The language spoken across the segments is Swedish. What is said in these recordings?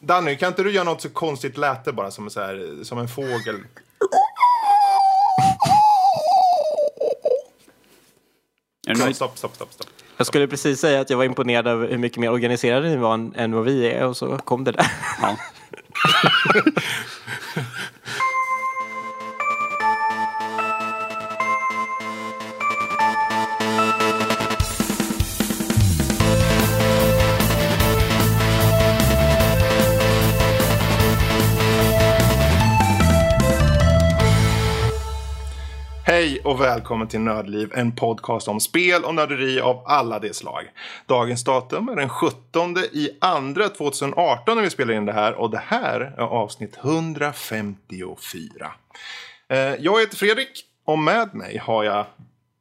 Danny, kan inte du göra något så konstigt läte bara som, så här, som en fågel? Nöjd? stopp, stopp, stopp, stopp. Jag skulle precis säga att jag var imponerad över hur mycket mer organiserade ni var än, än vad vi är och så kom det där. Ja. Hej och välkommen till Nördliv, en podcast om spel och nörderi av alla de slag. Dagens datum är den 17 i andra 2018 när vi spelar in det här och det här är avsnitt 154. Eh, Jag heter Fredrik och med mig har jag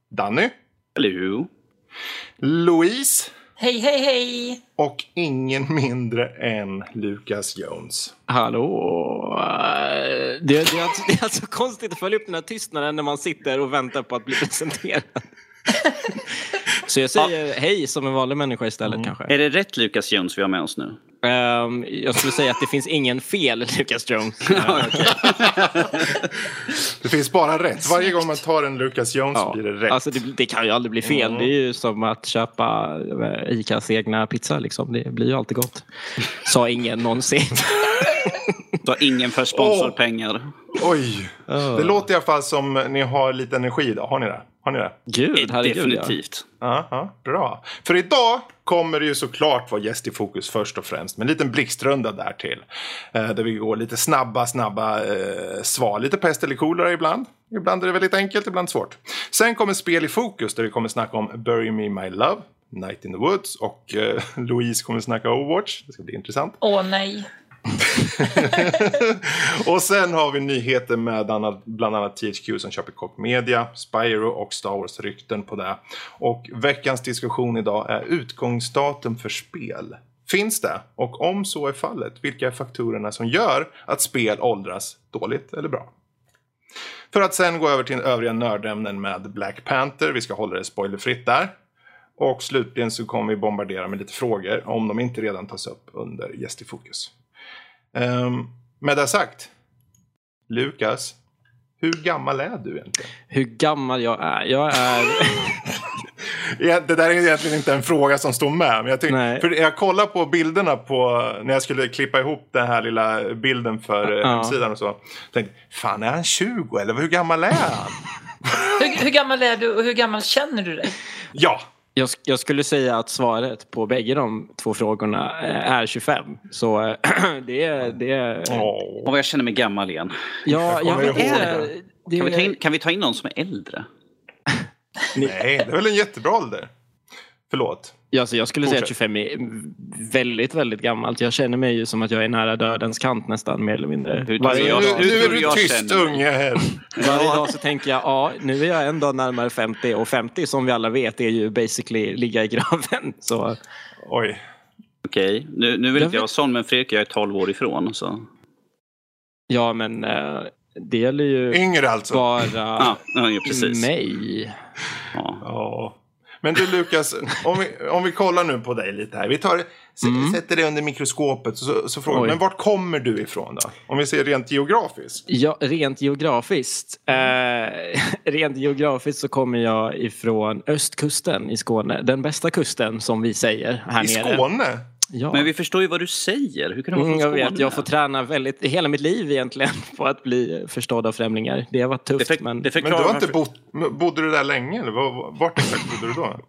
Danny, Hello. Louise Hej, hej, hej! och ingen mindre än Lucas Jones. Hallå! Det, det, är alltså, det är alltså konstigt att följa upp den här tystnaden när man sitter och väntar på att bli presenterad. Så jag säger hej som en vanlig människa istället kanske. Är det rätt Lucas Jones vi har med oss nu? Ehm, jag skulle säga att det finns ingen fel Lucas Jones. Det finns bara rätt. Varje gång man tar en Lucas Jones så blir det rätt. Alltså det, det kan ju aldrig bli fel. Det är ju som att köpa eh, Icas egna pizza liksom. Det blir ju alltid gott. Sa ingen någonsin. Du har ingen för sponsorpengar. Oj! Det låter i alla fall som ni har lite energi idag. Har ni det? Har ni det? Gud, herregud ja. Definitivt. Ja, ja, bra. För idag kommer det ju såklart vara gäst i fokus först och främst. Med en liten blixtrunda där till. Eh, där vi går lite snabba, snabba eh, svar. Lite pest eller kolera ibland. Ibland är det väldigt enkelt, ibland svårt. Sen kommer spel i fokus där vi kommer snacka om Bury Me My Love. Night in the Woods och eh, Louise kommer snacka Overwatch. Det ska bli intressant. Åh nej. och sen har vi nyheter med annat, bland annat THQ som köper Koch Media, Spyro och Star Wars-rykten på det. Och veckans diskussion idag är utgångsdatum för spel. Finns det? Och om så är fallet, vilka är faktorerna som gör att spel åldras dåligt eller bra? För att sen gå över till övriga nördämnen med Black Panther. Vi ska hålla det spoilerfritt där. Och slutligen så kommer vi bombardera med lite frågor om de inte redan tas upp under Gäst i fokus. Um, med det sagt, Lukas, hur gammal är du egentligen? Hur gammal jag är? Jag är... Det där är egentligen inte en fråga som står med. Men jag, tyck, Nej. för jag kollar på bilderna på, när jag skulle klippa ihop den här lilla bilden för ja. Ja. hemsidan och så. Tänkte, fan är han 20 eller hur gammal är han? Hur, hur gammal är du och hur gammal känner du dig? ja, Jag, jag skulle säga att svaret på bägge de två frågorna eh, är 25. Så det är... Det är. Och jag känner mig gammal igen. ja, jag jag inte. Det, Kan vi, ta in, kan vi ta in någon som är äldre? nej, det är väl en jättebra ålder. Förlåt. Ja, alltså jag skulle säga att Fortsätt. 25 är väldigt, väldigt gammalt. Jag känner mig ju som att jag är nära dödens kant nästan, mer eller mindre. Hur- Varje, Nu, jag- nu är hur du tyst känner unge här. varje dag så tänker jag, ja, nu är jag en dag närmare 50 och 50 som vi alla vet är ju basically ligga i graven. Så Oj. Okej, nu, nu vill Jag inte jag vara sån men Fredrik jag är 12 år ifrån. Så. ja, men eh, det gäller ju Yngre alltså. bara Ja, ja, precis. mig. Ja. Ja. Men du Lukas, om vi, om vi kollar nu på dig lite här. Vi tar, s- sätter dig under mikroskopet så, så frågar Oj. men vart kommer du ifrån då? Om vi ser rent geografiskt. Ja, rent geografiskt. Eh, rent geografiskt så kommer jag ifrån östkusten i Skåne. Den bästa kusten som vi säger här I nere. Skåne? Ja. Men vi förstår ju vad du säger. Hur kan du vara Mm, jag vet, jag får träna väldigt, hela mitt liv egentligen på att bli förstådd av främlingar. Det har varit det, tufft för, men... det Men du har inte bott, bodde du där länge eller var- vart exakt bodde du då?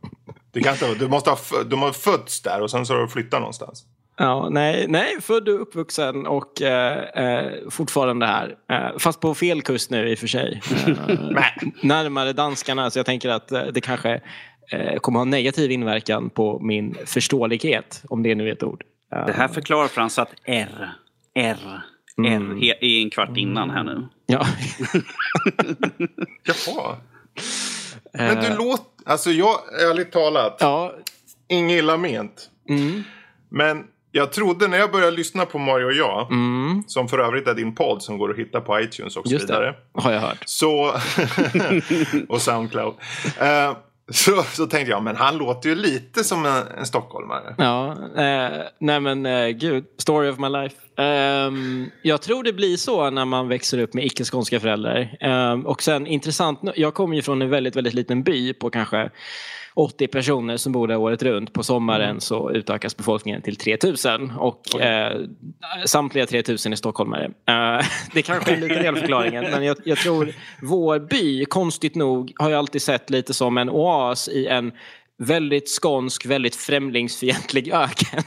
Det kan inte, vara- du måste ha du har fötts där och sen så har du flyttat någonstans. Ja, nej, nej, född och uppvuxen och eh, eh, fortfarande här. Eh, fast på fel kust nu i och för sig. Eh, närmare danskarna så jag tänker att eh, det kanske eh, kommer ha negativ inverkan på min förståelighet, om det nu är ett ord. Eh, Det här förklarar för han satt R, R, R he- i en kvart innan här nu. ja. Jaha. Men du låter, alltså jag, ärligt talat, ja, inget illa ment. mm, Men jag trodde när jag började lyssna på Mario och jag, mm, som för övrigt är din podd som går att hitta på iTunes och så just vidare. det. Har jag hört. Så, och Soundcloud. Eh, så, så tänkte jag, men han låter ju lite som en, en stockholmare. Ja, eh, nej men eh, gud, story of my life. Um, jag tror det blir så när man växer upp med icke-skånska föräldrar. Um, och sen intressant, jag kommer ju från en väldigt, väldigt liten by på kanske 80 personer som bor där året runt. På sommaren så utökas befolkningen till 3000 och eh, samtliga 3000 är stockholmare. Eh, det kanske är en liten del av förklaringen men jag, jag tror vår by, konstigt nog, har jag alltid sett lite som en oas i en väldigt skånsk, väldigt främlingsfientlig öken.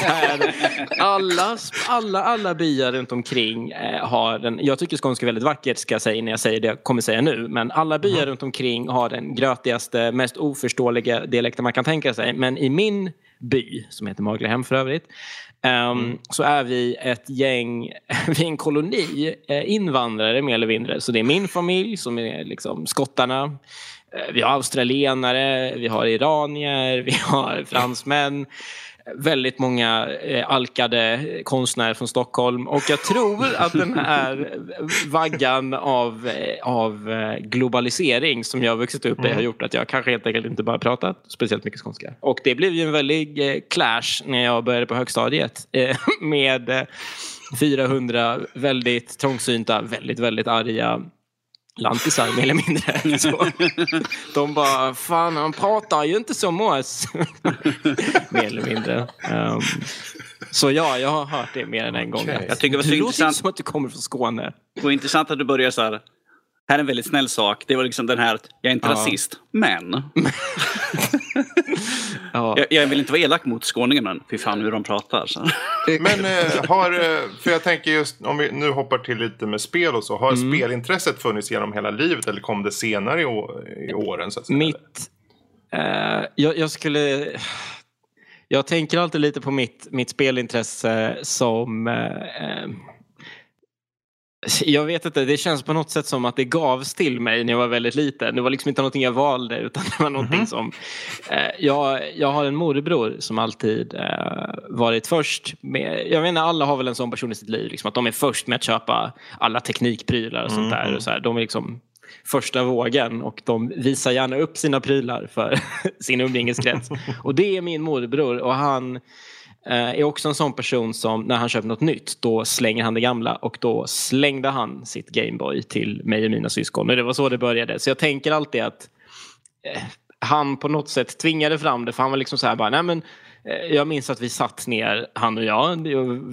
Där alla, alla, alla byar runt omkring eh, har den, jag tycker skånska är väldigt vackert ska jag säga när jag säger det jag kommer säga nu, men alla byar runt omkring har den grötigaste, mest oförståeliga dialekten man kan tänka sig. Men i min by, som heter Maglehem för övrigt, Um, så är vi ett gäng, vi är en koloni eh, invandrare mer eller mindre. Så det är min familj som är liksom skottarna. Eh, vi har australienare, vi har iranier, vi har fransmän. Väldigt många eh, alkade konstnärer från Stockholm. Och jag tror att den här vaggan av, eh, av globalisering som jag har vuxit upp i har gjort att jag kanske helt enkelt inte bara pratat speciellt mycket skånska. Och det blev ju en väldig eh, clash när jag började på högstadiet eh, med eh, 400 väldigt trångsynta, väldigt, väldigt arga lantisar mer eller mindre. Så, de bara, fan han pratar ju inte som oss. mer eller mindre. Um, så ja, jag har hört det mer än en gång. Jag tycker det var så det låter inte intressant. som att du kommer från Skåne. Det var intressant att du började så här. Här är en väldigt snäll sak. Det var liksom den här, att jag är inte Ja. rasist, men. Ja. Jag, jag vill inte vara elak mot skåningar, men fy fan hur de pratar. Så. Men eh, har, eh, för jag tänker just om vi nu hoppar till lite med spel och så. Har Mm. spelintresset funnits genom hela livet eller kom det senare i, i åren? Så att säga? Mitt... Eh, jag, jag skulle... Jag tänker alltid lite på mitt, mitt spelintresse som... eh, eh, jag vet inte, det känns på något sätt som att det gavs till mig när jag var väldigt liten. Det var liksom inte någonting jag valde utan det var någonting som... Eh, jag, jag har en morbror som alltid eh, varit först med... Jag menar alla har väl en sån person i sitt liv, liksom, att de är först med att köpa alla teknikprylar och sånt där. Och så här. De är liksom första vågen och de visar gärna upp sina prylar för sin umgängeskrets. Och det är min morbror och han är också en sån person som när han köper något nytt då slänger han det gamla och då slängde han sitt Gameboy till mig och mina syskon. Och det var så det började. Så jag tänker alltid att eh, han på något sätt tvingade fram det för han var liksom så här bara, nej men eh, jag minns att vi satt ner, han och jag,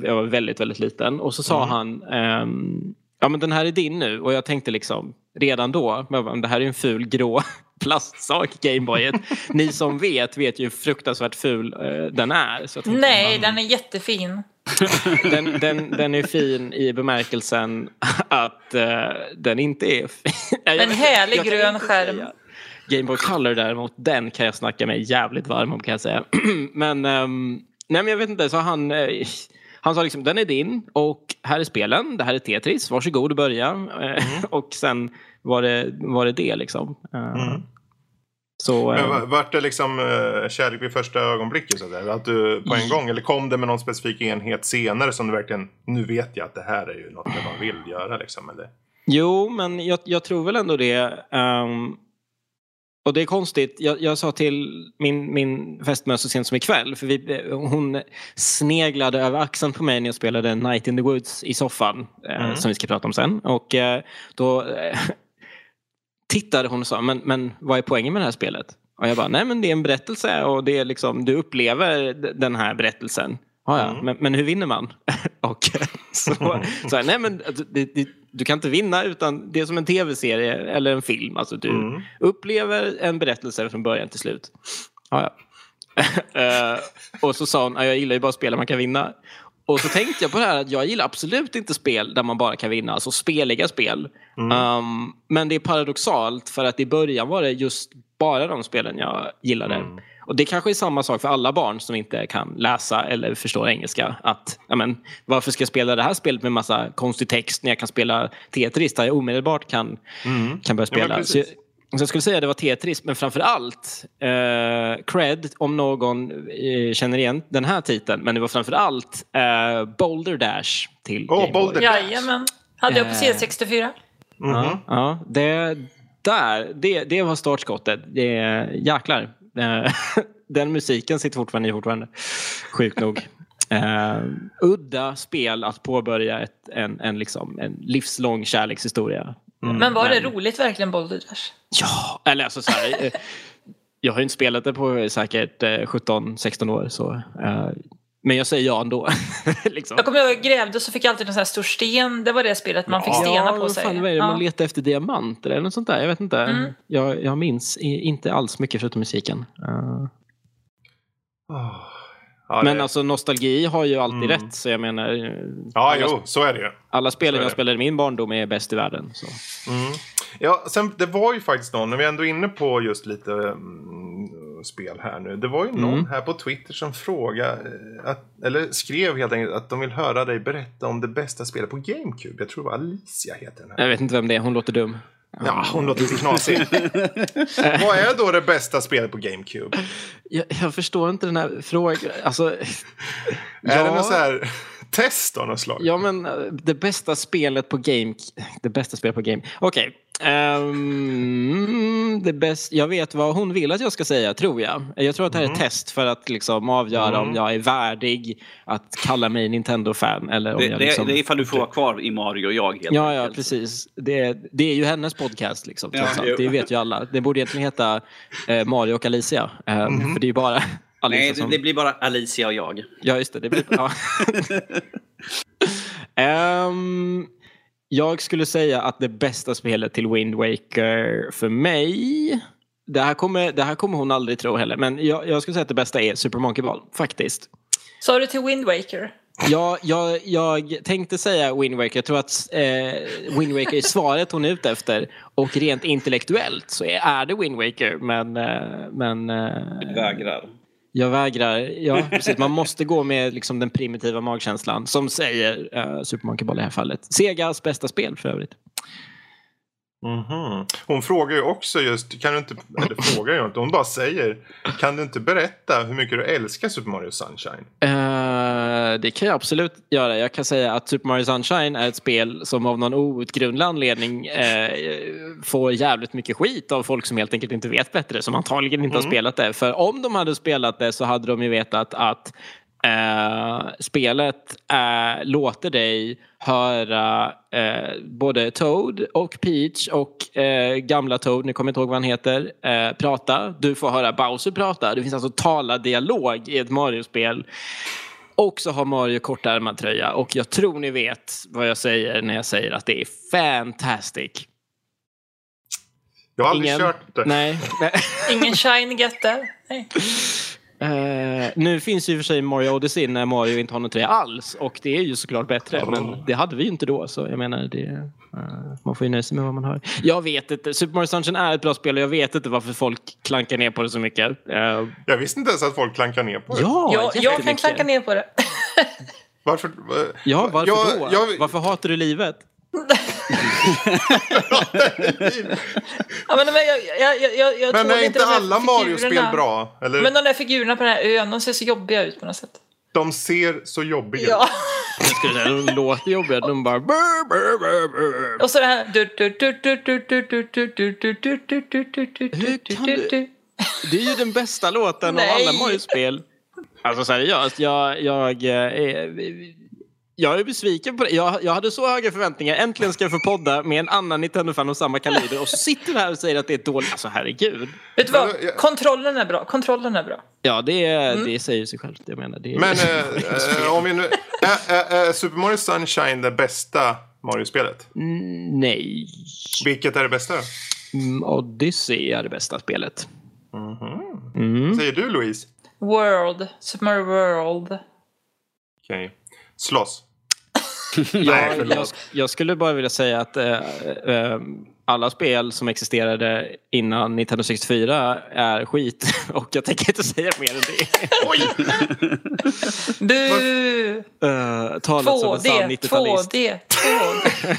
jag var väldigt, väldigt liten och så sa han ehm, Ja men den här är din nu och jag tänkte liksom redan då, men det här är en ful grå plastsak Gameboyet. Ni som vet vet ju hur fruktansvärt ful eh, den är. Nej, den är jättefin. den, den, den är fin i bemärkelsen att eh, den inte är fin. En härlig grön skärm. säga. Game Boy Color däremot, den kan jag snacka mig jävligt varm om kan jag säga. men, ehm, nej men jag vet inte, så han, eh, han sa liksom den är din och här är spelen, det här är Tetris, varsågod och börja. Eh, och sen var det var det, det liksom. Eh, Så, Men eh, va- vart det liksom uh, kärlek vid första ögonblicket? Så där? Att du på en gång? Eller kom det med någon specifik enhet senare som du verkligen, nu vet jag att det här är ju något jag bara vill göra liksom? Eller? Jo, men jag, jag tror väl ändå det. ehm, och det är konstigt. Jag, jag sa till min, min fästmö så sent som ikväll. För vi, hon sneglade över axeln på mig när jag spelade Night in the Woods i soffan. eh, Som vi ska prata om sen. Och eh, då eh, tittade hon och sa, men, men vad är poängen med det här spelet? Och jag bara, nej men det är en berättelse och det är liksom, du upplever den här berättelsen. Ja, ja. Men, men hur vinner man? och så, så här, nej men alltså, det, det, du kan inte vinna utan det är som en tv-serie eller en film. Alltså du upplever en berättelse från början till slut. Ja, ja. Eh, och så sa hon, "Ja, jag gillar ju bara spel man kan vinna. Och så tänkte jag på det här att jag gillar absolut inte spel där man bara kan vinna, alltså speliga spel. Um, men det är paradoxalt för att i början var det just bara de spelen jag gillade. Och det kanske är samma sak för alla barn som inte kan läsa eller förstår engelska. Att, ja, men, varför ska jag spela det här spelet med massa konstig text när jag kan spela Tetris där jag omedelbart kan, kan börja Ja, spela? precis. Så, jag, skulle säga det var Tetris, men framför allt eh, cred om någon eh, känner igen den här titeln. Men det var framför allt eh, Boulder Dash till Åh, Game Boy. Jajamän. Hade jag på Eh. C64. Mhm. Ja, ja, det, där, det, det var startskottet. Det, jäklar. Eh, Den musiken sitter fortfarande i fortfarande. Sjukt nog. Uh, udda spel att påbörja ett, en, en, liksom, en livslång kärlekshistoria. Mm. Men var det roligt verkligen Boulder Dash? Ja, eller alltså så här, eh, Jag har ju inte spelat det på säkert 17-16 år. Så, uh, men jag säger ja ändå. liksom. Jag kommer ihåg jag grävde så fick jag alltid en sån här stor sten. Det var det spelet man fick stenar ja, på sig. Fan, vad är det? Ja. Man letade efter diamanter eller något sånt där. Jag vet inte. Mm. Jag, jag minns inte alls mycket förutom musiken. Uh. Oh. Ja, men det... alltså nostalgi har ju alltid mm. rätt. Så jag menar, ja, alla, jo, så är det ju. Alla spelen jag spelade i min barndom är bäst i världen. Så. Mm. Ja, sen, det var ju faktiskt någon, när vi ändå är inne på just lite mm, spel här nu. Det var ju någon mm. här på Twitter som frågade, eh, att, eller skrev helt enkelt att de vill höra dig berätta om det bästa spelet på GameCube. Jag tror det var Alicia heter den här. Jag vet inte vem det är, hon låter dum. Ja, hon låter lite knasig. Vad är då det bästa spelet på GameCube? Jag, jag förstår inte den här frågan. Alltså, är ja. det något så här test av något slag? Ja, men eh, det bästa spelet på Game... Det bästa spelet på Game... Okej. Okay. Um, det bäst, jag vet vad hon vill att jag ska säga, tror jag. Jag tror att det här är ett mm. test för att liksom avgöra mm. om jag är värdig att kalla mig Nintendo-fan. Eller om det, jag liksom... det är ifall du får vara kvar i Mario och jag. Helt ja, ja, precis. Det, det är ju hennes podcast, liksom, ja, Det vet ju alla. Det borde egentligen heta eh, Mario och Alicia. Eh, mm. För det är ju bara Alicia Nej, som... det blir bara Alicia och jag. Ja, just det. det blir... ja. um... Jag skulle säga att det bästa spelet till Wind Waker för mig det här, kommer, det här kommer hon aldrig tro heller, men jag, jag skulle säga att det bästa är Super Monkey Ball, faktiskt. Sa du till Wind Waker? Ja, jag, jag tänkte säga Wind Waker. Jag tror att eh, Wind Waker är svaret hon är ute efter. Och rent intellektuellt så är, är det Wind Waker, men... Eh, men eh, du vägrar. Jag vägrar. Ja, precis. Man måste gå med liksom, den primitiva magkänslan som säger eh, uh, Super Monkey Ball i det här fallet. Segas bästa spel för övrigt. Mm -hmm. Hon frågar ju också just, kan du inte, eller frågar ju inte, hon bara säger Kan du inte berätta hur mycket du älskar Super Mario Sunshine? Uh, det kan jag absolut göra. Jag kan säga att Super Mario Sunshine är ett spel som av någon outgrundlig anledning uh, får jävligt mycket skit av folk som helt enkelt inte vet bättre, som antagligen inte mm. har spelat det. För om de hade spelat det så hade de ju vetat att Uh, spelet uh, låter dig höra uh, både Toad och Peach och gamla Toad, nu kommer jag inte ihåg vad han heter, prata. Du får höra Bowser prata. Det finns alltså talad dialog i ett Mario-spel. Och så har Mario kortärmad tröja och jag tror ni vet vad jag säger när jag säger att det är fantastic. Jag har aldrig Ingen... kört det. Nej. Ingen shiny get där. Nej. Uh, nu finns ju i och för sig Mario Odyssey när Mario inte har något trä alls och det är ju såklart bättre oh. men det hade vi ju inte då så jag menar det, uh, man får ju nöja sig med vad man har. Jag vet inte, Super Mario Sunshine är ett bra spel och jag vet inte varför folk klankar ner på det så mycket. Uh, jag visste inte ens att folk klankar ner på det. Ja, jag, jag kan klanka ner på det. varför? Ja, varför jag, då? Jag, varför hatar du livet? ja, men, jag, jag, jag, jag men är inte alla Mario-spel bra? Eller? Men de där figurerna på den här ön, de ser så jobbiga ut på något sätt. De ser så jobbiga ut. Ja. Jag skulle säga, de låter jobbiga. De bara... Och så det här... Det är ju den bästa låten av alla Mario-spel. Alltså seriöst, jag... jag jag är besviken på det. Jag, jag hade så höga förväntningar. Äntligen ska jag få podda med en annan Nintendo-fan av samma kaliber. Och så sitter du här och säger att det är dåligt. Alltså herregud. Vet du vad? Kontrollen är bra. Kontrollen är bra. Ja, det, mm. det säger sig självt. Jag menar, det är... Men äh, äh, om vi nu... Är, är, Super Mario Sunshine det bästa Mario-spelet? Mm, nej. Vilket är det bästa? Mm, Odyssey är det bästa spelet. Mm -hmm. mm. Säger du Louise? World. Super Mario World. Okej. Okay slåss. Nej, jag, jag, skulle bara vilja säga att äh, äh, alla spel som existerade innan 1964 är skit. Och jag tänker inte säga mer än det. Oj! Du! Uh, talat 2D, som en sann 90-talist. 2D, 2D.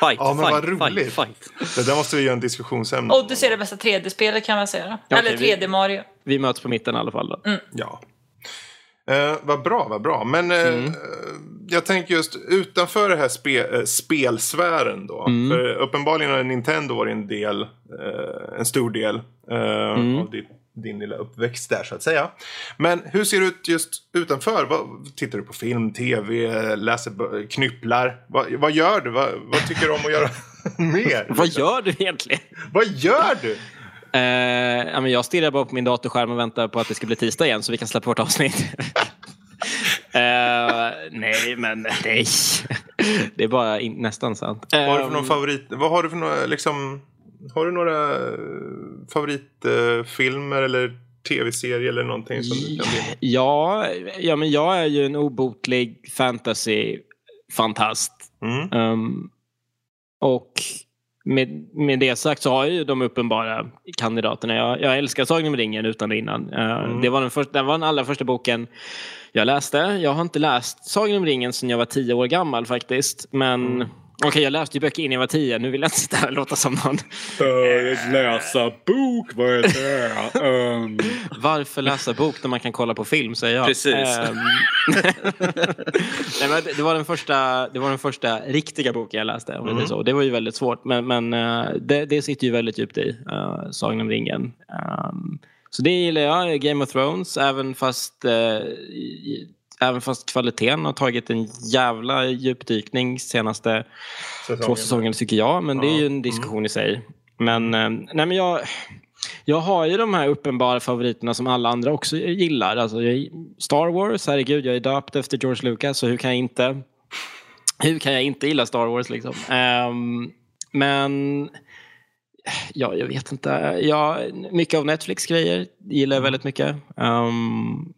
fight, ja, men fight, vad roligt. Fight, fight. Det där måste vi göra en diskussionsämne Och du ser det bästa 3D-spelet kan man säga. Okay, Eller 3D-Mario. Vi, vi möts på mitten i alla fall. Då. Mm. Ja. Uh, vad bra, vad bra. Men uh, mm jag tänker just utanför det här spe, äh, spelsfären då. Mm. För uppenbarligen har Nintendo varit en del, äh, en stor del äh, Mm. av ditt, din lilla uppväxt där så att säga. Men hur ser det ut just utanför? Vad, tittar du på film, tv, läser, knypplar? Vad, vad gör du? Vad, vad tycker du om att göra mer? Vad gör du egentligen? Vad gör du? Eh, jag stirrar bara på min datorskärm och väntar på att det ska bli tisdag igen så vi kan släppa vårt avsnitt. Eh, nej, men nej. Det är bara in, nästan sant. Vad har du för Ehm, någon favorit? Vad har du för några liksom? Har du några eh, favoritfilmer eller tv-serier eller någonting som du kan? Ja, ja, men jag är ju en obotlig fantasy-fantast. Mm. Ehm, och med, med det sagt så har jag ju de uppenbara kandidaterna. Jag, jag älskar Sagan om ringen utan och innan. Eh, Mm. det, var den första, det var den allra första boken jag läste. Jag har inte läst Sagan om ringen sedan jag var tio år gammal faktiskt. Men Mm. Okej, jag läste ju böcker innan jag var tio. Nu vill jag inte sitta här och låta som någon. läsa bok, vad är det? Um, Varför läsa bok när man kan kolla på film, säger jag. Precis. Ehm, Nej, men det, var den första, det var den första riktiga boken jag läste. Om det, är så. det var ju väldigt svårt, men, men eh, det, det sitter ju väldigt djupt i, uh, Sagan om ringen. Ehm, så det gillar jag, Game of Thrones, även fast, eh, även fast kvaliteten har tagit en jävla djupdykning senaste två säsonger tycker jag, men det är ju en diskussion i sig. Men, eh, nej, men jag, jag har ju de här uppenbara favoriterna som alla andra också gillar. Alltså, Star Wars, herregud, jag är döpt efter George Lucas, så hur kan jag inte, hur kan jag inte gilla Star Wars liksom? Ehm, men ja, jag vet inte. Ja, mycket av Netflix grejer gillar jag väldigt mycket. Ehm,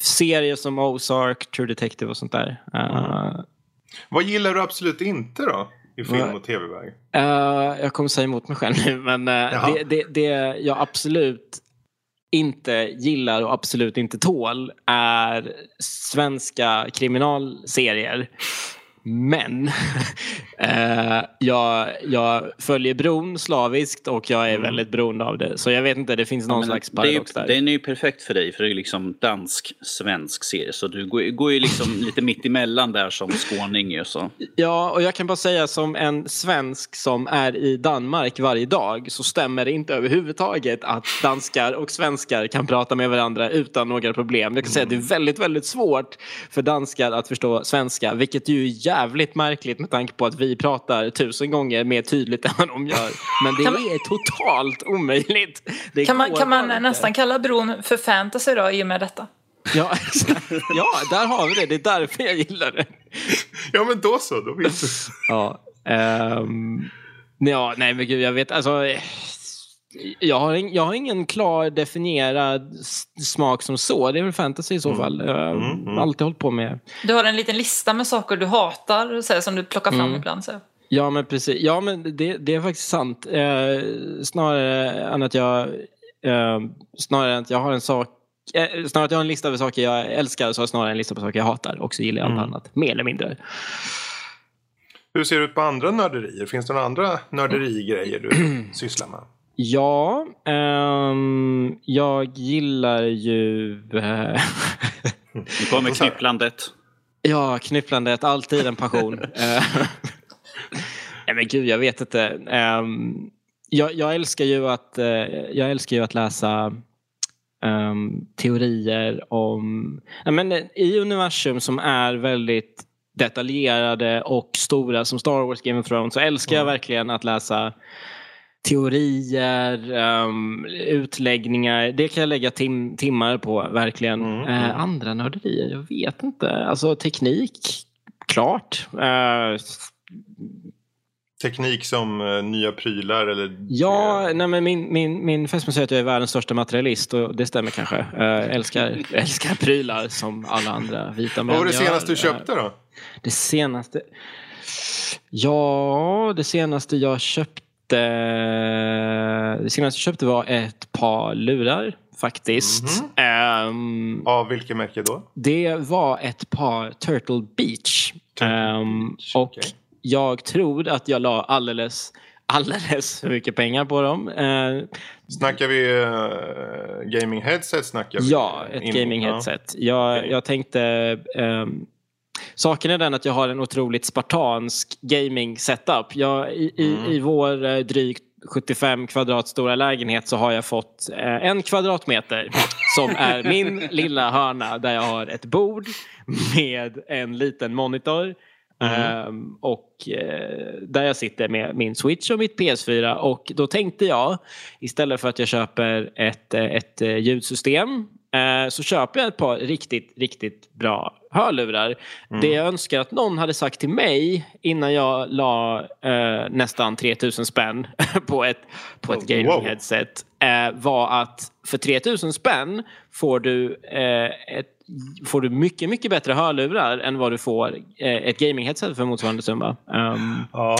serier som Ozark, True Detective och sånt där. Uh, Vad gillar du absolut inte då? I film och tv-väg? Eh, jag kommer säga emot mig själv nu, men Jaha. det, det, det jag absolut inte gillar och absolut inte tål är svenska kriminalserier. Men eh, jag, jag följer bron slaviskt och jag är väldigt beroende av det. Så jag vet inte, det finns någon men slags det är paradox där. Den är ju perfekt för dig för det är liksom dansk-svensk serie. Så du går, går ju liksom lite mitt emellan där som skåning. Så. Ja, och jag kan bara säga som en svensk som är i Danmark varje dag så stämmer det inte överhuvudtaget att danskar och svenskar kan prata med varandra utan några problem. Jag kan säga att det är väldigt, väldigt svårt för danskar att förstå svenska, vilket ju är jävligt märkligt med tanke på att vi pratar tusen gånger mer tydligt än vad de gör. Men det man- är totalt omöjligt. Det Kan man, kan man nästan kalla bron för fantasy då i och med detta? Ja, exakt. ja, där har vi det. Det är därför jag gillar det. Ja men då så, då vet du. Ja. ehm, ja, nej men gud, jag vet alltså. Jag har, jag har ingen klar definierad smak som så. Det är väl fantasy i så fall. Jag har Mm, mm. alltid hållit på med. Du har en liten lista med saker du hatar så här, som du plockar fram Mm. ibland. Så. Ja, men precis. Ja, men det, det är faktiskt sant. Eh, snarare än att jag... Eh, snarare än att jag har en sak... Eh, snarare att jag har en lista över saker jag älskar så har jag snarare en lista på saker jag hatar. Och så gillar jag allt Mm. annat. Mer eller mindre. Hur ser det ut på andra nörderier? Finns det några andra nörderigrejer du sysslar med? Ja, ehm, jag gillar ju... Eh, Nu kommer knypplandet. ja, knypplandet. Alltid en passion. Eh, Nej men gud, jag vet inte. Ehm, jag, jag, älskar ju att, eh, jag älskar ju att läsa ehm, teorier om... Nej, men, eh, I universum som är väldigt detaljerade och stora som Star Wars, Game of Thrones så älskar jag verkligen att läsa teorier, ehm, utläggningar. Det kan jag lägga tim timmar på, verkligen. Mm, Eh, mm. andra nörderier? Jag vet inte. Alltså teknik, klart. Eh, Teknik som eh, nya prylar eller? Ja, nej, men min, min, min fästmö säger att jag är världens största materialist och det stämmer kanske. Uh, älskar, älskar prylar som alla andra vita män Vad var det senaste du köpte då? Det senaste... Ja, det senaste jag köpte... Det senaste jag köpte var ett par lurar faktiskt. Mhm. Ehm, Av vilket märke då? det var ett par Turtle Beach. Turtle Ehm, Beach, och okej. jag tror att jag la alldeles, alldeles för mycket pengar på dem. Eh, Snackar vi uh, gaming headset? Snackar vi ja, ett in- gaming ja. headset. Jag, Okej. jag tänkte... ehm, saken är den att jag har en otroligt spartansk gaming setup. Jag, i, i, I vår eh, drygt 75 kvadrat stora lägenhet så har jag fått eh, en kvadratmeter som är min lilla hörna där jag har ett bord med en liten monitor Um, och uh, där jag sitter med min switch och mitt PS4 och då tänkte jag istället för att jag köper ett, ett ljudsystem så köper jag ett par riktigt, riktigt bra hörlurar. Mm. Det jag önskar att någon hade sagt till mig innan jag la uh, nästan 3000 spänn på ett, på ett gaming wow. headset var att för 3000 spänn får du ett får du mycket, mycket bättre hörlurar än vad du får eh, ett gaming-headset för motsvarande summa. Um, ja.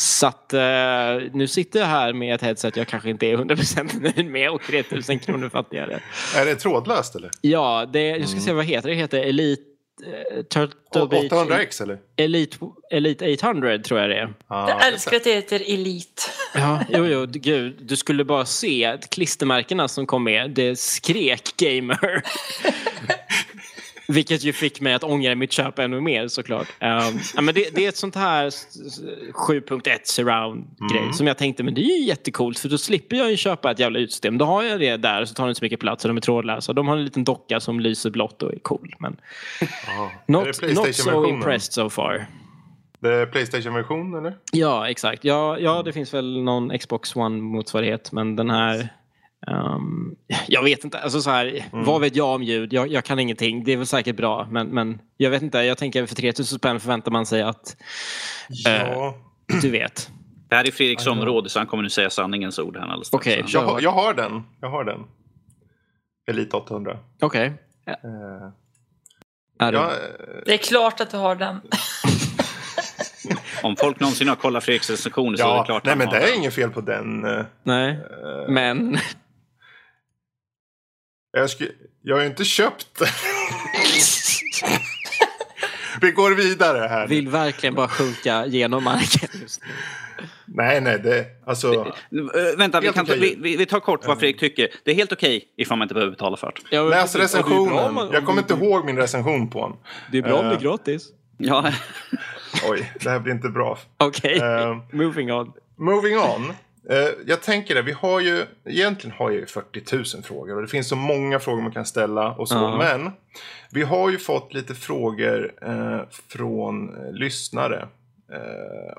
Så att uh, nu sitter jag här med ett headset jag kanske inte är 100% nöjd med och 3000 kronor fattigare. Är det trådlöst eller? Ja, det, jag ska mm. se vad heter det. heter Elite uh, Turtle 800X eller? Elite, Elite 800 tror jag det är. Ah, jag älskar att det heter Elite. Ja, jo, jo, gud. Du skulle bara se klistermärkena som kom med. Det skrek gamer. Vilket ju fick mig att ångra mitt köp ännu mer såklart. Um, ja, men det, det, är ett sånt här 7.1 surround-grej mm. som jag tänkte men det är ju jättekult för då slipper jag ju köpa ett jävla utsystem. Då har jag det där så tar det inte så mycket plats och de är trådlösa. De har en liten docka som lyser blått och är cool. Men not, not so impressed so far. Det är Playstation-version eller? Ja, exakt. Ja, ja, det finns väl någon Xbox One-motsvarighet men den här Um, jag vet inte, alltså så här, mm. vad vet jag om ljud? Jag, jag, kan ingenting. Det är väl säkert bra, men, men jag vet inte. Jag tänker för 3000 spänn förväntar man sig att... Ja. Uh, du vet. Det här är Fredriks område så han kommer nu säga sanningens ord här alldeles okay, jag, har, jag har den. Jag har den. Elite 800. Okej. Okay. Uh, ja, det är klart att du har den. Om folk någonsin har kollat Fredriks recensioner så ja, är det klart Nej, men det är inget fel på den. Nej, uh, men... Jag, skulle, jag har ju inte köpt den. Vi går vidare här. Vill verkligen bara sjunka genom marken just nu. Nej, nej, det, alltså... Uh, vänta, vi, kan ta, vi, vi, tar kort vad Fredrik tycker. Det är helt okej okay ifall man inte behöver betala för det. Ja, Läs recensionen. Man, jag kommer inte ihåg min recension på den. Det är bra om det är gratis. Ja. Oj, det här blir inte bra. Okej, okay. uh, moving on. Moving on. Uh, jag tänker det, vi har ju, egentligen har jag ju 40 000 frågor och det finns så många frågor man kan ställa och så. Uh -huh. Men vi har ju fått lite frågor uh, från lyssnare.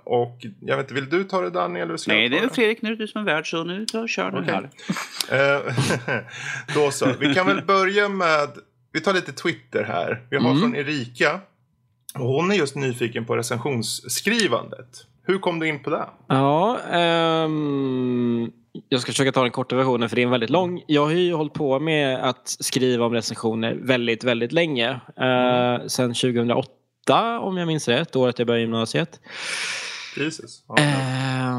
och jag vet inte, vill du ta det Daniel? Eller Nej, det är Fredrik, nu är du som är värd så nu tar, kör du okay. här. Då så, vi kan väl börja med, vi tar lite Twitter här. Vi har mm. från Erika och hon är just nyfiken på recensionsskrivandet. Hur kom du in på det? Ja, um, jag ska försöka ta den korta versionen för det är en väldigt lång. Jag har ju hållit på med att skriva om recensioner väldigt, väldigt länge. Uh, Sen 2008 om jag minns rätt, året jag började gymnasiet. Precis. Ja,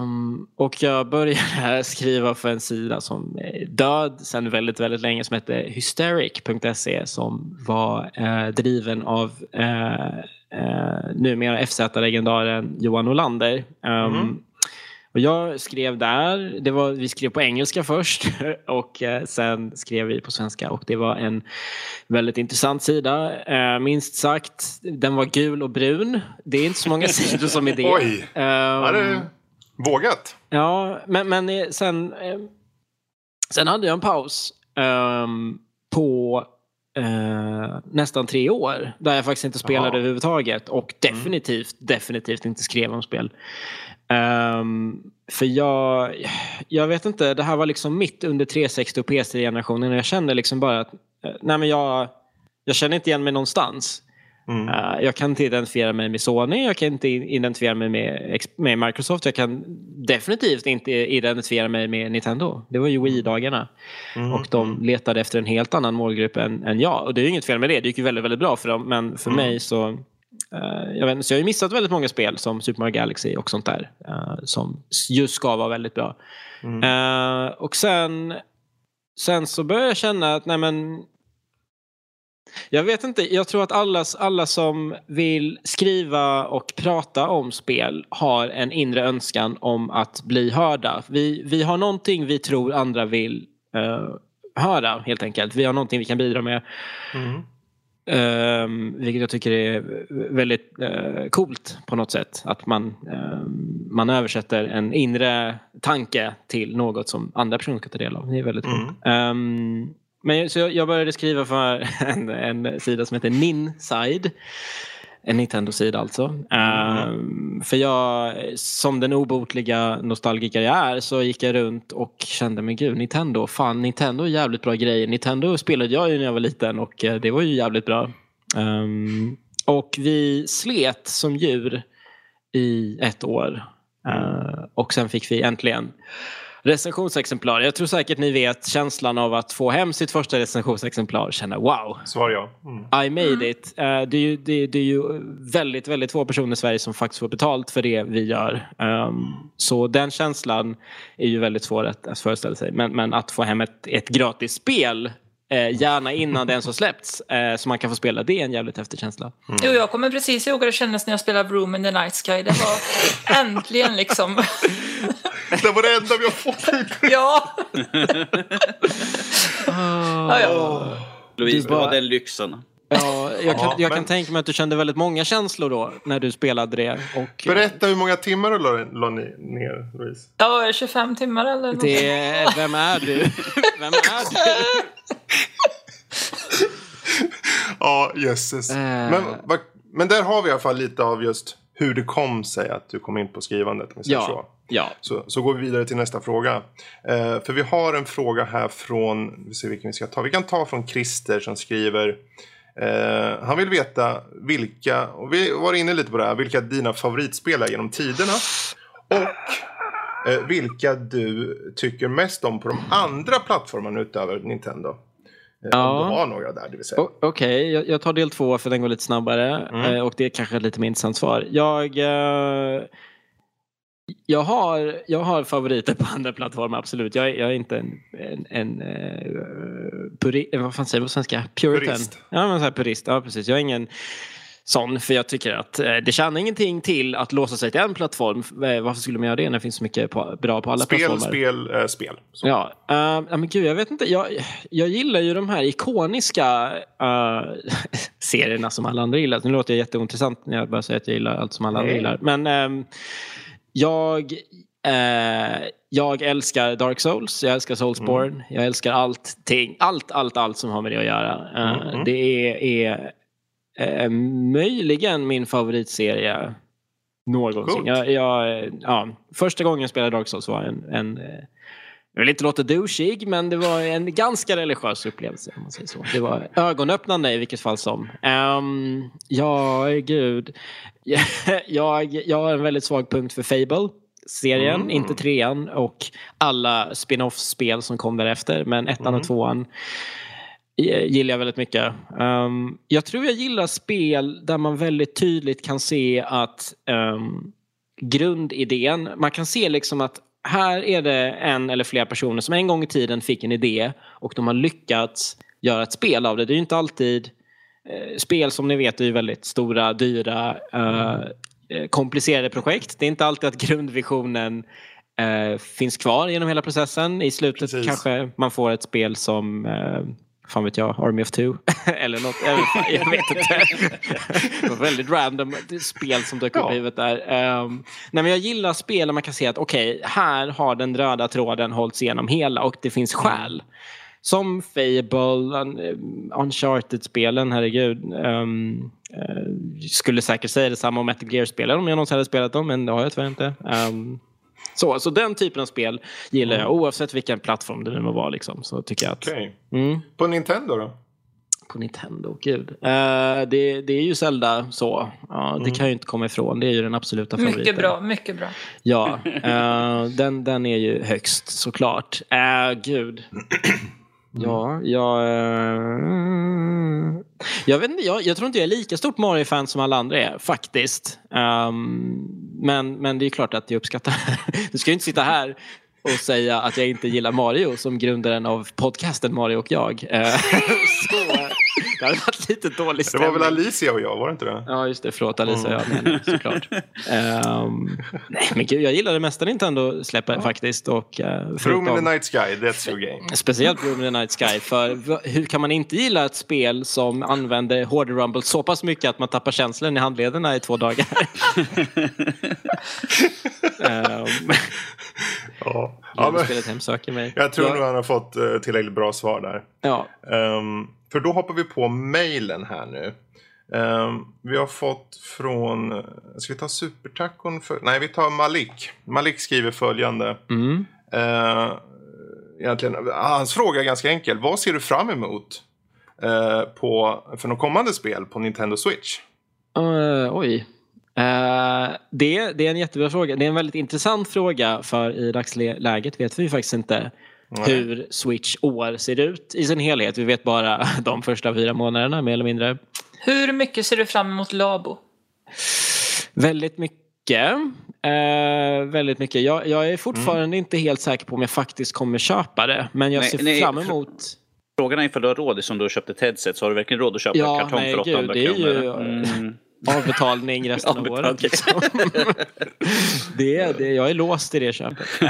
um, och jag började skriva för en sida som är död sedan väldigt, väldigt länge som hette hysteric.se som var uh, driven av uh, eh, numera FZ-legendaren Johan Olander. Um, mm. Och jag skrev där, det var, vi skrev på engelska först och eh, sen skrev vi på svenska och det var en väldigt intressant sida. Eh, minst sagt, den var gul och brun. Det är inte så många sidor som är det. Oj, um, ja, det vågat. Ja, men, men eh, sen, sen hade jag en paus um, på eh, nästan tre år. Där jag faktiskt inte spelade Aha. överhuvudtaget. Och definitivt, mm. definitivt inte skrev om spel. Um, för jag, jag vet inte, det här var liksom mitt under 360 och PC-generationen. Jag kände liksom bara att eh, nej men jag, jag känner inte igen mig någonstans. Mm. Uh, jag kan inte identifiera mig med Sony, jag kan inte identifiera mig med, med Microsoft. Jag kan definitivt inte identifiera mig med Nintendo. Det var ju Wii-dagarna. Mm. Och de letade efter en helt annan målgrupp än, än jag. Och det är inget fel med det, det gick ju väldigt, väldigt bra för dem. Men för mm. mig så... Uh, jag, vet, så jag har ju missat väldigt många spel som Super Mario Galaxy och sånt där. Uh, som just ska vara väldigt bra. Mm. och sen, sen så började jag känna att nej men jag vet inte, jag tror att alla, alla som vill skriva och prata om spel har en inre önskan om att bli hörda. Vi, vi har någonting vi tror andra vill uh, höra helt enkelt. Vi har någonting vi kan bidra med. Mm. Um, vilket jag tycker är väldigt uh, coolt på något sätt. Att man, um, man översätter en inre tanke till något som andra personer ska ta del av. Det är väldigt coolt. Um, men, så jag, jag började skriva för en, en sida som heter Ninside. En Nintendo-sida alltså. Mm. Uh, för jag, som den obotliga nostalgiker jag är, så gick jag runt och kände, men gud, Nintendo, fan, Nintendo är jävligt bra grejer. Nintendo spelade jag ju när jag var liten och uh, det var ju jävligt bra. Um, och vi slet som djur i ett år. Uh, och sen fick vi äntligen recensionsexemplar. Jag tror säkert ni vet känslan av att få hem sitt första recensionsexemplar. Känna wow. Svar ja. Mm. I made it. Uh, det, är ju, det, det, är ju väldigt, väldigt få personer i Sverige som faktiskt får betalt för det vi gör. Um, så den känslan är ju väldigt svår att, att föreställa sig. Men, men att få hem ett, ett gratis spel Eh, gärna innan det ens har släppts, eh, så man kan få spela. Det är en jävligt häftig känsla. Mm. Jo, jag kommer precis ihåg hur det kändes när jag spelade Room in the Night Sky. Det var äntligen liksom... det var det enda vi har fått Ja. ah, ja, ja. Louise, du har den lyxen. Ja, jag kan, jag kan tänka mig att du kände väldigt många känslor då när du spelade det. Och, Berätta hur många timmar du la, ner, Louise. Ja, 25 timmar eller något. Det, vem är du? Vem är du? ja, jösses. Uh. Men, men där har vi i alla fall lite av just hur det kom sig att du kom in på skrivandet. Ja. så. Ja. Så, så går vi vidare till nästa fråga. Uh, för vi har en fråga här från, vi ser vilken vi ska ta. Vi kan ta från Christer som skriver Uh, han vill veta vilka, och vi var inne lite på det här, vilka dina favoritspel är genom tiderna. Och uh, vilka du tycker mest om på de andra plattformarna utöver Nintendo. Ja. Om du har några där, det vill säga. Okej, okay. jag, jag, tar del två för den går lite snabbare. Mm. och det är kanske lite mer intressant svar. Jag, jag, har, jag har favoriter på andra plattformar, absolut. Jag, jag är inte en, en, en uh, puri, vad fan säger man på svenska? Puritan. Purist. Ja, men så här purist. Ja, precis. Jag är ingen sån, för jag tycker att eh, det tjänar ingenting till att låsa sig till en plattform. Eh, varför skulle man göra det när det finns så mycket på, bra på alla spel, plattformar? Spel, spel, spel. Så. Ja, uh, men gud, jag vet inte. Jag, jag gillar ju de här ikoniska uh, serierna som alla andra gillar. Nu låter jag jätteointressant när jag börjar säga att jag gillar allt som alla andra gillar. Men um, jag, eh, jag älskar Dark Souls, jag älskar Soulsborne, mm. jag älskar allting, allt, allt, allt som har med det att göra. Eh, mm. Det är, är eh, möjligen min favoritserie någonsin. Jag, jag, ja, första gången jag spelade Dark Souls var en, en eh, jag vill inte låta douchig, men det var en ganska religiös upplevelse. Om man säger så. Det var ögonöppnande i vilket fall som. Um, ja, gud. jag, jag har en väldigt svag punkt för Fable serien, mm. inte trean och alla spin-off-spel som kom därefter. Men ettan mm. och tvåan gillar jag väldigt mycket. Um, jag tror jag gillar spel där man väldigt tydligt kan se att um, grundidén, man kan se liksom att här är det en eller flera personer som en gång i tiden fick en idé och de har lyckats göra ett spel av det. Det är ju inte alltid eh, spel som ni vet är ju väldigt stora, dyra, eh, eh, komplicerade projekt. Det är inte alltid att grundvisionen eh, finns kvar genom hela processen. I slutet Precis. kanske man får ett spel som eh, fan vet jag, Army of Two eller något. Jag vet inte. det var väldigt random spel som dök upp i huvudet där. Um, nej, men jag gillar spel där man kan se att okej, okay, här har den röda tråden hållits igenom hela och det finns skäl. Som Fable, eh, Uncharted-spelen, herregud. Um, uh, skulle säkert säga detsamma om Metal Gear-spelen om jag någonsin hade spelat dem, men det har jag tyvärr inte. Um, så, så den typen av spel gillar jag mm. oavsett vilken plattform det nu må vara. Liksom, så tycker jag att, okay. mm. På Nintendo då? På Nintendo, gud. Uh, det, det är ju Zelda så. Uh, mm. Det kan jag ju inte komma ifrån. Det är ju den absoluta favoriten. Mycket bra, mycket bra. Ja, uh, den, den är ju högst såklart. Uh, gud. Mm. Ja, jag... Eh, jag vet inte, jag, jag, tror inte jag är lika stort Mario-fan som alla andra är, faktiskt. Um, men, men det är klart att jag uppskattar Du ska ju inte sitta här och säga att jag inte gillar Mario som grundaren av podcasten Mario och jag. Uh, så, det hade varit lite dålig Det stämning. var väl Alicia och jag, var det inte det? Ja, just det. Förlåt Alicia. Ja, men, såklart. Ehm, nej, men gud, jag gillar det mesta Nintendo släpper faktiskt. Och, uh, Room in the Night Sky, that's your game. Speciellt Room in the Night Sky. För hur kan man inte gilla ett spel som använder Hård Rumble så pass mycket att man tappar känslan i handlederna i två dagar? Ehm, Ja. Ja, men, spelet hemsöker mig. jag tror Ja, nog han har fått uh, tillräckligt bra svar där. Ja, Ehm, för då hoppar vi på mejlen här nu. Ehm, vi har fått från, ska vi ta supertacon? För, nej, vi tar Malik. Malik skriver följande. mm. Uh, egentligen, hans fråga är ganska enkel. Vad ser du fram emot eh, på, för de kommande spel på Nintendo Switch? Eh, oj. Eh, det, det är en jättebra fråga. Det är en väldigt intressant fråga för i dagsläget vet vi faktiskt inte Nej. hur Switch år ser ut i sin helhet. Vi vet bara de första fyra månaderna mer eller mindre. Hur mycket ser du fram emot Labo? Väldigt mycket. Eh, väldigt mycket. Jag, jag är fortfarande inte helt säker på om jag faktiskt kommer köpa det. Men jag Nej, ser nej, fram emot... Frågan är ifall du har råd, som du har köpt ett headset, så har du verkligen råd att köpa Ja, en kartong nej, för 800 gud, det är ju- kronor? Mm. Avbetalning resten av Avbetalning. året. Liksom. det, är- det, jag är låst i det köpet. Eh,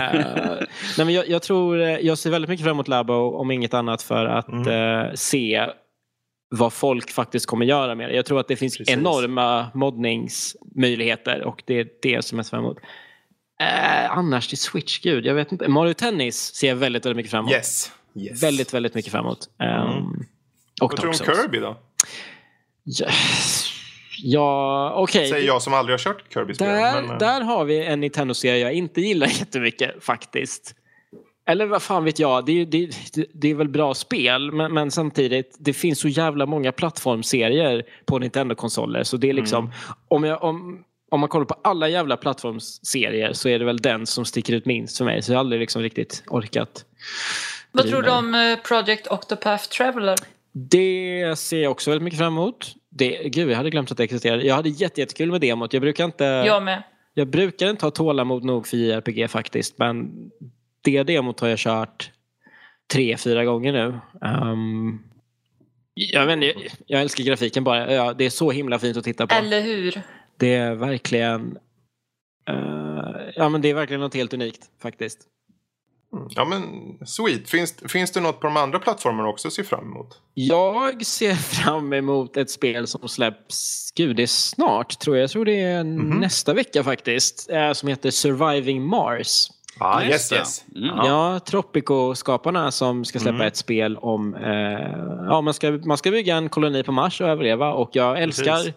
nej, men jag, jag, tror, eh, jag ser väldigt mycket fram emot Labo om inget annat för att Mm. eh, se vad folk faktiskt kommer göra med det. Jag tror att det finns Precis. enorma moddningsmöjligheter och det är det som jag ser fram emot. Eh, annars till Switch, gud, jag vet inte. Mario Tennis ser jag väldigt, väldigt mycket fram emot. Yes. yes. Väldigt, väldigt mycket fram emot. Um, Och Vad tror du om. Kirby då? Ja, ja okej. Säger jag som aldrig har kört Kirby-spel. Där, men, eh, där har vi en Nintendo-serie jag inte gillar jättemycket faktiskt. Eller vad fan vet jag, det är, det, det- är väl bra spel men, men samtidigt det finns så jävla många plattformserier på Nintendo-konsoler så det är liksom Mm. om, jag, om, om man kollar på alla jävla plattformsserier så är det väl den som sticker ut minst för mig så jag har aldrig liksom riktigt orkat. Vad tror du om eh, Project Octopath Traveler? Det ser jag också väldigt mycket fram emot. Det, gud, jag hade glömt att det existerade. Jag hade jätte, jättekul med demot. Jag brukar inte... Jag med. Jag brukar inte ha tålamod nog för JRPG faktiskt, men det demot har jag kört tre, fyra gånger nu. Ehm, jag, inte, jag, jag älskar grafiken bara. Ja, det är så himla fint att titta på. Eller hur? Det är verkligen... eh, ja, men det är verkligen något helt unikt faktiskt. Ja men sweet. Finns, finns det något på de andra plattformarna också att se fram emot? Jag ser fram emot ett spel som släpps, gud det är snart tror jag. Jag tror det är Mhm. nästa vecka faktiskt. eh, Som heter Surviving Mars. Ah, yes yes. Mm. Ja, Tropico-skaparna som ska släppa Mm. ett spel om... Eh, ja, man ska, man ska bygga en koloni på Mars och överleva. Och jag älskar, Precis.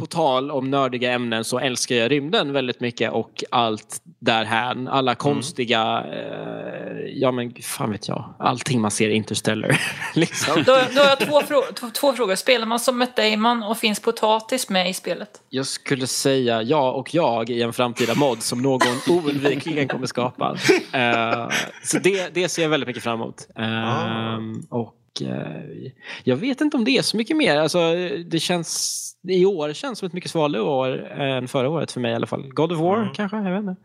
På tal om nördiga ämnen, så älskar jag rymden väldigt mycket och allt därhän. Alla Mm. konstiga... Eh, ja, men fan vet jag. Allting man ser i Interstellar. liksom. Då, då har jag två, frå- två, två frågor. Spelar man som Matt Damon och finns potatis med i spelet? Jag skulle säga ja och jag i en framtida mod som någon oundvikligen kommer skapa. Eh, så det, det ser jag väldigt mycket fram emot. Eh, Och eh, jag vet inte om det är så mycket mer. Alltså, det känns, I år känns som ett mycket svalare år än förra året för mig i alla fall. God of War Mm. kanske? Jag vet inte.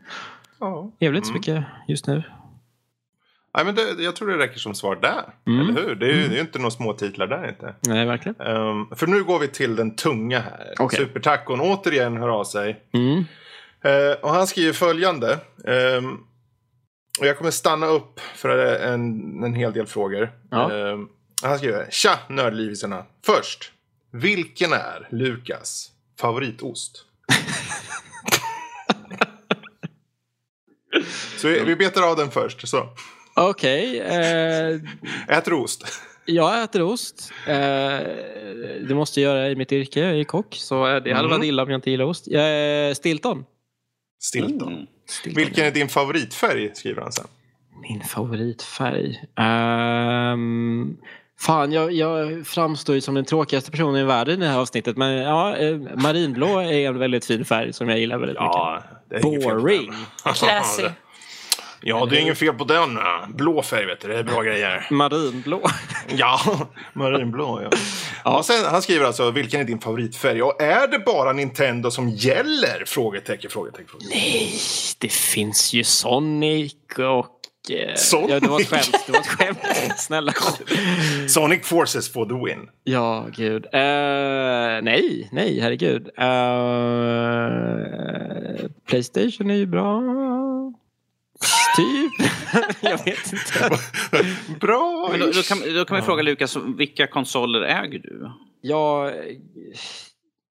Ja. Vet inte så mycket just nu. Nej, men det, jag tror det räcker som svar där. Mm. Eller hur? Det är ju det är ju inte några små titlar där inte. Nej, verkligen. Ehm, för nu går vi till den tunga här. Okej. Supertacon återigen hör av sig. Mm. Eh, och han skriver följande. ehm, och jag kommer stanna upp för en, en hel del frågor. Ja. Ehm, han skriver. Tja nördlivisarna. Först. Vilken är Lukas favoritost? Så vi, vi betar av den först. Så. Okej. eh, Äter ost. Jag äter ost. Eh, det måste jag göra i mitt yrke. Jag är kock. Så eh, det hade Mm. varit illa om jag inte gillar ost. Jag är Stilton. Stilton. Mm. Stilton Vilken är din favoritfärg? Skriver han sen. Min favoritfärg? Ehm, fan, jag, jag framstår ju som den tråkigaste personen i världen i det här avsnittet. Men ja, eh, marinblå är en väldigt fin färg som jag gillar väldigt det är inget fel på Boring. Classy. Ja, det är inget fel på den. Blå färg vet du, det är bra grejer. mycket. Marinblå. Ja, marinblå ja. ja sen, han skriver alltså, vilken är din favoritfärg? Och är det bara Nintendo som gäller? Frågetecken, frågetecken, frågetecken. Nej, det finns ju Sonic och eh, Sonic? Ja, det var ett skämt. Det var ett skämt. Snälla. Sonic Forces for the win. Ja, gud. Eh, nej, nej, herregud. Eh, Playstation är ju bra. Typ. jag vet inte. Bra! Men då, då, kan, då kan vi fråga Lukas, vilka konsoler äger du? Jag,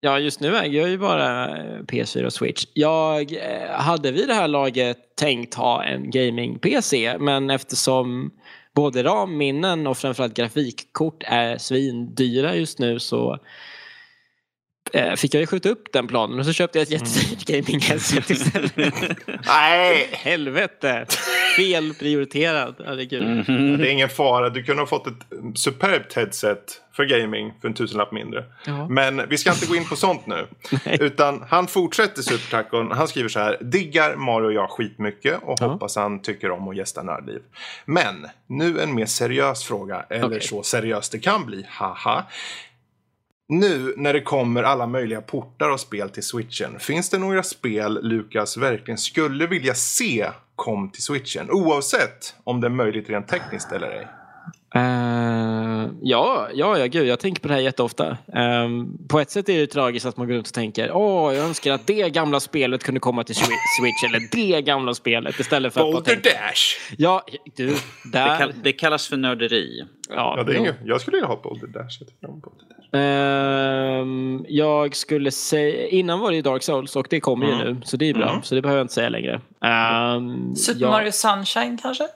ja, just nu äger jag ju bara eh, PS4 och Switch. Jag eh, hade vid det här laget tänkt ha en gaming-PC men eftersom både RAM-minnen och framförallt grafikkort är svindyra just nu så eh, fick jag ju skjuta upp den planen och så köpte jag ett jättedyrt gaming-headset istället. Nej! Helvete! Fel prioriterad, herregud. Det är ingen fara. Du kunde ha fått ett superbt headset för gaming för en tusenlapp mindre. Ja. Men vi ska inte gå in på sånt nu. Utan han fortsätter Supertacon. Han skriver så här. Diggar Mario och jag skitmycket och Ja. hoppas han tycker om att gästa Nördliv. Men nu en mer seriös fråga. Eller Okej. så seriöst det kan bli. Haha. Nu när det kommer alla möjliga portar och spel till switchen. Finns det några spel Lukas verkligen skulle vilja se kom till switchen? Oavsett om det är möjligt rent tekniskt eller ej. Eh, ja, ja, ja, gud, jag tänker på det här jätteofta. Um, på ett sätt är det tragiskt att man går runt och tänker åh, jag önskar att det gamla spelet kunde komma till Swi- Switch eller det gamla spelet istället för att Boulder tänka, Dash! ja, du, Det, där. kall, det kallas för nörderi. ja, Ja, det är inget. Jag skulle vilja ha Boulder Dash. Jag tycker om Boulder Dash. Ehm, jag skulle säga, innan var det ju Dark Souls och det kommer ju Mm. nu, så det är bra. Mm. Så det behöver jag inte säga längre. Ehm, Super ja, Mario Sunshine kanske?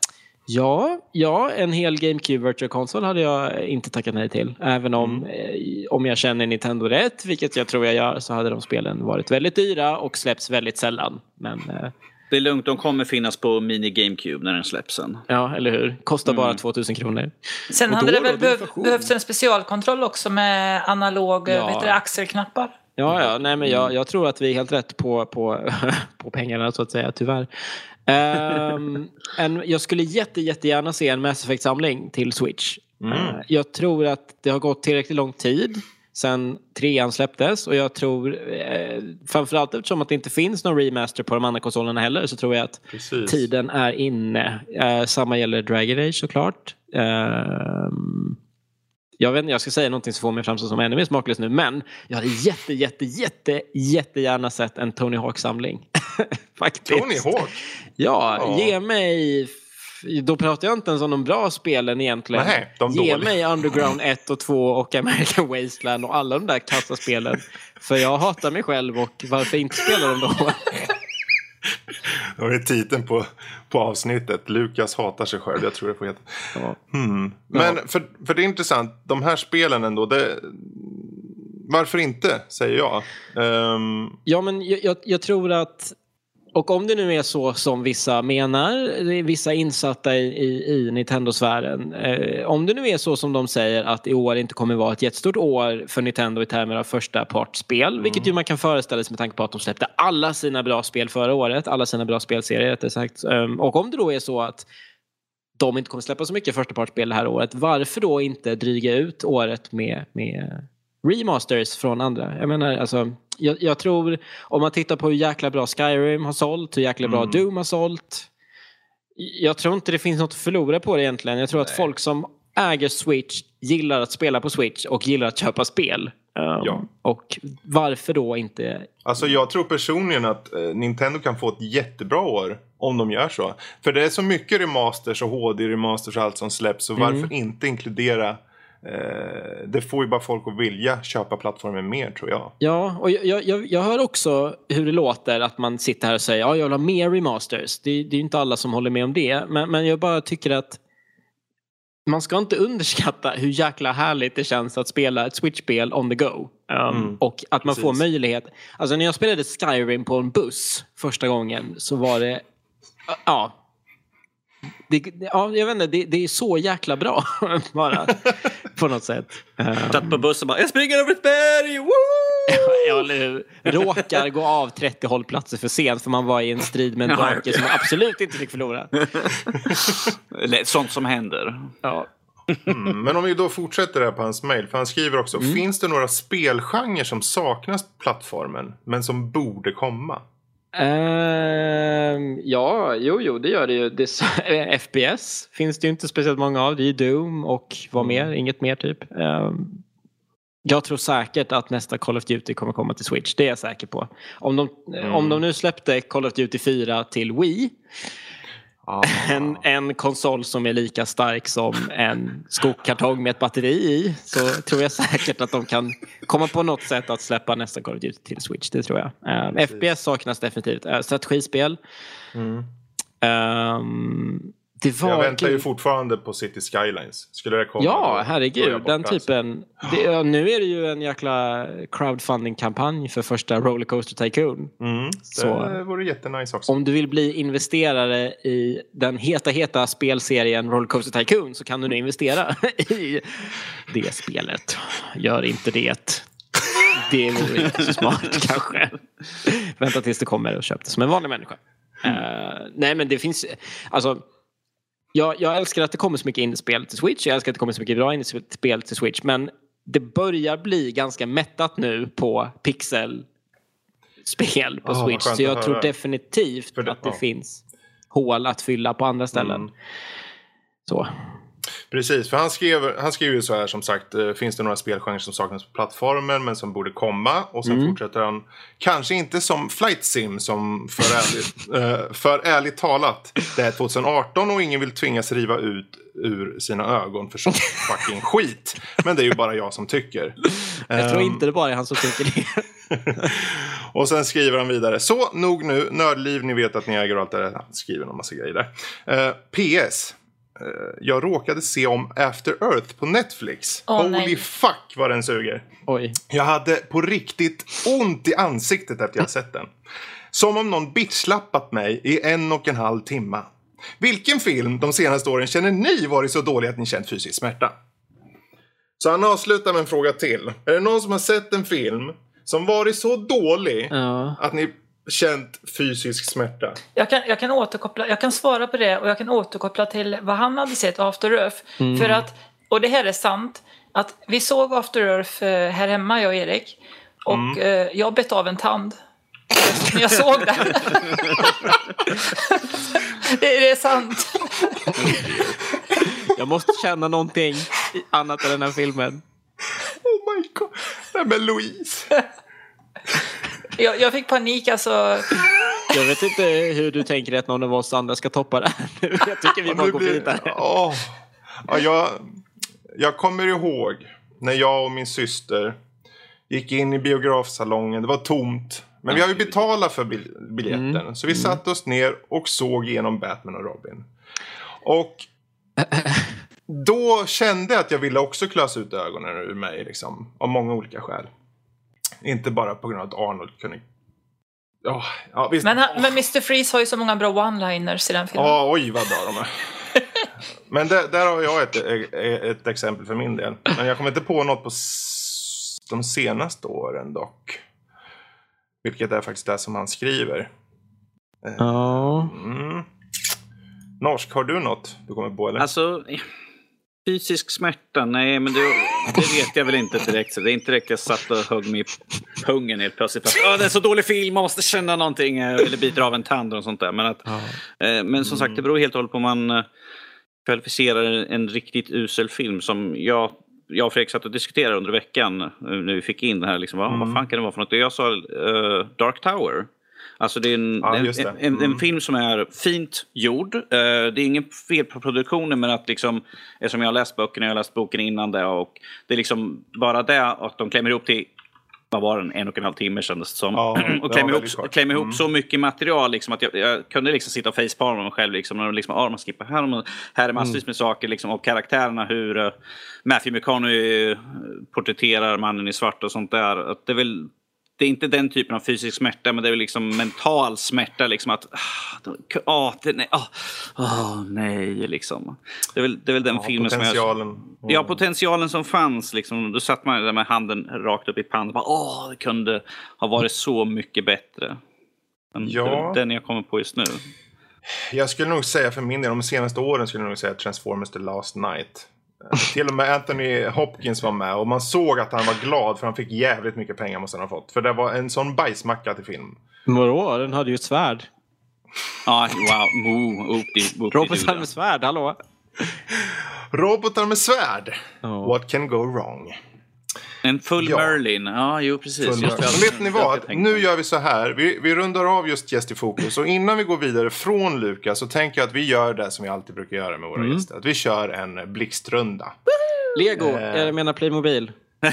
Ja, ja, en hel GameCube Virtual Console hade jag inte tackat nej till. Även om, eh, om jag känner Nintendo rätt, vilket jag tror jag gör, så hade de spelen varit väldigt dyra och släpps väldigt sällan. Men eh, Det är lugnt, de kommer finnas på Mini GameCube när den släpps sen. ja, eller hur? Kostar bara Mm. 2000 kronor. Sen hade det väl behöv, behövts en specialkontroll också med analog Ja. vet du, axelknappar. Ja, ja, nej men jag, jag tror att vi är helt rätt på, på, på pengarna så att säga, tyvärr. Ehm, en, jag skulle jätte, jättegärna se en Mass Effect-samling till Switch. Mm. Eh, jag tror att det har gått tillräckligt lång tid sen trean släpptes och jag tror eh, framförallt eftersom att det inte finns någon remaster på de andra konsolerna heller så tror jag att Precis. tiden är inne. Eh, samma gäller Dragon Age såklart. Ehm, jag vet inte, jag ska säga någonting som får mig framstå som ännu mer smaklös nu men jag hade jätte, jätte, jätte, jättegärna sett en Tony Hawk-samling. Faktiskt. Tony Hawk? Ja, Ja. ge mig... Då pratar jag inte ens om de bra spelen egentligen. Nej, de ge dåliga. mig Underground 1 och 2 och American Wasteland och alla de där kassaspelen. För jag hatar mig själv och varför inte spela dem då? Det är titeln på, på avsnittet. Lukas hatar sig själv. Jag tror det får heta. Ja. Hmm. Men för, för det är intressant. De här spelen ändå. Det, varför inte, säger jag. Ehm, Ja, men jag, jag, jag tror att... Och om det nu är så som vissa menar, vissa insatta i, i, i Nintendo-sfären. Eh, om det nu är så som de säger att i år inte kommer vara ett jättestort år för Nintendo i termer av första partspel. Vilket ju man kan föreställa sig med tanke på att de släppte alla sina bra spel förra året. Alla sina bra spelserier rättare sagt. Um, och om det då är så att de inte kommer släppa så mycket första partspel det här året. Varför då inte dryga ut året med, med remasters från andra? Jag menar, alltså, jag, jag tror om man tittar på hur jäkla bra Skyrim har sålt, hur jäkla bra Mm. Doom har sålt. Jag tror inte det finns något att förlora på det egentligen. Jag tror att Nej. folk som äger Switch gillar att spela på Switch och gillar att köpa spel. Um, Ja. Och varför då inte? Alltså jag tror personligen att eh, Nintendo kan få ett jättebra år om de gör så. För det är så mycket remasters och HD-remasters och allt som släpps. Så Mm. varför inte inkludera det får ju bara folk att vilja köpa plattformen mer tror jag. Ja, och jag, jag, jag hör också hur det låter att man sitter här och säger ja, jag vill ha mer remasters. Det, det är ju inte alla som håller med om det. Men, men jag bara tycker att man ska inte underskatta hur jäkla härligt det känns att spela ett Switch-spel on the go. Um, Mm, och att man får precis. möjlighet. Alltså när jag spelade Skyrim på en buss första gången så var det... Ja. Det, ja, jag vet inte, det, det är så jäkla bra bara. på något sätt. Um, Satt på bussen och bara “Jag springer över ett berg!” Woo! Råkar gå av 30 hållplatser för sent för man var i en strid med en drake som man absolut inte fick förlora. Sånt som händer. Ja. Mm. Men om vi då fortsätter här på hans mail. För han skriver också. Finns det några spelgenrer som saknas på plattformen men som borde komma? Ehm, ja, jo, jo, det gör det ju. Det, FPS finns det ju inte speciellt många av. Det är Doom och vad mer? Inget mer typ. Ehm, jag tror säkert att nästa Call of Duty kommer komma till Switch. Det är jag säker på. Om de, om de nu släppte Call of Duty 4 till Wii Ah. en, en konsol som är lika stark som en skokartong med ett batteri i så tror jag säkert att de kan komma på något sätt att släppa nästa Call of Duty till Switch. Det tror jag. Uh, FPS saknas definitivt. Uh, strategispel. Mm. Um, det var Jag väntar ju fortfarande på City Skylines. Skulle det komma? Ja, herregud. Den typen. Det, nu är det ju en jäkla crowdfunding-kampanj för första Rollercoaster Tycoon. Mm, det Så- vore jättenice också. Om du vill bli investerare i den heta, heta spelserien Rollercoaster Tycoon så kan du nu investera i det spelet. Gör inte det. Det vore inte så smart kanske. Vänta tills det kommer och köp det som en vanlig människa. Eh, nej men det finns, alltså jag, jag älskar att det kommer så mycket indiespel till Switch. Jag älskar att det kommer så mycket bra indiespel till Switch. Men det börjar bli ganska mättat nu på pixelspel på vad Switch. Så jag tror definitivt det- att det ja. finns hål att fylla på andra ställen. Mm. Så. Precis, för han skrev, han skrev ju så här som sagt, eh, finns det några spelgenrer som saknas på plattformen men som borde komma? Och sen fortsätter han, kanske inte som Flight Sim som för ärligt, eh, för ärligt talat, det är 2018 och ingen vill tvingas riva ut ur sina ögon för sån fucking skit. Men det är ju bara jag som tycker. Jag tror Ehm, inte det bara är han som tycker det. och sen skriver han vidare. Så, nog nu. Nördliv, ni vet att ni äger och allt det där. Han skriver en massa grejer där. Eh, PS. Eh, jag råkade se om After Earth på Netflix. Åh, Holy nej. fuck vad den suger. Oj. Jag hade på riktigt ont i ansiktet efter jag sett den. Som om någon bitchlappat mig i en och en halv timme. Vilken film de senaste åren känner ni varit så dålig att ni känt fysisk smärta? Så han avslutar med en fråga till. Är det någon som har sett en film som varit så dålig Ja. att ni känt fysisk smärta? Jag kan, jag, kan återkoppla, jag kan svara på det och jag kan återkoppla till vad han hade sett After Earth. För att, och det här är sant, att vi såg After Earth eh, här hemma, jag och Erik. Och eh, jag bet av en tand. När jag såg den. det, det är sant. Jag måste känna någonting annat än den här filmen. Oh my god. Nej men Louise. Jag, jag fick panik alltså. Jag vet inte hur du tänker att någon av oss andra ska toppa det här nu. Jag tycker vi bara går vidare. Åh. Ja, jag, jag kommer ihåg när jag och min syster gick in i biografsalongen. Det var tomt. Men vi har ju betalat för bil- biljetten. Mm. Så vi satte oss ner och såg igenom Batman och Robin. Och då kände jag att jag ville också klösa ut ögonen ur mig. Liksom, av många olika skäl. Inte bara på grund av att Arnold kunde... Ja, ja, visst. Men, han, men Mr. Freeze har ju så många bra one-liners i den filmen. Ja, oj vad bra de är. Men där, där har jag ett, ett exempel för min del. Men jag kommer inte på något på de senaste åren dock. Vilket är faktiskt det som han skriver. Ja. Mm. Norsk, har du något du kommer på eller? Alltså, fysisk smärta, nej men det, det vet jag väl inte direkt. Så det är inte direkt jag satt och högg mig i pungen helt plötsligt. Att, "Åh, det är så dålig film, man måste känna någonting. eh, Eller biter av en tand och sånt där. Men, att, eh, men som sagt, det beror helt och hållet på om man eh, kvalificerar en riktigt usel film som jag jag och Fredrik satt och diskuterade under veckan när vi fick in det här. Liksom, vad, vad fan kan det vara för något? Jag sa eh, Dark Tower. Alltså det är en, Ja, en, just det. en, en, Mm. film som är fint gjord. Eh, det är ingen fel på produktionen men att liksom, eftersom jag har läst böckerna, jag har läst boken innan det och det är liksom bara det att de klämmer ihop till vad var den, en och en halv timme kändes det som. Ja, det och klämmer ihop, klämmer ihop Mm. så mycket material liksom, att jag, jag kunde liksom sitta och facepalma mig själv. Liksom, och liksom, ah, man skippar här, man, här är massvis med saker. Liksom, och karaktärerna, hur uh, Matthew McConaughey eh, porträtterar mannen i svart och sånt där. Att det är väl det är inte den typen av fysisk smärta, men det är väl liksom mental smärta. Liksom att, ah, ah, det, nej, ah, ah, nej, liksom. Det är väl, det är väl den Ja, filmen som jag... Ja, potentialen som fanns. Liksom. Då satt man där med handen rakt upp i pannan. Bara, Åh, det kunde ha varit så mycket bättre. Men Ja. det är den jag kommer på just nu. Jag skulle nog säga för min del, de senaste åren skulle jag nog säga Transformers The Last Night. Till och med Anthony Hopkins var med och man såg att han var glad för han fick jävligt mycket pengar måste han ha fått. För det var en sån bajsmacka till film. Vadå? Den hade ju ett svärd. Ja, wow. Mo, upp upp Robotar med svärd, hallå? Robotar med svärd. Ja. What can go wrong? En full Ja. Merlin. Ja, jo precis. Full Just. Men vet ni vad? Nu gör vi så här. Vi, vi rundar av just gäst i fokus. Och innan vi går vidare från Lukas så tänker jag att vi gör det som vi alltid brukar göra med våra Mm. gäster. Att vi kör en blixtrunda. Lego, Eh. jag menar Playmobil.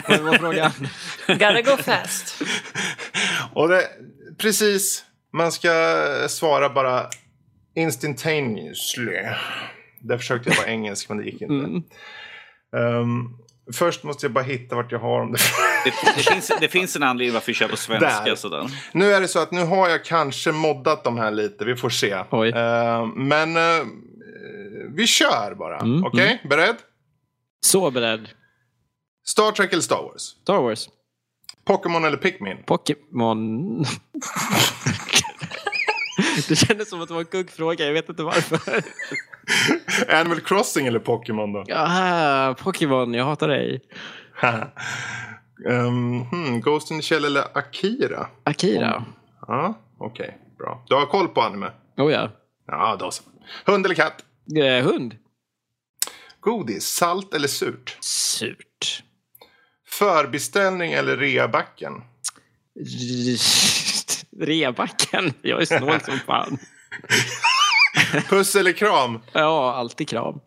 Vad var frågan? Gotta go fast. Och det, precis, man ska svara bara instantaneously. Där försökte jag vara engelsk men det gick inte. Mm. Ehm, först måste jag bara hitta vart jag har dem. Det, det, finns, det finns en anledning varför vi kör på svenska. Där. Sådär. nu är det så att nu har jag kanske moddat de här lite, vi får se. Oj. Ehm, men eh, vi kör bara. Mm, Okej, beredd? Så beredd. Star Trek eller Star Wars? Star Wars. Pokémon eller Pikmin? Pokémon. Det kändes som att det var en kuggfråga, jag vet inte varför. Animal Crossing eller Pokémon då? Ja, Pokémon, jag hatar dig. Ehm, hmm, Ghost in the Shell eller Akira? Akira. Ja, okej. bra. Du har koll på anime? Oh ja. Ja, då så. Hund eller katt? Eh, hund. Godis, salt eller surt? Surt. Förbeställning eller reabacken? Rebacken. Jag är snål som fan. Puss eller kram? Ja, alltid kram.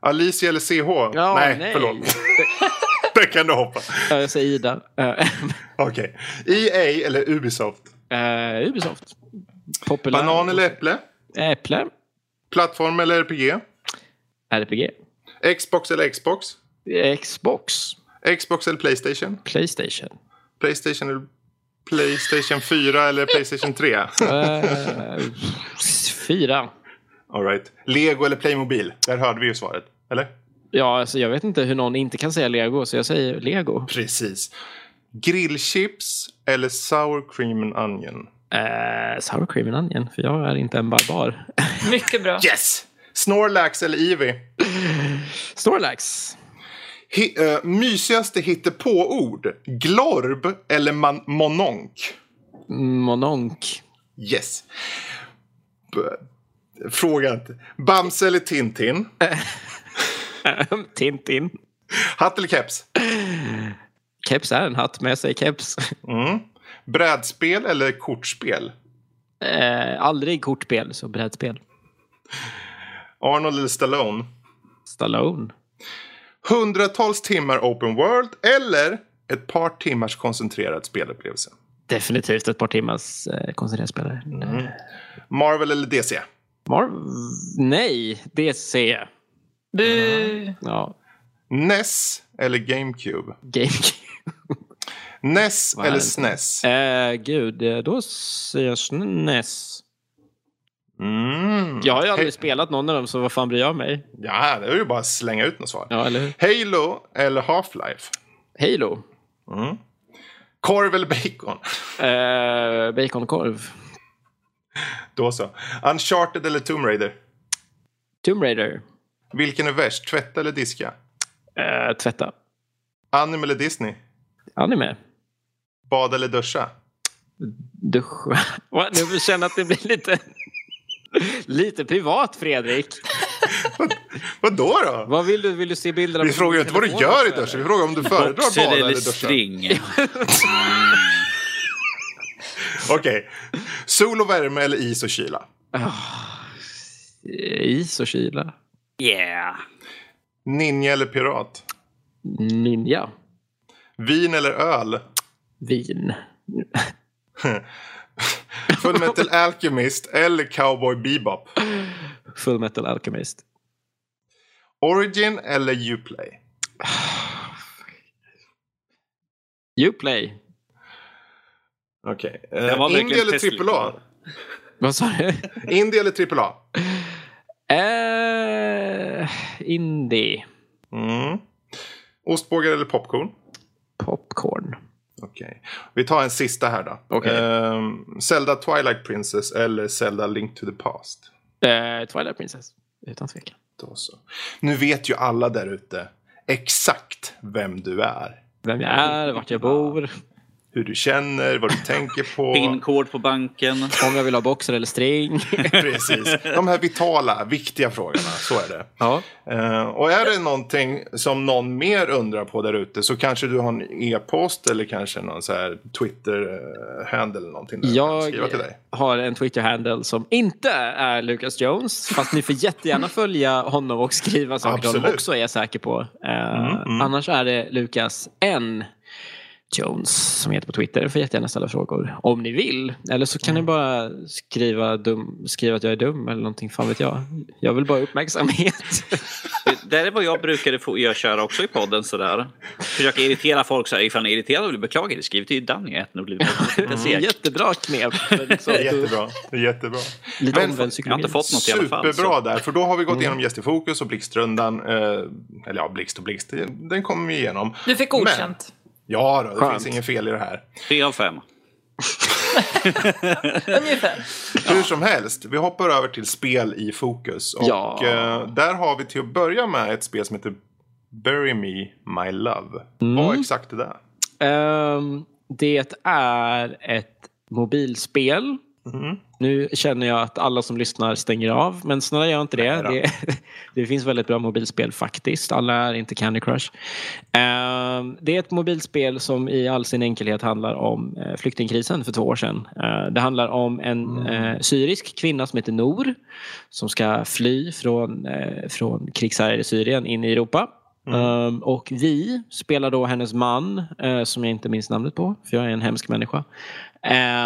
Alicia eller CH? Ja, nej, nej. förlåt. det kan du hoppa. Ja, Jag säger Ida. Okej. EA eller Ubisoft? eh, Ubisoft. Populär. Banan eller äpple? Äpple. Plattform eller RPG? RPG. Xbox eller Xbox? Xbox. Xbox eller Playstation? Playstation. Playstation eller Playstation 4 eller Playstation 3? Eh, fyra. All right. Lego eller Playmobil? Där hörde vi ju svaret. Eller? Ja, alltså jag vet inte hur någon inte kan säga lego, så jag säger lego. Precis. Grillchips eller sour cream and onion? Eh, sour cream and onion, för jag är inte en barbar. Mycket bra. Yes! Snorlax eller Eevee? Snorlax. Hi, eh, mysigaste hittepåord? Glorb eller man- mononk? Mononk. Yes. B- Fråga inte. Bamse eller Tintin? Tintin. Hatt eller keps? Keps är en hatt, men jag säger keps. Mm. Brädspel eller kortspel? Eh, aldrig kortspel, så brädspel. Arnold eller Stallone? Stallone. Hundratals timmar open world eller ett par timmars koncentrerad spelupplevelse? Definitivt ett par timmars eh, koncentrerad spelare. Mm. Marvel eller DC? Marv... Nej, DC. Bu. Ja, NES eller GameCube? GameCube. NES eller? SNES? Eh, gud, eh, då säger jag SNES. Mm. Jag har ju aldrig He- spelat någon av dem, så vad fan bryr jag mig? Ja, det är ju bara att slänga ut något svar. Ja, eller? Halo eller Half-Life? Halo. Mm. Korv eller bacon? Eh, baconkorv. Då så. Uncharted eller Tomb Raider? Tomb Raider. Vilken är värst? Tvätta eller diska? Eh, tvätta. Anime eller Disney? Anime. Bada eller duscha? Duscha. Nu känner jag att det blir lite... Lite privat, Fredrik. Vad då? då? Vad vill du? Vill du se bilder av Vi frågar ju inte vad du gör i duschen. Vi frågar om du föredrar Boxer bada eller duscha. string? Okej. Sol och värme eller is och kyla? Ah, is och kyla. Yeah. Ninja eller pirat? Ninja. Vin eller öl? Vin. Fullmetal Alchemist eller Cowboy Bebop? Full Metal Alchemist. Origin eller Uplay? Uplay. Okej. Det Uh, verkligen Indie eller. AAA? Vad sa du? Indie eller AAA? Eh, indie. Mm. Ostbågar eller popcorn? Popcorn. Okej. Vi tar en sista här då. Okej. Ehm, Zelda Twilight Princess eller Zelda Link to the Past? Eh, Twilight Princess. Utan tvekan. Då så. Nu vet ju alla där ute exakt vem du är. Vem jag är, vart jag bor, Hur du känner, vad du tänker på. Pinkod på banken. om jag vill ha boxer eller string. Precis. De här vitala, viktiga frågorna. Så är det. Ja. Eh, och är det någonting som någon mer undrar på där ute så kanske du har en e-post eller kanske någon så här Twitter-handle eller någonting. Där du kan skriva till Jag dig. har en Twitter-handle som inte är Lucas Jones. Fast ni får jättegärna följa honom och skriva saker som Absolut. också är jag säker på. Eh, mm. Annars är det Lucas N. Jones som heter på Twitter. får jättegärna ställa frågor om ni vill. Eller så kan ni bara skriva, dum, skriva att jag är dum eller någonting. Fan vet jag. Jag vill bara uppmärksamhet. Det är vad jag brukade få göra köra också i podden sådär. Försöka irritera folk så här. Ifall ni är irriterade och vill beklaga det, skriv till Danny. Mm. Jättebra knep. Är jättebra. Det är jättebra. Lite Men- omvänd Jag har psykologi. inte fått något i alla fall. Superbra Så. där, för då har vi gått igenom Gäst i fokus och Blixtrundan. Eh, eller ja, Blixt och Blixt, den kommer vi igenom. Du fick Men- godkänt. Ja, då, det Skönt. finns inget fel i det här. Tre av fem. Ungefär. Hur som helst, vi hoppar över till spel i fokus. Och Ja. eh, där har vi till att börja med ett spel som heter Bury Me My Love. Mm. Vad exakt är det? Ehm, det är ett mobilspel. Mhm. Nu känner jag att alla som lyssnar stänger av, men snälla gör inte det. Det, det finns väldigt bra mobilspel faktiskt. Alla är inte Candy Crush. Ehm, det är ett mobilspel som i all sin enkelhet handlar om eh, flyktingkrisen för två år sedan. Eh, det handlar om en eh, syrisk kvinna som heter Nor som ska fly från, från krigshärjade Syrien in i Europa. Mm. Ehm, och vi spelar då hennes man, uh, som jag inte minns namnet på, för jag är en hemsk människa.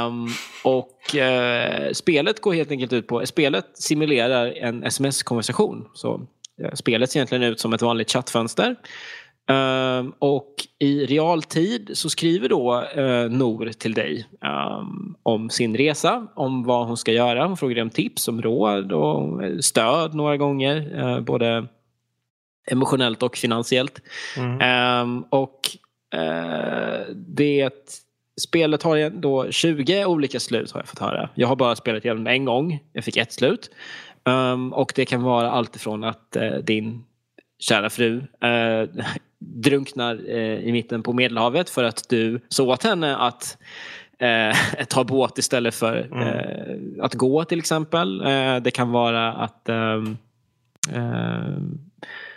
Um, och uh, spelet går helt enkelt ut på, spelet simulerar en sms-konversation. Så uh, spelet ser egentligen ut som ett vanligt chattfönster. Um, och i realtid så skriver då uh, Nor till dig um, om sin resa, om vad hon ska göra. Hon frågar dig om tips, om råd och stöd några gånger. Uh, både emotionellt och finansiellt. Ehm, och eh, det spelet har då 20 olika slut har jag fått höra. Jag har bara spelat igenom en gång. Jag fick ett slut. Ehm, och det kan vara allt ifrån att eh, din kära fru eh, drunknar i mitten på Medelhavet för att du sa åt henne att ta båt istället för eh, att gå till exempel. Det kan vara att ehm,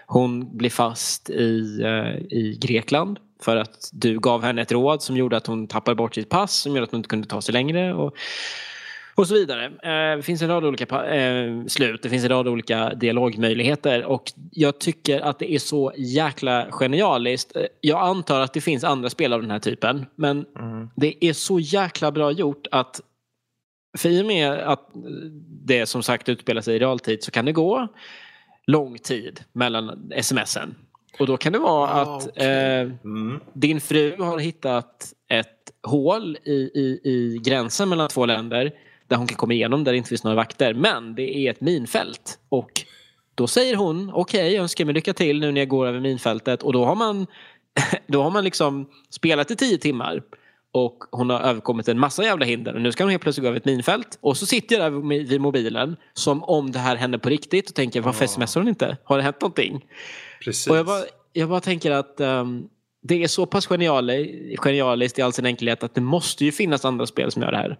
hon blir fast i, eh, i Grekland för att du gav henne ett råd som gjorde att hon tappade bort sitt pass som gjorde att hon inte kunde ta sig längre. Och, och så vidare. Eh, Det finns en rad olika eh, slut, det finns en rad olika dialogmöjligheter och jag tycker att det är så jäkla genialiskt. Jag antar att det finns andra spel av den här typen men det är så jäkla bra gjort att för i och med att det som sagt utspelar sig i realtid så kan det gå lång tid mellan smsen. Och då kan det vara Ah, att okej. eh, Mm. din fru har hittat ett hål i, i, i gränsen mellan två länder där hon kan komma igenom där det inte finns några vakter. Men det är ett minfält. Och då säger hon okej, jag önskar mig lycka till nu när jag går över minfältet. Och då har man, då har man liksom spelat i tio timmar. Och hon har överkommit en massa jävla hinder. Och nu ska hon helt plötsligt gå över ett minfält. Och så sitter jag där vid mobilen som om det här hände på riktigt och tänker varför smsar hon inte? Har det hänt någonting? Precis. Och jag bara, jag bara tänker att ehm, det är så pass geniali- genialiskt i all sin enkelhet att det måste ju finnas andra spel som gör det här.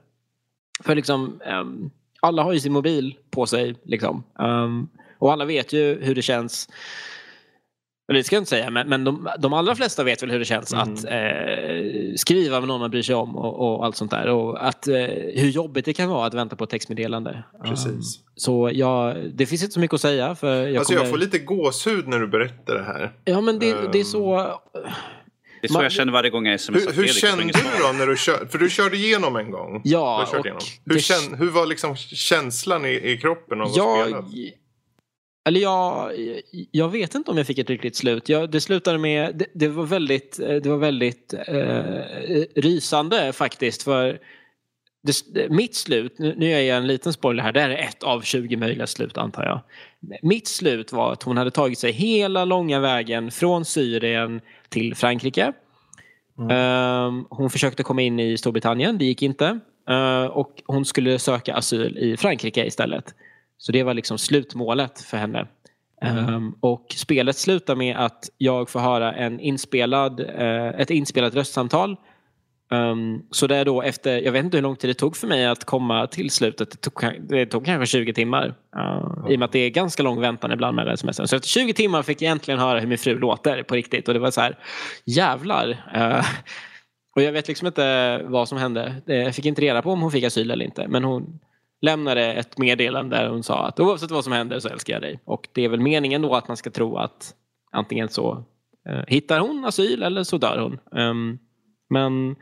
För liksom, ehm, alla har ju sin mobil på sig. Liksom. Ehm, och alla vet ju hur det känns. Det ska jag inte säga, men, men de, de allra flesta vet väl hur det känns att eh, skriva med någon man bryr sig om och, och allt sånt där. Och att, eh, hur jobbigt det kan vara att vänta på ett textmeddelande. Precis. Ehm, så jag, det finns inte så mycket att säga. För jag, Alltså kommer, jag får lite gåshud när du berättar det här. Ja, men det, det är så... Det är så Man- jag känner varje gång jag smsar Hur, hur kände du då när du körde? För du körde igenom en gång. Ja, Du och igenom. Hur, det- känn, hur var liksom känslan i, i kroppen av att spela? Eller jag, jag vet inte om jag fick ett riktigt slut. Jag, det slutade med, det, det var väldigt, eh, det var väldigt eh, rysande faktiskt. För det, mitt slut, nu, nu är jag en liten spoiler här, det här är ett av 20 möjliga slut antar jag. Mitt slut var att hon hade tagit sig hela långa vägen från Syrien till Frankrike. Ehm, hon försökte komma in i Storbritannien, det gick inte. Eh, och hon skulle söka asyl i Frankrike istället. Så det var liksom slutmålet för henne. Um, och spelet slutar med att jag får höra en inspelad, uh, ett inspelat röstsamtal. Um, så det är då efter, jag vet inte hur lång tid det tog för mig att komma till slutet. Det tog, det tog kanske 20 timmar. Uh, I och med att det är ganska lång väntan ibland med sms. Så efter 20 timmar fick jag äntligen höra hur min fru låter på riktigt. Och det var så här, jävlar. Uh, och jag vet liksom inte vad som hände. Jag fick inte reda på om hon fick asyl eller inte. Men hon lämnade ett meddelande där hon sa att oavsett vad som händer så älskar jag dig. Och det är väl meningen då att man ska tro att antingen så eh, hittar hon asyl eller så dör hon. Um, men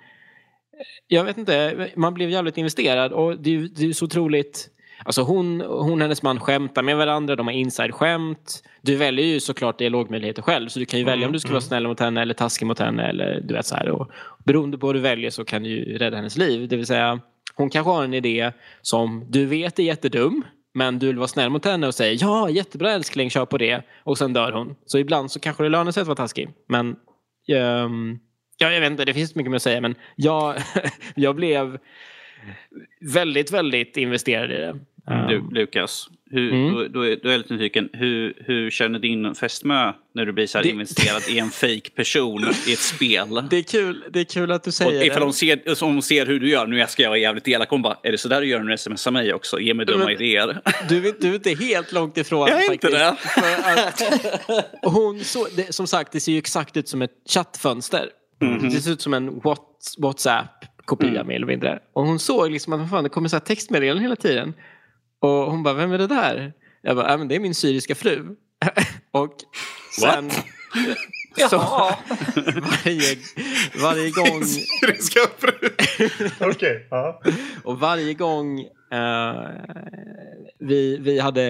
jag vet inte, man blev jävligt investerad och det, det är så otroligt Alltså hon, hon och hennes man skämtar med varandra, de har inside-skämt. Du väljer ju såklart dialogmöjligheter själv så du kan ju välja om du ska vara mm, snäll mot henne eller taskig mot henne. Eller, du vet, så här. Och beroende på vad du väljer så kan du ju rädda hennes liv. Det vill säga, hon kanske har en idé som du vet är jättedum. Men du vill vara snäll mot henne och säga ja jättebra älskling, kör på det. Och sen dör hon. Så ibland så kanske det lönar sig att vara taskig. Men um, ja, jag vet inte, det finns mycket mer att säga. Men jag, jag blev väldigt, väldigt investerad i det. Du, Lukas, hur, mm. då, då, är, då är jag lite nyfiken. Hur, hur känner din fästmö när du blir så det... investerad i en fake person i ett spel? Det är kul, det är kul att du säger och ifall det. Hon ser, om hon ser hur du gör, nu ska jag vara jävligt elak, hon bara, är det så där du gör när du smsar mig också? Ge mig dumma Men, idéer. Du, du är inte helt långt ifrån Jag är faktiskt. inte det. hon så, det, som sagt, det ser ju exakt ut som ett chattfönster. Mm -hmm. Det ser ut som en WhatsApp kopia mm. mer eller mindre. Och hon såg liksom att fan, det kommer så här textmeddelanden hela tiden. Och hon bara, vem är det där? Jag bara, äh, men det är min syriska fru. och sen... Så varje, varje gång... Syriska fru? Okej. Okay, ja. Och varje gång uh, vi, vi hade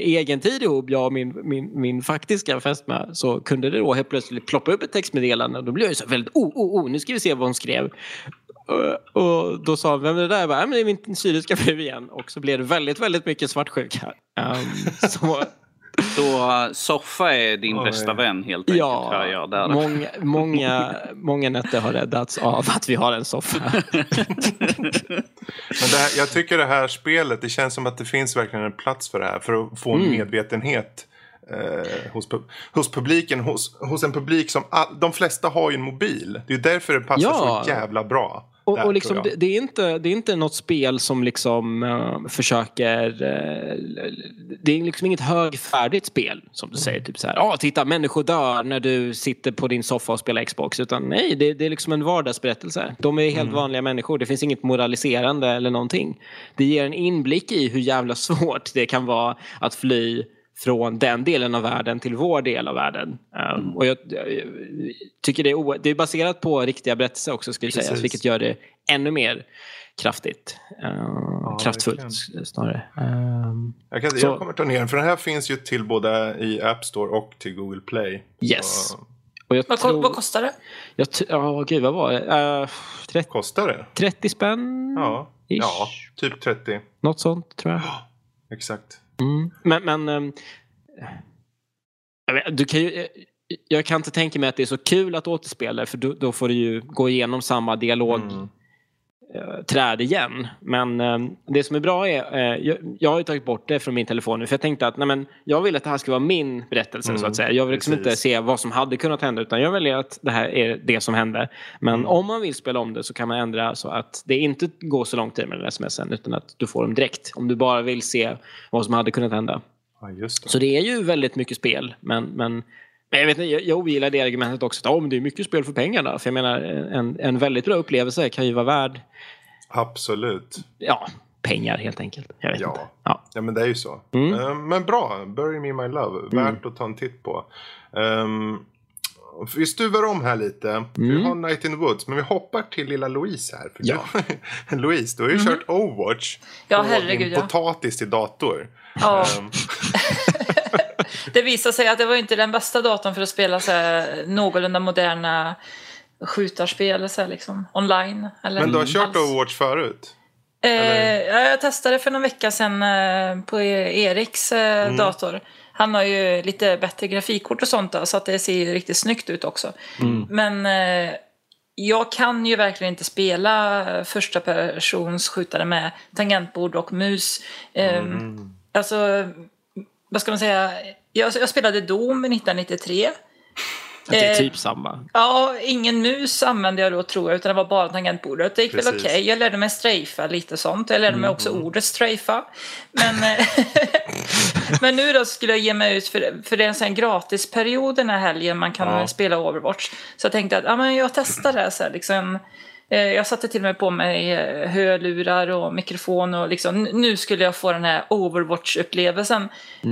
egen tid ihop, jag och min, min, min faktiska fästmö, så kunde det då helt plötsligt ploppa upp ett textmeddelande. Och då blev jag så väldigt, oh, oh, oh, nu ska vi se vad hon skrev. Eh, och då sa hon, vem är det där? Jag bara, det är min syriska fru igen. Och så blev det väldigt, väldigt mycket svartsjuka. Um, så, så Soffa är din Oj. bästa vän helt enkelt? Ja, jag där. Många, många, många nätter har räddats av att vi har en soffa. Men här, jag tycker det här spelet, det känns som att det finns verkligen en plats för det här. För att få en mm. medvetenhet eh, hos, hos publiken. Hos, hos en publik som, all, de flesta har ju en mobil. Det är därför det passar ja. så jävla bra. Och, där, och liksom, det, det, är inte, det är inte något spel som liksom uh, försöker... Uh, det är liksom inget högfärdigt spel som du säger. Typ så här, oh, titta människor dör när du sitter på din soffa och spelar Xbox. Utan nej, det, det är liksom en vardagsberättelse. De är helt mm. vanliga människor. Det finns inget moraliserande eller någonting. Det ger en inblick i hur jävla svårt det kan vara att fly från den delen av världen till vår del av världen. Um, och jag, jag, tycker det är, det är baserat på riktiga berättelser också, ska sägas, vilket gör det ännu mer kraftigt. Uh, ja, kraftfullt snarare. Um, jag, kan, så, jag kommer ta ner den, för den här finns ju till både i App Store och till Google Play. Yes. Så. vad, tror, vad kostar det? Ja, oh, gud, vad var det? Uh, 30, kostar det? 30 spänn? Ja, ja typ 30. Något sånt, tror jag. Exakt. Mm. Men, men um, du kan ju, jag kan inte tänka mig att det är så kul att återspela för då, då får du ju gå igenom samma dialog mm. Eh, träd igen. Men um, det som är bra är, uh, jag, har tagit bort det från min telefon nu för jag tänkte att nej, men, jag vill att det här ska vara min berättelse mm. så att mm, säga. Jag vill liksom inte se vad som hade kunnat hända utan jag väljer att det här är det som hände. Men mm. om man vill spela om det så kan man ändra så att det inte går så lång tid med den smsen utan att du får dem direkt. Om du bara vill se vad som hade kunnat hända. Ja, det. Så det är ju väldigt mycket spel. Men, men, men jag, vet inte, jag, jag ogillar det argumentet också. Att, oh, men det är mycket spel för pengarna. För jag menar, en, en väldigt bra upplevelse kan ju vara värd... Absolut. Ja, pengar helt enkelt. Jag vet ja. inte. Ja. ja, men det är ju så. Mm. Um, men bra, Bury Me My Love. Mm. Värt att ta en titt på. Um, vi stuvar om här lite. Mm. Vi har Night in the Woods, men vi hoppar till lilla Louise här. För ja. du, Louise, du har ju mm. kört Overwatch ja, på herregud, din ja. potatis till dator. Ja. Um. det visade sig att det var inte den bästa datorn för att spela så här, någorlunda moderna skjutarspel så här, liksom, online. Eller men du har kört. Overwatch förut? Eh, jag testade för någon vecka sedan eh, på Eriks eh, mm. dator. Han har ju lite bättre grafikkort och sånt då, så att det ser ju riktigt snyggt ut också. Mm. Men eh, jag kan ju verkligen inte spela första persons skjutare med tangentbord och mus. Eh, mm. Alltså, vad ska man säga, jag, jag spelade Doom 1993. Det är Eh, typ samma. Ja, ingen mus använde jag då tror jag, utan det var bara tangentbordet. Det gick väl okej. Precis. Jag lärde mig strafa lite sånt. Jag lärde mig också ordet strafa. Men, eh, men nu då skulle jag ge mig ut, för, för det är en sån här gratisperiod den här helgen man kan Ja. spela Overwatch. Så jag tänkte att ja, men jag testar det här. Så här liksom, Eh, Jag satte till och med på mig eh, hörlurar och mikrofon och liksom, nu skulle jag få den här Overwatch-upplevelsen.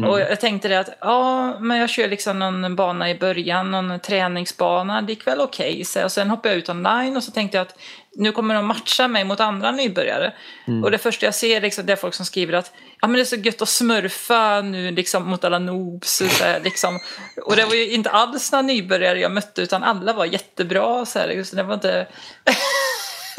Och jag tänkte det att, ja, men jag kör liksom någon bana i början, någon träningsbana, det gick väl okej. så Och sen hoppade jag ut online och så tänkte jag att nu kommer de matcha mig mot andra nybörjare. Och det första jag ser liksom, det är folk som skriver att ja, men det är så gött att smurfa nu liksom, mot alla noobs. Och, så här, liksom. och det var ju inte alls några nybörjare jag mötte utan alla var jättebra. Så här, så det var inte...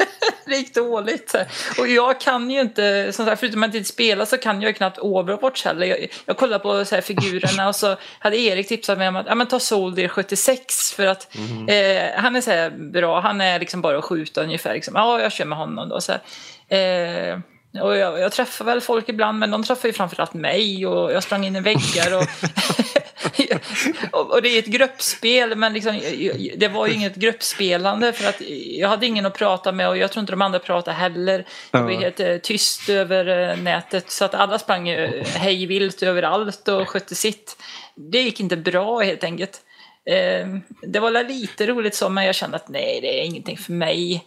det gick dåligt. Och jag kan ju inte, som sagt, förutom att inte spela så kan jag ju knappt Overwatch heller. Jag, jag kollar på så här, figurerna och så hade Erik tipsat mig om att ja, men ta Soldier 76 för att eh, han är så här bra, han är liksom bara att skjuta ungefär. Liksom. Ja, jag kör med honom då. Så här. Eh, och jag, jag träffar väl folk ibland, men de träffar ju framförallt mig och jag sprang in i väggar. Och, och, det är ett gruppspel, men liksom, det var ju inget gruppspelande för att jag hade ingen att prata med och jag tror inte de andra pratade heller. Det var helt eh, tyst över eh, nätet så att alla sprang ju hejvilt överallt och skötte sitt. Det gick inte bra helt enkelt. Eh, det var lite roligt så, men jag kände att nej, det är ingenting för mig.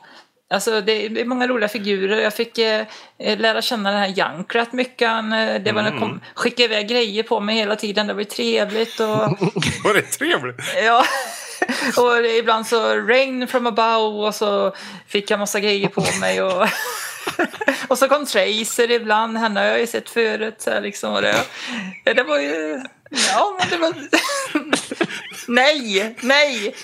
Alltså det är många roliga figurer. Jag fick eh, eh, lära känna den här Junkrat mycket. Han, eh, det var mm. kom, skickade iväg grejer på mig hela tiden. Det var ju trevligt. Och, Var det trevligt? ja. och ibland så rain from above och så fick jag massa grejer på mig. Och, och så kom Tracer ibland. Henne har jag ju sett förut. Så här, liksom, och det, det var ju... Ja, men det var... nej, nej!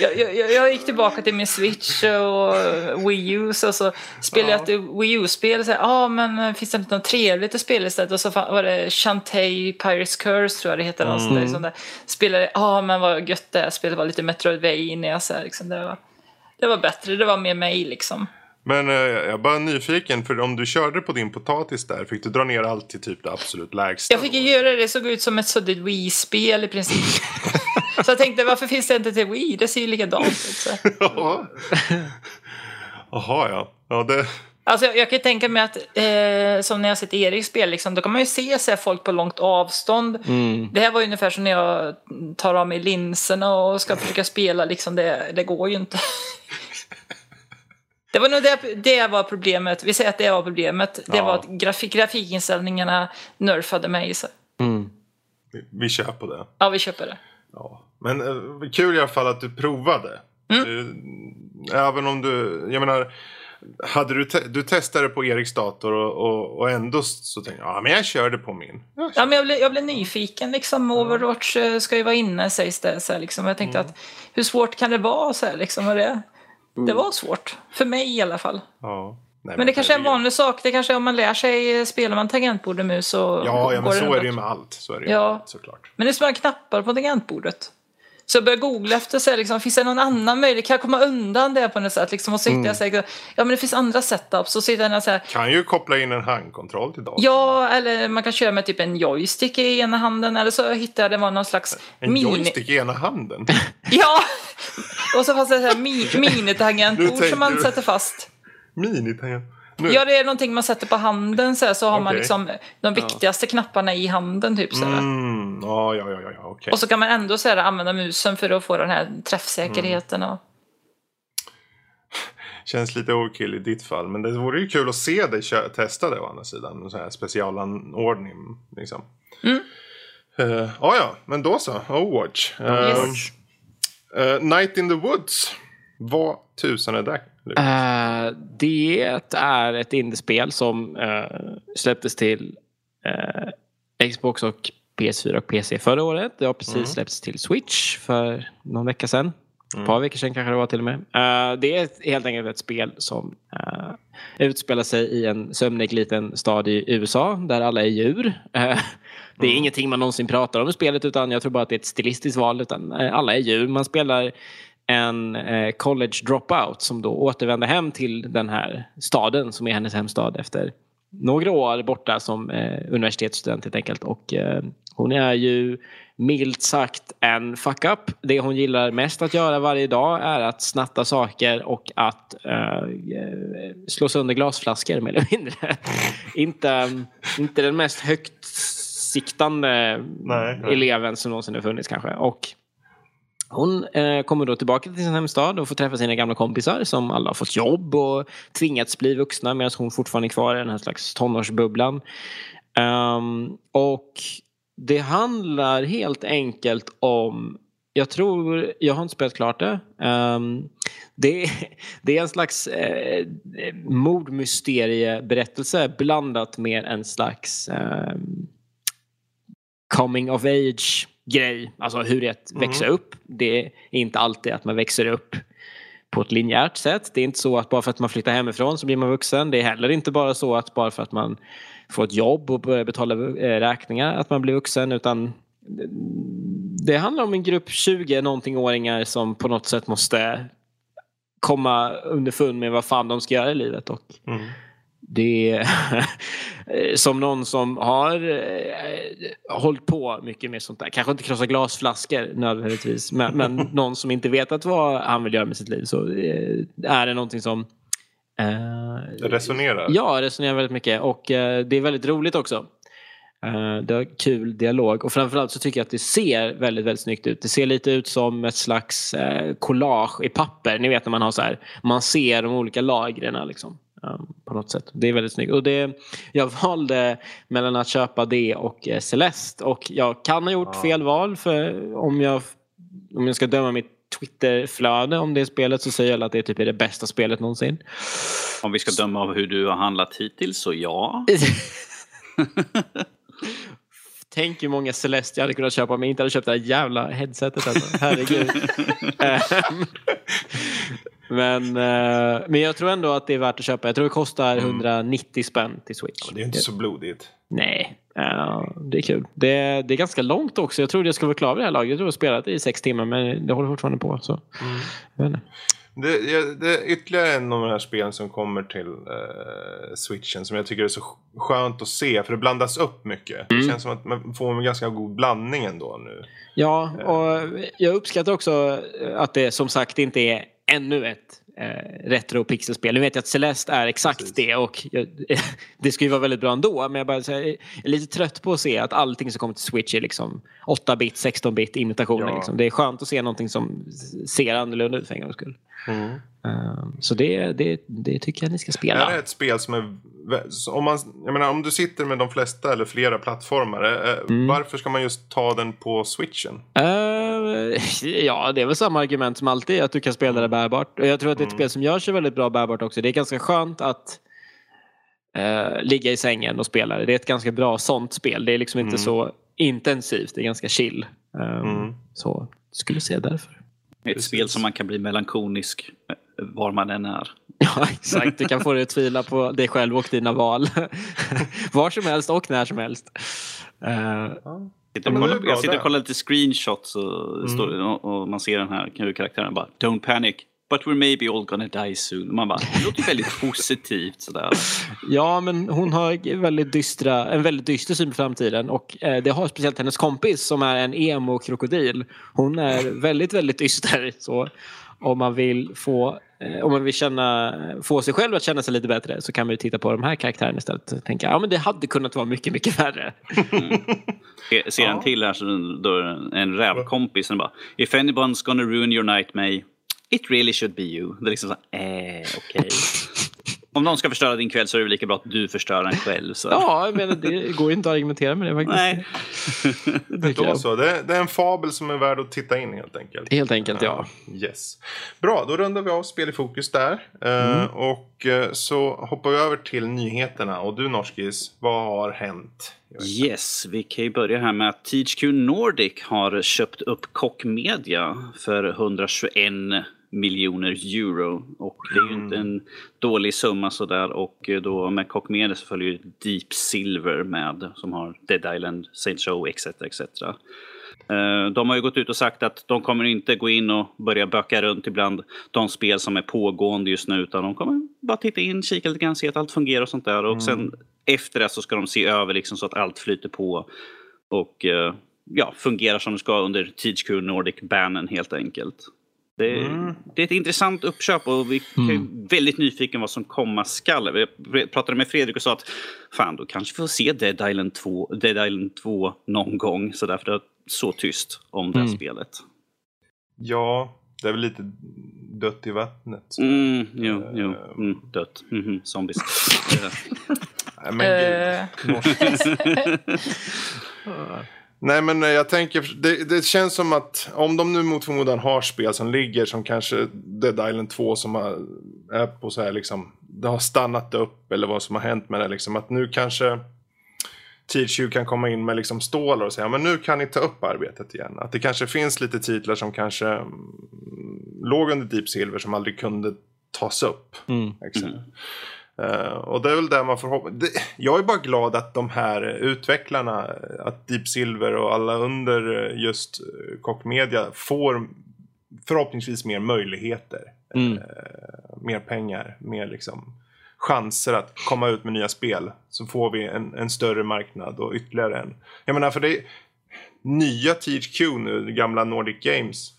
Jag, jag, jag gick tillbaka till min Switch och Wii U och så spelade jag ett Wii U-spel. Ja, ah, men finns det inte något trevligt att spela istället? Och så var det Shantae Pirates Curse tror jag det heter. Mm. Där, sånt där. Spelade, ja ah, men vad gött det är. Spelet var lite Metroidvania. Så här, liksom. det, var, det var bättre, det var mer mig liksom. Men eh, jag är bara nyfiken, för om du körde på din potatis där, fick du dra ner allt till typ det absolut lägsta? Jag fick ju göra det, det såg ut som ett suddigt Wii-spel i princip. så jag tänkte, varför finns det inte till Wii? Det ser ju likadant ut. Jaha. Ja. ja det... Alltså jag, kan ju tänka mig att, eh, som när jag sett Eriks spel, liksom, då kan man ju se så folk på långt avstånd. Det här var ju ungefär som när jag tar av mig linserna och ska försöka spela, liksom, det, det går ju inte. Det var nog det, det var problemet. Vi säger att det var problemet. Det Ja. var att grafik, grafikinställningarna nerfade mig. Så. vi- Vi kör på det. Ja, vi köper det. Ja. Men eh, kul i alla fall att du provade. Du, även om du, jag menar, hade du, te- du testade på Eriks dator och, och, och ändå så tänkte jag, ja men jag körde på min. Ja, Ja, men jag, blev, jag blev nyfiken. Liksom. Overwatch eh, ska ju vara inne sägs det. Så här, liksom. Jag tänkte att hur svårt kan det vara? Så här, liksom, och det, det var svårt. För mig i alla fall. ja. Nej, Men det kanske är en vanlig sak. Det kanske är om man lär sig eh, spelar man tangentbord och mus så Ja, ja men så är det ju med allt. Så är det ju Ja. allt, såklart. Men det är så många knappar på tangentbordet. Så jag började googla efter så här, liksom, finns det någon annan möjlighet? Kan jag komma undan det på något sätt? Liksom, och så hittade jag så här, ja men det finns andra setups. Så sitter jag så här, Kan ju koppla in en handkontroll till datorn. ja eller man kan köra med typ en joystick i ena handen. Eller så hittade jag det var någon slags En mini... joystick i ena handen. Ja! Och så fanns det så här mi- Nu minitangentbord som man du- sätter fast. Minitangent. Nu. Ja, det är någonting man sätter på handen så, här, så har man Okej. liksom de viktigaste knapparna i handen. Typ, så. Mm, ja, ja, ja, ja, ja okej. Och så kan man ändå så här, använda musen för att få den här träffsäkerheten. Och... Känns lite overkill i ditt fall. Men det vore ju kul att se dig testa det å andra sidan. En sån här specialanordning. Liksom. Mm. Eh, ja, ja, men då så. Overwatch. Uh, Yes. Night in the Woods. Vad tusan är det? Eh, det är ett indiespel som eh, släpptes till eh, Xbox och PS4 och PC förra året. Det har precis Mm. släppts till Switch för någon vecka sedan. Ett par veckor sedan kanske det var till och med. Eh, det är helt enkelt ett spel som uh, utspelar sig i en sömnig liten stad i USA där alla är djur. Eh, det är ingenting man någonsin pratar om i spelet utan jag tror bara att det är ett stilistiskt val. Utan, alla är djur. Man spelar en eh, college dropout som då återvänder hem till den här staden som är hennes hemstad efter några år borta som eh, universitetsstudent helt enkelt. Och, eh, hon är ju milt sagt en fuck-up. Det hon gillar mest att göra varje dag är att snatta saker och att eh, slå sönder glasflaskor mer eller mindre. inte, inte den mest högt siktande nej, nej. eleven som någonsin har funnits kanske. Och hon eh, kommer då tillbaka till sin hemstad och får träffa sina gamla kompisar som alla har fått jobb och tvingats bli vuxna medan hon fortfarande är kvar i den här slags tonårsbubblan. Um, och det handlar helt enkelt om jag tror, jag har inte spelat klart det. Um, det, det, är en slags eh, mordmysterieberättelse blandat med en slags eh, coming of age grej. Alltså hur det är att mm. växa upp. Det är inte alltid att man växer upp på ett linjärt sätt. Det är inte så att bara för att man flyttar hemifrån så blir man vuxen. Det är heller inte bara så att bara för att man får ett jobb och börjar betala eh, räkningar att man blir vuxen utan det handlar om en grupp 20 någonting åringar som på något sätt måste komma underfund med vad fan de ska göra i livet. Och mm. Det är som någon som har eh, hållit på mycket med sånt där. Kanske inte krossa glasflaskor nödvändigtvis. Men, men någon som inte vetat vad han vill göra med sitt liv. Så eh, är det någonting som eh, Resonerar? Ja, resonerar väldigt mycket. Och eh, det är väldigt roligt också. Eh, det har kul dialog och framförallt så tycker jag att det ser väldigt, väldigt snyggt ut. Det ser lite ut som ett slags eh, collage i papper. Ni vet när man har så här, man ser de olika lagren liksom. Um, på något sätt. Det är väldigt snyggt. Och det, jag valde mellan att köpa det och eh, Celeste och jag kan ha gjort fel val för om jag, om jag ska döma mitt Twitterflöde om det spelet så säger jag att det typ är det bästa spelet någonsin. Om vi ska döma av hur du har handlat hittills så ja. Tänk hur många Celeste jag hade kunnat köpa om jag inte hade köpt det här jävla headsetet. Alltså. Herregud. Ehm, men, uh, men jag tror ändå att det är värt att köpa. Jag tror det kostar mm. 190 spänn till Switch. Ja, det är inte så blodigt. Nej, det är kul. Det, det är ganska långt också. Jag trodde jag skulle vara klar vid det här laget. Jag tror jag spelat i sex timmar men det håller fortfarande på. Så. Mm. Det, det, är ytterligare en av de här spelen som kommer till uh, switchen som jag tycker är så skönt att se för det blandas upp mycket. Mm. Det känns som att man får en ganska god blandning ändå nu. Ja, och jag uppskattar också att det som sagt inte är ännu ett eh, retro pixelspel. Nu vet jag att Celeste är exakt Precis. det och jag, det ska ju vara väldigt bra ändå men jag, bara, jag är lite trött på att se att allting som kommer till Switch är liksom 8-bit, 16-bit imitationer. Ja. Liksom. Det är skönt att se någonting som ser annorlunda ut för en gångs skull. Mm. Uh, så det, det, det tycker jag ni ska spela. Det här är ett spel som är... Om, man, jag menar, om du sitter med de flesta eller flera plattformar, eh, mm. varför ska man just ta den på switchen? Uh, ja, det är väl samma argument som alltid, att du kan spela det bärbart. Och jag tror att det är ett mm. spel som gör sig väldigt bra bärbart också. Det är ganska skönt att uh, ligga i sängen och spela det. Det är ett ganska bra sånt spel. Det är liksom inte mm. så intensivt, det är ganska chill. Um, så skulle säga därför. Ett Precis. spel som man kan bli melankonisk eh, var man än är. Ja, exakt. Du kan få dig att tvivla på dig själv och dina val. var som helst och när som helst. Uh, ja. jag sitter och kollar lite screenshots och, mm. och, man ser den här karaktären bara Don't panic, But we're maybe all gonna die soon. Man bara, det låter väldigt positivt sådär. Ja, men hon har väldigt dystra, en väldigt dyster syn på framtiden och eh, det har speciellt hennes kompis som är en emo-krokodil. Hon är väldigt, väldigt dyster. Så om man vill få eh, om man vill känna, få sig själv att känna sig lite bättre så kan man ju titta på de här karaktärerna istället och tänka ja men det hade kunnat vara mycket, mycket värre. Mm. Ser en till här, så då en rävkompis som bara If anyone's gonna ruin your night May It really should be you. Det är liksom så eh, okej. Okay. Om någon ska förstöra din kväll så är det lika bra att du förstör den själv. Så. Ja, jag menar, det går ju inte att argumentera med det faktiskt. Nej. det, så. Det, det, är en fabel som är värd att titta in helt enkelt. Helt enkelt, ja. Uh, yes. Bra, då rundar vi av spel i fokus där. Uh, mm. Och uh, så hoppar vi över till nyheterna. Och du Norskis, vad har hänt? Yes, vi kan ju börja här med att THQ Nordic har köpt upp Koch Media för 121 miljoner euro. Och det är ju inte en dålig summa sådär. Och då med Koch Media så följer ju Deep Silver med som har Dead Island, Saint Joe etc. etc. Eh, de har ju gått ut och sagt att de kommer inte gå in och börja böka runt ibland de spel som är pågående just nu utan de kommer bara titta in, kika lite grann, se att allt fungerar och sånt där. Och mm. sen efter det så ska de se över liksom så att allt flyter på och eh, ja, fungerar som det ska under THQ Nordic-bannen helt enkelt. Det, mm. det, är ett intressant uppköp och vi är mm. väldigt nyfiken vad som komma skall. Vi pratade med Fredrik och sa att fan, då kanske vi får se Dead Island 2, Dead Island 2 någon gång. Så därför är det så tyst om det mm. spelet. Ja, det är väl lite dött i vattnet. Mm, jo, jo. Eh, mm, dött. Mm -hmm. Zombies. Men gud. Nej men eh, jag tänker, det, det, känns som att om de nu mot förmodan har spel som ligger som kanske Dead Island 2 som har, är på så här liksom, det har stannat upp eller vad som har hänt med det liksom. Att nu kanske THQ kan komma in med liksom stålar och säga men nu kan ni ta upp arbetet igen. Att det kanske finns lite titlar som kanske mm, låg under Deep Silver som aldrig kunde tas upp. Mm. Uh, och det är väl där man får hoppas. Jag är bara glad att de här utvecklarna, att Deep Silver och alla under just Koch Media får förhoppningsvis mer möjligheter. Mm. Uh, mer pengar, mer liksom chanser att komma ut med nya spel. Så får vi en, en större marknad och ytterligare en. Jag menar för det är nya THQ nu, gamla Nordic Games.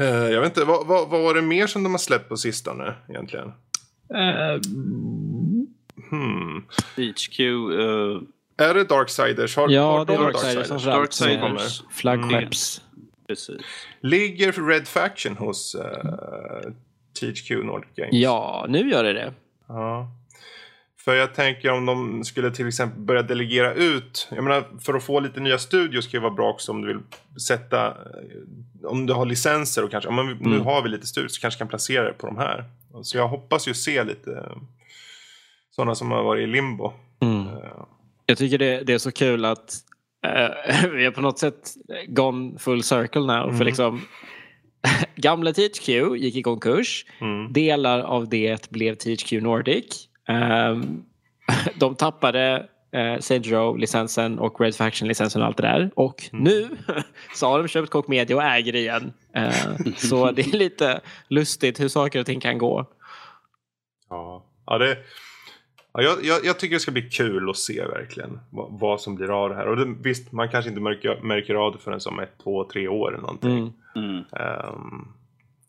Uh, jag vet inte, vad, vad, vad var det mer som de har släppt på sistone egentligen? Uh, hmm. HQ. Uh... Är det Darksiders? Har, ja, har det är Darksiders. Darksiders, Darksiders. Flaggskepps. Precis. Ligger Red Faction hos uh, eh, THQ Nordic Games? Ja, nu gör det det. Ja. För jag tänker om de skulle till exempel börja delegera ut. Jag menar för att få lite nya studios kan det vara bra också om du vill sätta. Om du har licenser och kanske. Om mm. nu har vi lite studios så kanske kan placera det på de här. Så jag hoppas ju se lite sådana som har varit i limbo. Mm. Uh. Jag tycker det, det, är så kul att uh, vi har på något sätt gone full circle now. Mm. För liksom Gamla THQ gick i konkurs. Mm. Delar av det blev THQ Nordic. Um, de tappade eh, Saint Row-licensen och Red Faction-licensen och allt det där. Och mm. nu så har de köpt Koch Media och äger igen. Eh, så det är lite lustigt hur saker och ting kan gå. Ja, ja det... Ja, jag, jag, jag, tycker det ska bli kul att se verkligen vad, vad som blir av det här. Och det, visst, man kanske inte märker, märker av det förrän som ett, två, tre år eller någonting. Mm. Um,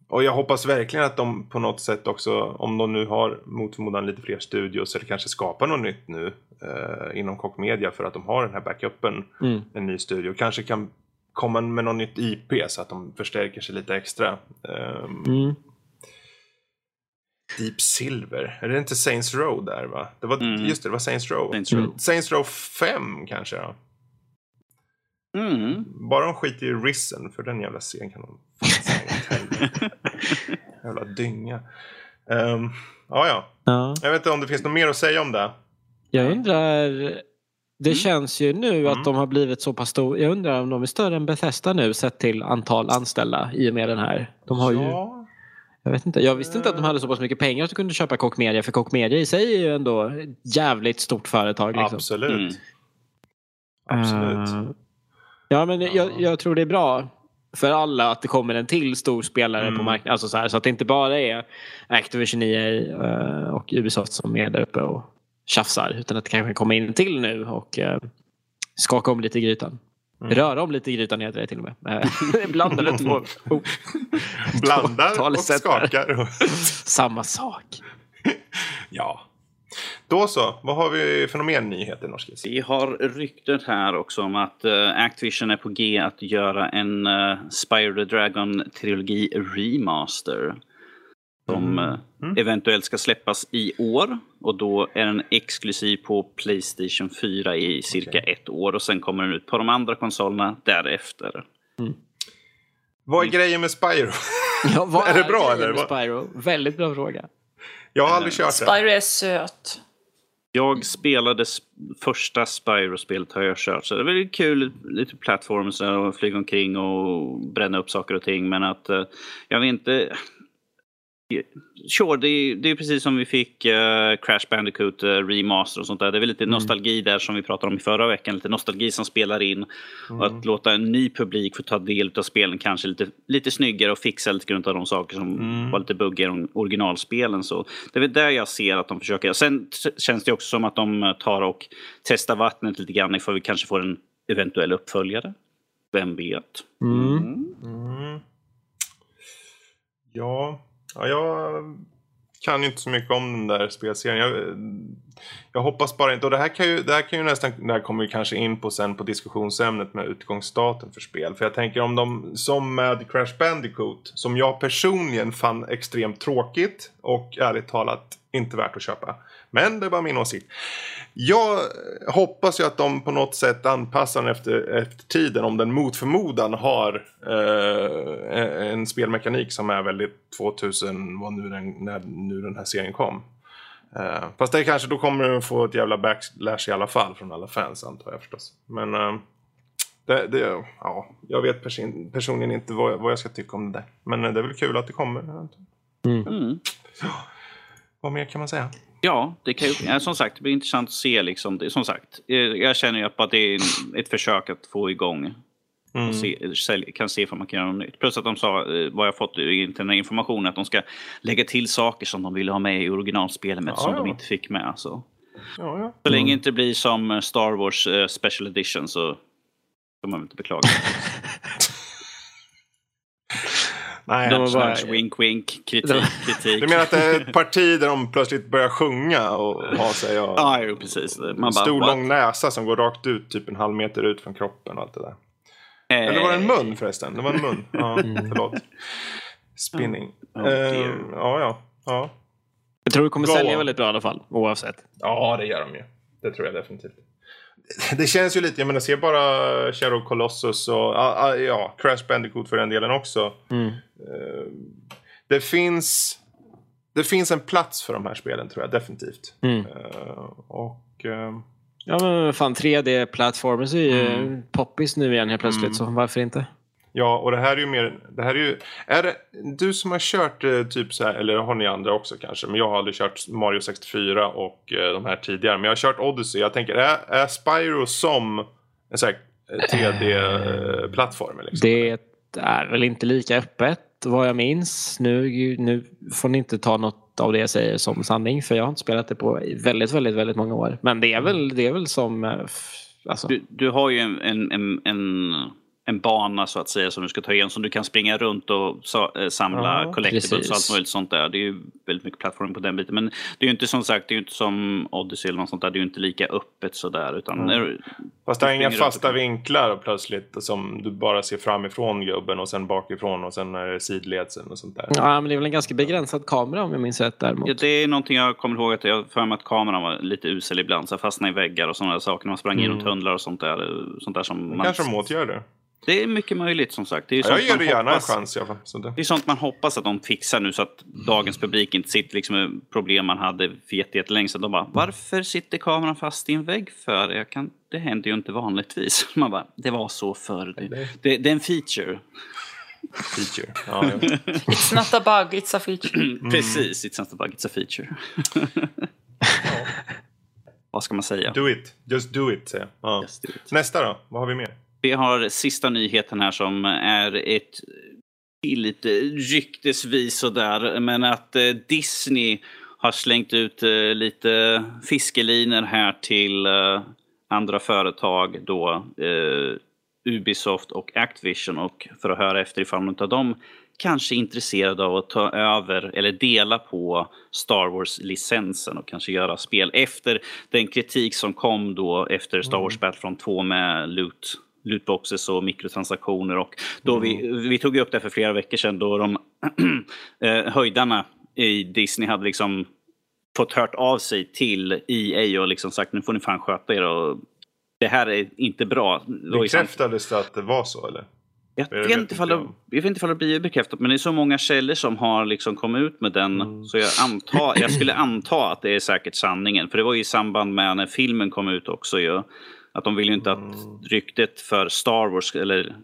och jag hoppas verkligen att de på något sätt också, om de nu har mot förmodan lite fler studios, eller kanske skapar något nytt nu eh, inom Koch Media för att de har den här backupen, mm. en ny studio. Kanske kan komma med något nytt IP så att de förstärker sig lite extra. Um, mm. Deep Silver, är det inte Saints Row där va? Det var, mm. Just det, det var Saints Row. Saints Row, mm. Saints Row 5 kanske ja. Mm. Bara de skiter i Risen, för den jävla serien kan de Jävla dynga. Um, ja, ja, ja. Jag vet inte om det finns något mer att säga om det. Jag undrar... Det mm. känns ju nu mm. att de har blivit så pass stora. Jag undrar om de är större än Bethesda nu sett till antal anställda i och med den här. De har ja. ju... Jag vet inte. Jag visste inte att de hade så pass mycket pengar att de kunde köpa Koch Media. För Koch Media i sig är ju ändå ett jävligt stort företag. Liksom. Absolut. Mm. Absolut. Uh, ja men ja. Jag, jag, tror det är bra för alla att det kommer en till stor spelare mm. på marknaden. Alltså så, här, så att det inte bara är Activision, EA uh, och Ubisoft som är där uppe och tjafsar. Utan att det kanske kommer in till nu och uh, skaka om lite i grytan. Mm. Röra om lite i grytan heter det till och med. Eh, Blandade två oh. Blandar och skakar. Samma sak. ja. Då så, vad har vi för mer nyheter Norskis? Vi har rykten här också om att uh, Activision är på G att göra en uh, Spyro the Dragon-trilogi remaster. Som uh, mm. eventuellt ska släppas i år och då är den exklusiv på Playstation 4 i cirka okay. ett år och sen kommer den ut på de andra konsolerna därefter. Mm. Vad är grejen med Spyro? Ja, är, är det bra eller? Med Spyro? Väldigt bra fråga. Jag har aldrig kört Spyro det. Spyro är söt. Jag spelade första Spyro-spelet har jag kört. Så det är väldigt kul, lite plattform och flyga omkring och bränna upp saker och ting. Men att eh, jag vet inte. Sure, det är, det är precis som vi fick uh, Crash Bandicoot uh, Remaster och sånt där. Det är väl lite mm. nostalgi där som vi pratade om i förra veckan. Lite nostalgi som spelar in. Mm. Och att låta en ny publik få ta del av spelen kanske lite, lite snyggare och fixa lite grund av de saker som mm. var lite buggiga i originalspelen. Så det är väl där jag ser att de försöker. Sen känns det också som att de tar och testar vattnet lite grann ifall vi kanske får en eventuell uppföljare. Vem vet? Mm. Mm. Ja, Ja, jag kan ju inte så mycket om den där spelserien. Jag, jag hoppas bara inte, och det här kan ju, det här kan ju nästan, det här kommer vi kanske in på sen på diskussionsämnet med utgångsdatum för spel. För jag tänker om de, som med Crash Bandicoot, som jag personligen fann extremt tråkigt och ärligt talat inte värt att köpa. Men det är bara min åsikt. Jag hoppas ju att de på något sätt anpassar den efter, efter tiden om den mot förmodan har eh, en spelmekanik som är väldigt 2000, vad nu den, när nu den här serien kom. Eh, fast det kanske, då kommer den få ett jävla backlash i alla fall från alla fans antar jag förstås. Men eh, det, det, ja, jag vet person, personligen inte vad, vad jag ska tycka om det där. Men det är väl kul att det kommer. Mm. Mm. Vad mer kan man säga? Ja, det kan ju, som sagt, det blir intressant att se. Liksom, det, som sagt, eh, jag känner ju att det är ett försök att få igång Mm. Se, kan se om man kan göra något nytt. Plus att de sa, eh, vad jag fått i informationen, att de ska lägga till saker som de ville ha med i originalspelet ja, som ja. de inte fick med. Så, ja, ja. så länge mm. det inte blir som Star Wars Special Edition så får man inte beklaga. Nej, de bara, wink wink, kritik, kritik. Du menar att det är ett parti där de plötsligt börjar sjunga och ha sig? Och, ja, jo, precis. Man en stor bara, lång näsa som går rakt ut, typ en halv meter ut från kroppen och allt det där. Eh, Eller var det en mun förresten? Det var en mun. Ja, mm. förlåt. Spinning. Oh, uh, ja, ja, ja. Jag tror det kommer bra. sälja väldigt bra i alla fall, oavsett. Ja, det gör de ju. Det tror jag definitivt. Det känns ju lite, jag menar se bara Shadow Colossus och ja, Crash Bandicoot för den delen också. Mm. Uh, det finns det finns en plats för de här spelen tror jag definitivt. Mm. Uh, och Ja men fan 3D-plattformers är ju mm. poppis nu igen helt plötsligt så varför inte? Ja och det här är ju mer, det här är ju, är det du som har kört eh, typ så här, eller har ni andra också kanske, men jag har aldrig kört Mario 64 och eh, de här tidigare, men jag har kört Odyssey, jag tänker är, är Spyro som en sån här 3D-plattform? Eh, liksom? Det är väl inte lika öppet vad jag minns. Nu, nu får ni inte ta något av det jag säger som sanning för jag har inte spelat det på väldigt, väldigt, väldigt många år. Men det är väl, det är väl som... Eh, alltså. Du, du har ju en, en, en en bana så att säga som du ska ta igen som du kan springa runt och så, äh, samla ja, collectibles och allt möjligt sånt där. Det är ju väldigt mycket plattform på den biten. Men det är ju inte som sagt, det är ju inte som Odyssey eller något sånt där. Det är ju inte lika öppet sådär. Utan mm. när, Fast det har inga fasta vinklar plötsligt som du bara ser framifrån gubben och sen bakifrån och sen är det sidledsen och sånt där. Ja, men det är väl en ganska begränsad kamera om jag minns rätt däremot. Ja, det är någonting jag kommer ihåg att jag för mig att kameran var lite usel ibland. Så jag fastnade i väggar och sådana saker. Man sprang mm. genom tunnlar och sånt där. Sånt där som man... Kanske de åtgärder. Det är mycket möjligt som sagt. Det är ja, jag ger det gärna hoppas, en chans i alla fall. Det... det är sånt man hoppas att de fixar nu så att dagens publik inte sitter liksom med problem man hade för jättelänge sedan. De bara, varför sitter kameran fast i en vägg för? Jag kan, det händer ju inte vanligtvis. Man bara, det var så förr. Det, det, det är en feature. Feature. Ja, ja. It's not a bug, it's a feature. Mm. Precis, it's not a bug, it's a feature. ja. Vad ska man säga? Do it, just do it säger jag. Ja. Nästa då, vad har vi mer? Vi har sista nyheten här som är ett lite ryktesvis sådär, men att eh, Disney har slängt ut eh, lite fiskeliner här till eh, andra företag då, Ubisoft och Activision och för att höra efter ifall någon av dem kanske är intresserade av att ta över eller dela på Star Wars-licensen och kanske göra spel efter den kritik som kom då efter Star Wars mm. Battlefront 2 med loot lootboxes och mikrotransaktioner. Och då mm. vi, vi tog upp det för flera veckor sedan då de eh, höjdarna i Disney hade liksom fått hört av sig till EA och liksom sagt nu får ni fan sköta er och det här är inte bra. Bekräftades det att det var så eller? Jag vet, vet, inte det, jag vet inte om det blir bekräftat men det är så många källor som har liksom kommit ut med den mm. så jag, antar, jag skulle anta att det är säkert sanningen. För det var ju i samband med när filmen kom ut också ju. Att de vill ju inte att mm. ryktet för Star Wars eller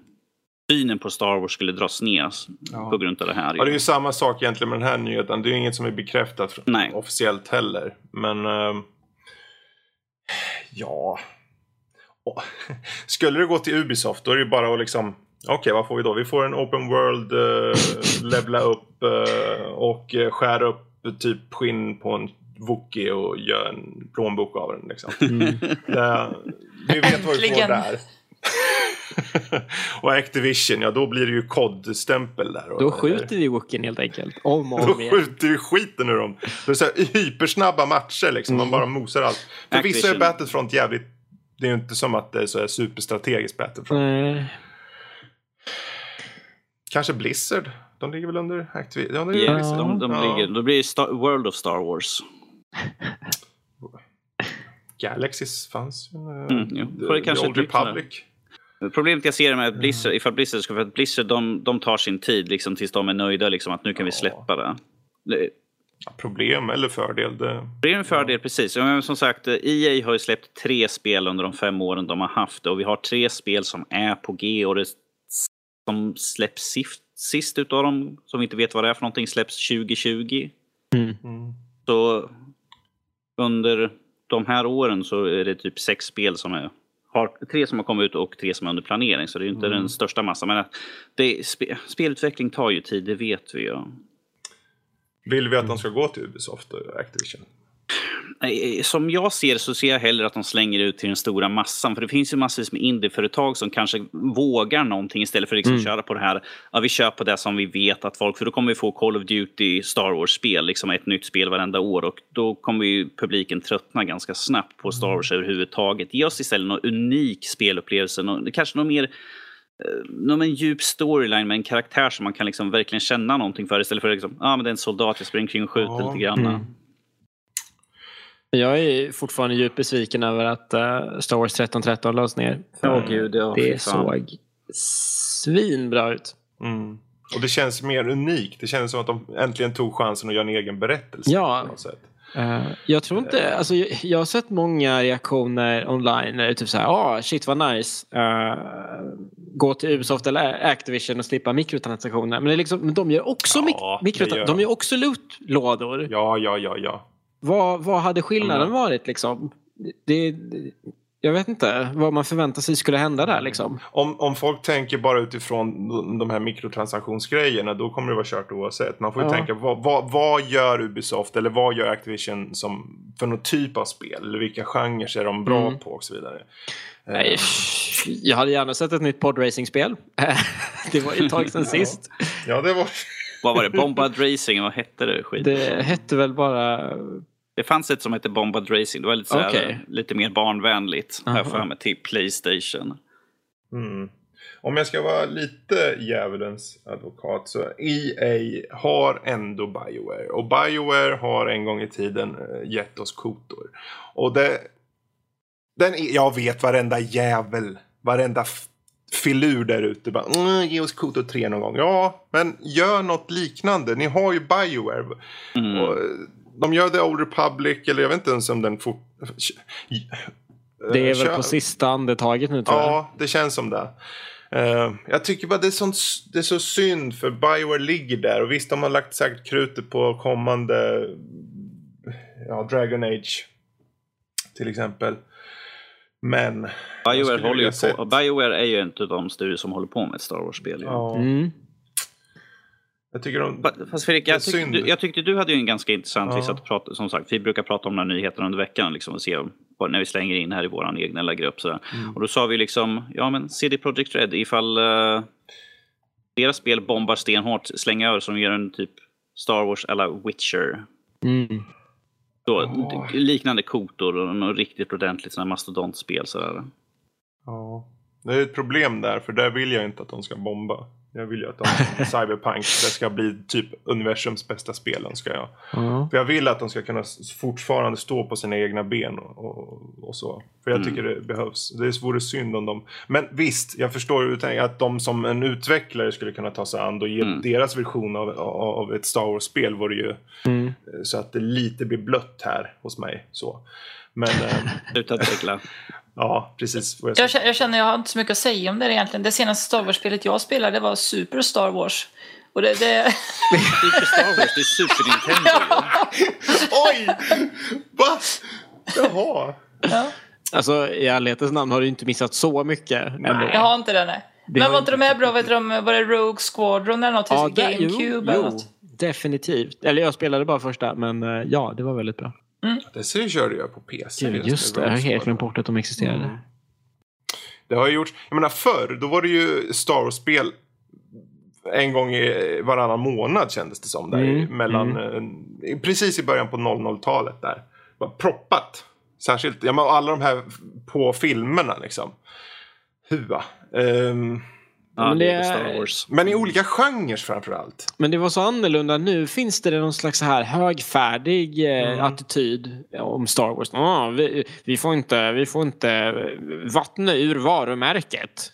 synen på Star Wars skulle dras ner Ja. på grund av det här. Ja, det är ju samma sak egentligen med den här nyheten. Det är ju inget som är bekräftat Nej. officiellt heller. Men... ehm, ja... Åh, Skulle det gå till Ubisoft då är det ju bara att liksom... Okej, vad får vi då? Vi får en open world, uh, levla upp eh, och uh, skära upp typ skinn på en Wookie och göra en plånbok av den. Liksom. Det, vi vet vad vi får där. och Activision, ja då blir det ju COD-stämpel där. Då skjuter vi Wookien helt enkelt. Om och Då om igen. skjuter vi skiten ur dem. Det är så här hypersnabba matcher liksom. Man bara mosar allt. För vissa är. Battlefront jävligt... Det är ju inte som att det är så här superstrategiskt Battlefront. Nej. Kanske Blizzard. De ligger väl under Activision? Ja, det Yes, Blizzard. de, de Ja. ligger, då blir det Star, World of Star Wars. Galaxys fanns ju. Mm, jo. The, Får det kanske Old. Republic. Problemet jag ser med att Blizzard, ifall Blizzard ska, för att Blizzard de, de tar sin tid liksom, tills de är nöjda liksom, att nu kan vi Ja. släppa det. problem eller fördel. Det... det är en fördel precis. Ja, Men som sagt, EA har ju släppt tre spel under de fem åren de har haft det och vi har tre spel som är på G och det som släpps sist, sist utav dem, som vi inte vet vad det är för någonting, släpps 2020. Mm. Så under de här åren så är det typ sex spel som är har, tre som har kommit ut och tre som är under planering. Så det är ju inte den största massan. Men det, spe, spelutveckling tar ju tid, det vet vi ju. Vill vi att de ska gå till Ubisoft och Activision? Nej, Som jag ser så ser jag hellre att de slänger ut till den stora massan. För det finns ju massvis med indieföretag som kanske vågar någonting istället för att liksom köra på det här. Ja, vi kör på det som vi vet att folk... För då kommer vi få Call of Duty, Star Wars-spel, liksom ett nytt spel varenda år. Och då kommer ju publiken tröttna ganska snabbt på Star Wars överhuvudtaget. Ge oss istället någon unik spelupplevelse. Någon, kanske någon mer... eh, Någon en djup storyline med en karaktär som man kan liksom verkligen känna någonting för istället för att liksom, ah, men det är en soldat, jag springer kring och skjuter Ja. lite grann. Mm. Jag är fortfarande djupt besviken över att uh, Star Wars 1313 lades ner. Åh, gud, ja, det såg svinbra ut. Mm. Och det känns mer unikt. Det känns som att de äntligen tog chansen att göra en egen berättelse. Ja. På något sätt. Eh, jag tror inte, alltså, jag, jag har sett många reaktioner online där det är typ såhär, ah shit vad nice. Eh, gå till Ubisoft eller Activision och slippa mikrotransaktioner. Men, det är liksom, men de gör också, Ja, mik- det mikrotra- gör de de. gör också lootlådor. Ja, ja, ja, ja. Vad, vad hade skillnaden varit liksom? Det, det, jag vet inte vad man förväntar sig skulle hända där liksom. Om, om folk tänker bara utifrån de- här mikrotransaktionsgrejerna då kommer det vara kört oavsett. Man får ju Ja. tänka vad, vad, vad gör Ubisoft eller vad gör Activision som, för någon typ av spel? Eller vilka genrer är de bra Mm. på och så vidare. Eh, Nej, jag hade gärna sett ett nytt podracingspel. det var ju ett tag sedan sist. Ja, det var... Vad var det? Bombad Racing? Vad hette det? Skit. Det hette väl bara... fanns ett som hette Bombad Racing. Det var lite, såhär, Okej. lite mer barnvänligt. Aha. för mig till Playstation. Mm. Om jag ska vara lite djävulens advokat så EA har ändå Bioware. Och Bioware har en gång i tiden eh, gett oss kotor. Och det... Den är, jag vet varenda jävel, varenda filur där ute bara mm, ge oss kotor 3 någon gång. Ja, men gör något liknande. Ni har ju Bioware. Mm. Och, eh, de gör The Old Republic, eller jag vet inte ens om den fort... Det är väl Kör- på sista andetaget nu tror jag. Ja, det känns som det. Eh, jag tycker bara det är, sånt, det är så synd för Bioware ligger där och visst de har lagt säkert krutet på kommande ja, Dragon Age till exempel. Men... Bioware, håller ju på, Bioware är ju en av de studier som håller på med ett Star Wars-spel. Ja, Mm. Jag tycker de... Fa- Fast Fredrik, jag, tyckte synd. du, jag tyckte du hade ju en ganska intressant... Ja. satt och pratade, som sagt, vi brukar prata om några nyheter under veckan liksom, och se vad, när vi slänger in här i vår egen lilla grupp. Sådär. Mm. Och då sa vi liksom, ja men CD Projekt Red, ifall uh, deras spel bombar stenhårt, slänger över som gör en typ Star Wars eller Witcher. Mm. Då, Ja. Liknande kotor och något riktigt ordentligt sådär mastodontspel. Sådär. Ja. Det är ett problem där, för där vill jag inte att de ska bomba. Jag vill ju att de, Cyberpunk, det ska bli typ universums bästa spel önskar jag. Ja. För jag vill att de ska kunna fortfarande stå på sina egna ben och, och, och så. För jag tycker det behövs. Det vore synd om dem. Men visst, jag förstår. Att de som en utvecklare skulle kunna ta sig an och ge Mm. deras version av, av, ett Star Wars-spel vore ju Mm. eh, så att det lite blir blött här hos mig. Så. Men, eh, Sluta dregla. Ja, precis. Jag Jag, jag känner jag har inte så mycket att säga om det egentligen. Det senaste Star Wars-spelet jag spelade var Super Star Wars. Och det, det, Super Star Wars, det är Super Nintendo. Oj! Va? Jaha. ja, Alltså i ärlighetens namn har du inte missat så mycket. ändå. jag har inte det nej. Det Men var inte de här bra? Vet du, de, var det Rogue Squadron eller något? Ja, Ja, där- jo, GameCube eller jo, något? definitivt. Eller jag spelade bara första, men eh, ja, det var väldigt bra. Det ser körde jag på PC. Gud, just det, jag har helt glömt bort att de existerade. Mm. Det har ju gjorts. Jag menar förr, då var det ju Star Wars-spel en gång i varannan månad kändes det som. Där, Mm, mellan, eh, Precis i början på 00-talet där. Det var proppat. Särskilt, ja alla de här på filmerna liksom. Hua. Ehm, Ja, Men det Star Wars. men i olika genrer framförallt. Men det var så annorlunda. Nu finns det någon slags så här högfärdig eh, Mm. attityd om Star Wars. Ah, vi, vi, får inte, vi får inte vattna ur varumärket.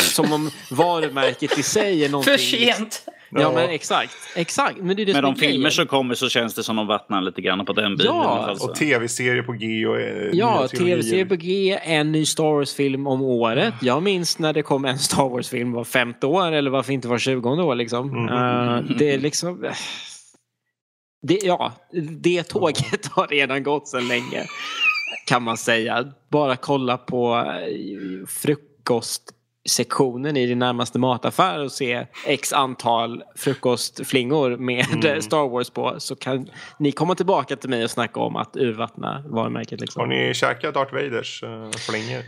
Som om varumärket i sig är någonting... För sent. Ja, men exakt. Exakt. Men det är det Med de filmer grejen. som kommer så känns det som de vattnar lite grann på den bilen. Ja, i alla fall, så. Och tv-serier på G och eh, Ja, nya trilogier. tv-serie på G, en ny Star Wars-film om året. Jag minns när det kom en Star Wars-film var femte år eller varför inte var tjugonde år liksom. Mm. Eh, det är liksom... eh, Det, ja, det tåget har redan gått sedan länge. Kan man säga. Bara kolla på eh, frukostsektionen i din närmaste mataffär och se x antal frukostflingor med Mm. Star Wars på så kan ni komma tillbaka till mig och snacka om att urvattna varumärket. Liksom. Har ni käkat Darth Vaders uh, flingor?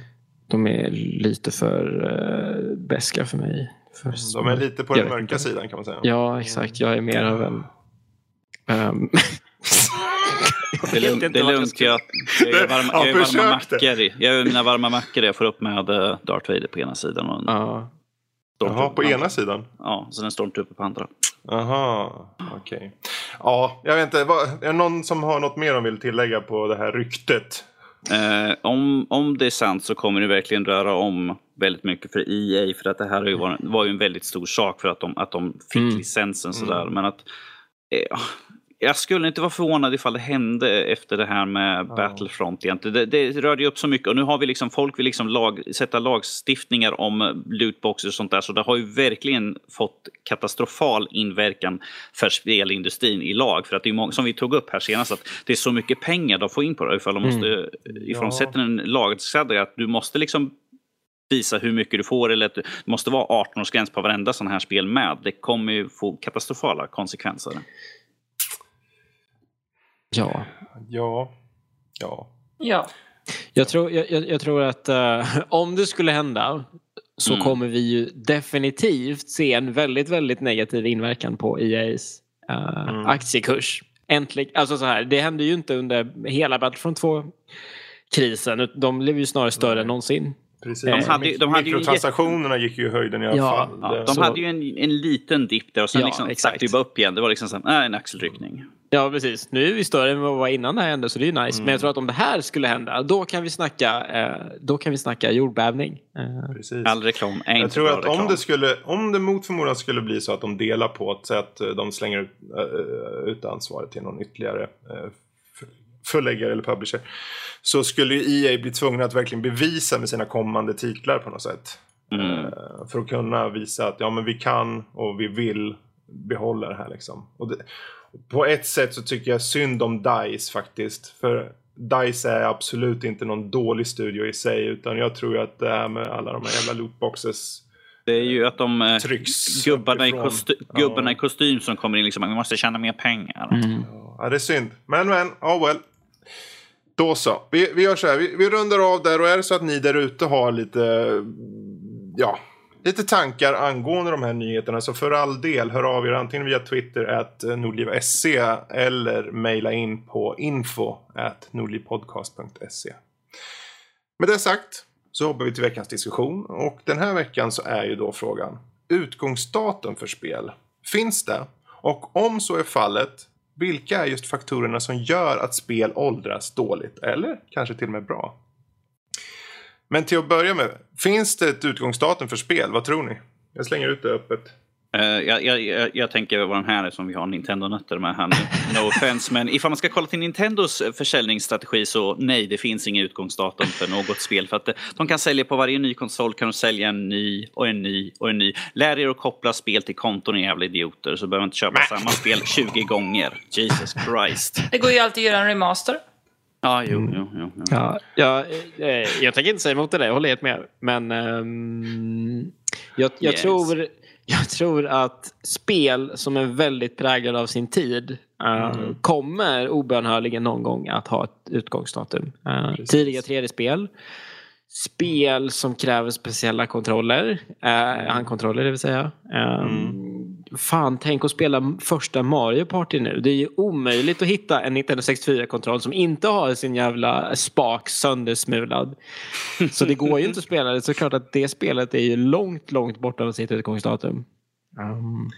De är lite för uh, beska för mig. För De är lite på den mörka inte. sidan kan man säga. Ja, exakt. Jag är mer av en... ehm, Det är lugnt. inte Det är lugnt. Jag, jag gör varma, jag gör varma mackor. Jag gör mina varma mackor jag får upp med eh, Darth Vader på ena sidan och Jaha, på ena sidan? Ja, sen en Stormtrooper på andra. Aha, okej. Ja, jag vet inte. Vad, är det någon som har något mer de vill tillägga på det här ryktet? Eh, om, om det är sant så kommer det verkligen röra om väldigt mycket för EA. För att det här har ju varit, var ju en väldigt stor sak för att de, att de fick Mm. licensen sådär. Men att eh, jag skulle inte vara förvånad ifall det hände efter det här med Battlefront egentligen. Det, det rörde ju upp så mycket och nu har vi liksom, folk vill liksom lag, sätta lagstiftningar om lootboxer och sånt där. Så det har ju verkligen fått katastrofal inverkan för spelindustrin i lag. För att det är många, som vi tog upp här senast, att det är så mycket pengar de får in på det. Ifall de, måste, ifall de Ja. sätter en lagstadga att du måste liksom visa hur mycket du får eller att det måste vara 18-årsgräns på varenda sån här spel med. Det kommer ju få katastrofala konsekvenser. Ja. Ja. Ja. Ja. Jag tror, jag, jag, tror att eh, om det skulle hända så Mm. kommer vi ju definitivt se en väldigt, väldigt negativ inverkan på EAs eh, Mm. aktiekurs. Äntligen. Alltså så här, det hände ju inte under hela Battlefront 2-krisen. De blev ju snarare större Nej. än någonsin. Precis. De hade- de hade ju- Mikrotransaktionerna gick ju i höjden i alla Ja, fall. Ja, de Så- hade ju en, en liten dipp där och sen Ja, liksom exakt. stack det upp igen. Det var liksom så här, äh, en axelryckning. Ja, precis. Nu är vi större än vad vi var innan det här hände, så det är ju nice. Men jag tror att om det här skulle hända, då kan vi snacka, eh, då kan vi snacka jordbävning. Eh, Precis. All reklam är Jag inte tror bra att reklam. om det, skulle, om det mot förmodan skulle bli så att de delar på ett sätt, de slänger ut, äh, ut ansvaret till någon ytterligare äh, förläggare eller publisher. Så skulle ju EA bli tvungna att verkligen bevisa med sina kommande titlar på något sätt. Mm. Eh, För att kunna visa att ja men vi kan och vi vill behålla det här liksom. Och det, på ett sätt så tycker jag synd om DICE faktiskt. För DICE är absolut inte någon dålig studio i sig utan jag tror ju att det här med alla de här jävla lootboxes Det är ju att de eh, trycks gubbarna, i, kosty gubbarna i kostym som kommer in liksom, vi måste tjäna mer pengar. mm. Ja, det är synd. Men men, oh well. Då så. Vi, vi gör så här, vi, vi rundar av där och är det så att ni där ute har lite, ja, lite tankar angående de här nyheterna så för all del hör av er antingen via Twitter at nordliv.se eller mejla in på info at nordlivpodcast.se. Med det sagt så hoppar vi till veckans diskussion och den här veckan så är ju då frågan utgångsdatum för spel. Finns det? Och om så är fallet, vilka är just faktorerna som gör att spel åldras dåligt eller kanske till och med bra? Men till att börja med, finns det ett utgångsdatum för spel? Vad tror ni? Jag slänger ut det öppet. Uh, jag, jag, jag, tänker vad den här är som vi har Nintendo-nötter med här nu. No offense, men ifall man ska kolla till Nintendos försäljningsstrategi så nej, det finns ingen utgångsdatum för något spel. För att eh, de kan sälja på varje ny konsol kan de sälja en ny och en ny och en ny. Lär er att koppla spel till konton är jävla idioter så behöver man inte köpa samma spel 20 gånger. Jesus Christ. Det går ju alltid att göra en remaster. Ja, jo, jo, jo, jo. Ja, ja, jag, jag tänker inte säga emot det, jag håller helt med. Men um, jag, jag yes. tror jag tror att spel som är väldigt präglade av sin tid uh, mm. kommer obönhörligen någon gång att ha ett utgångsdatum. Uh, tidiga 3D-spel. Spel som kräver speciella kontroller. Uh, handkontroller det vill säga. Um, mm. Fan, tänk att spela första Mario Party nu. Det är ju omöjligt att hitta en Nintendo 64-kontroll som inte har sin jävla spak söndersmulad. Så det går ju inte att spela det. Så klart att det spelet är ju långt, långt borta sitt utgångsdatum. Um.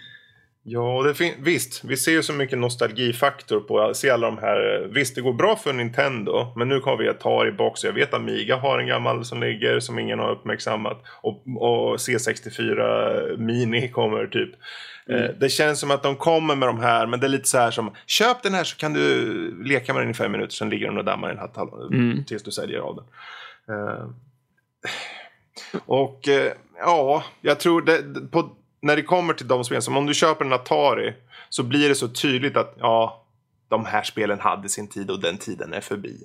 Ja, det visst. Vi ser ju så mycket nostalgifaktor på att se alla de här. Eh, visst, det går bra för Nintendo, men nu har vi Atari box. Jag vet att Amiga har en gammal som ligger som ingen har uppmärksammat. Och, och C64 Mini kommer typ. Mm. Eh, det känns som att de kommer med de här, men det är lite så här som köp den här så kan du leka med den i fem minuter, sen ligger den och dammar i en hatt mm. tills du säljer av den. Uh, och uh, ja, jag tror det, på, när det kommer till de spelen, som om du köper en Atari så blir det så tydligt att ja, de här spelen hade sin tid och den tiden är förbi.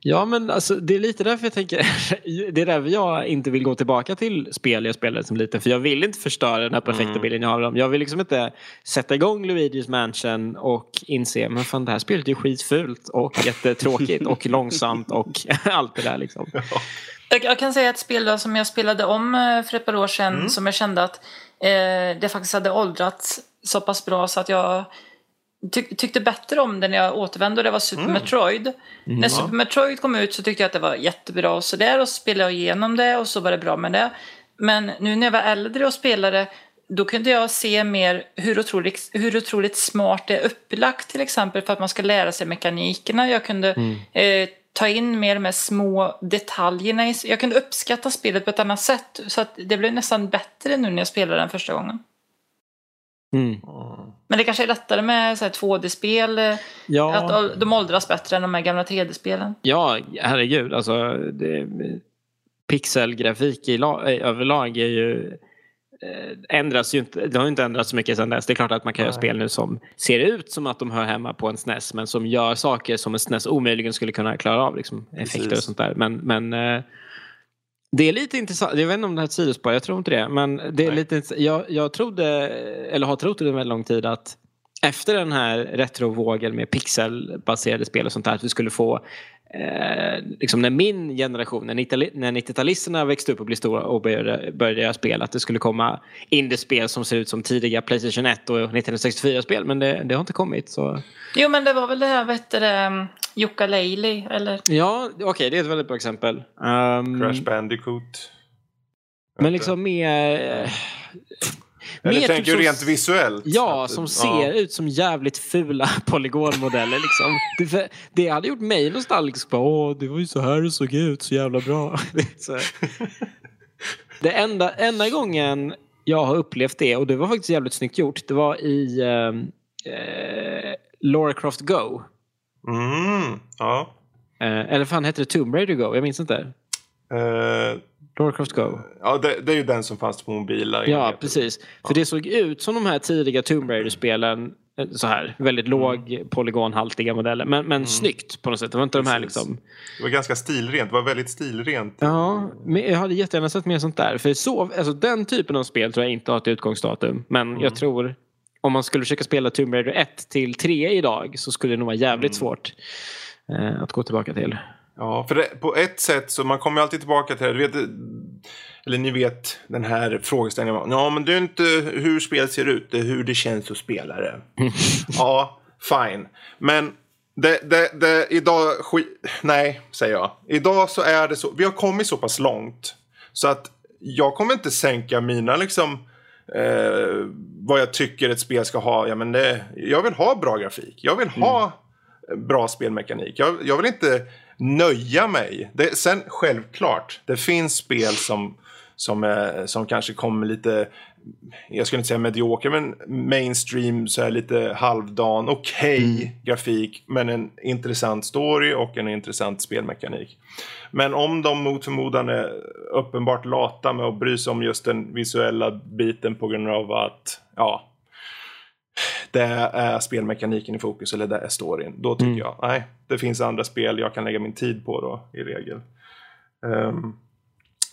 Ja, men alltså, det är lite därför jag tänker, det är därför jag inte vill gå tillbaka till spel jag spelade som liten. För jag vill inte förstöra den här perfekta mm. bilden jag har av dem. Jag vill liksom inte sätta igång Luigi's Mansion och inse, men fan det här spelet är skitfult och jättetråkigt och långsamt och allt det där liksom. Ja. Jag, kan säga ett spel som jag spelade om eh, för ett par år sedan mm. som jag kände att eh, det faktiskt hade åldrats så pass bra så att jag tyck, tyckte bättre om det när jag återvände och det var Super mm. Metroid. Mm. När Super Metroid kom ut så tyckte jag att det var jättebra och sådär och så spelade jag igenom det och så var det bra med det. Men nu när jag var äldre och spelade då kunde jag se mer hur otroligt, hur otroligt smart det är upplagt till exempel för att man ska lära sig mekanikerna. Jag kunde mm. eh, ta in mer de här små detaljerna. Jag kunde uppskatta spelet på ett annat sätt. Så att det blev nästan bättre nu när jag spelade den första gången. Mm. Men det kanske är lättare med 2D-spel. Eh, ja. Att de åldras bättre än de här gamla 3D-spelen. Ja, herregud. Alltså, det, pixelgrafik i la, överlag är ju Eh, ändras ju inte, det har inte ändrats så mycket sedan dess. Det är klart att man kan Nej. göra spel nu som ser ut som att de hör hemma på en SNES men som gör saker som en SNES omöjligen skulle kunna klara av. Liksom, effekter och sånt där. Men, men eh, det är lite intressant. Jag vet inte om det här är ett sidospår, jag tror inte det. Men det är lite, jag, jag trodde, eller har trott under väldigt lång tid att efter den här retrovågen med pixelbaserade spel och sånt där att vi skulle få eh, liksom när min generation, när 90-talisterna växte upp och blev stora och började, började göra spel, att det skulle komma indiespel som ser ut som tidiga Playstation 1 och 1964-spel. Men det, det, har inte kommit. Så. Jo, men det var väl det här, vad hette det, Jukka Leili, eller? Ja, okej, okay, det är ett väldigt bra exempel. Um, Crash Bandicoot. Men liksom mer... Eller Mer tänker typ rent visuellt? Ja, som ser ja. ut som jävligt fula polygonmodeller. Liksom. Det, det hade gjort mig nostalgisk. Åh, det var ju så här det såg ut, så jävla bra. det enda, enda gången jag har upplevt det, och det var faktiskt jävligt snyggt gjort, det var i ehm, eh, Laura Croft Go. Mm, ja. Eh, eller fan hette det Tomb Raider Go? Jag minns inte. Uh, Doorcroft Go. Ja, det, det, är ju den som fanns på mobiler. Ja, precis. Ja. För det såg ut som de här tidiga Tomb Raider-spelen. Eh, så här, väldigt mm. låg polygonhaltiga modeller. Men, men mm. snyggt på något sätt. Det var inte precis. de här liksom... Det var ganska stilrent. Det var väldigt stilrent. Ja, men jag hade jättegärna sett mer sånt där. För så, alltså, den typen av spel tror jag inte har ett utgångsdatum. Men mm. jag tror om man skulle försöka spela Tomb Raider 1 till 3 idag så skulle det nog vara jävligt mm. svårt eh, att gå tillbaka till. Ja, för det, på ett sätt så man kommer alltid tillbaka till det. Du vet, eller ni vet den här frågeställningen. Ja, men det är inte hur spelet ser ut, det är hur det känns att spela det. ja, fine. Men det, det, det, idag, nej, säger jag. Idag så är det så, vi har kommit så pass långt. Så att jag kommer inte sänka mina liksom, eh, vad jag tycker ett spel ska ha. Ja, men det, jag vill ha bra grafik. Jag vill ha mm. bra spelmekanik. Jag, jag vill inte nöja mig. Det, sen självklart, det finns spel som, som, är, som kanske kommer lite jag skulle inte säga medioker, men mainstream så här lite halvdan, okej okay, mm. grafik, men en intressant story och en intressant spelmekanik. Men om de mot förmodan är uppenbart lata med att bry sig om just den visuella biten på grund av att, ja, det är spelmekaniken i fokus eller det är storyn. Då tycker mm. jag, nej, det finns andra spel jag kan lägga min tid på då i regel. Um,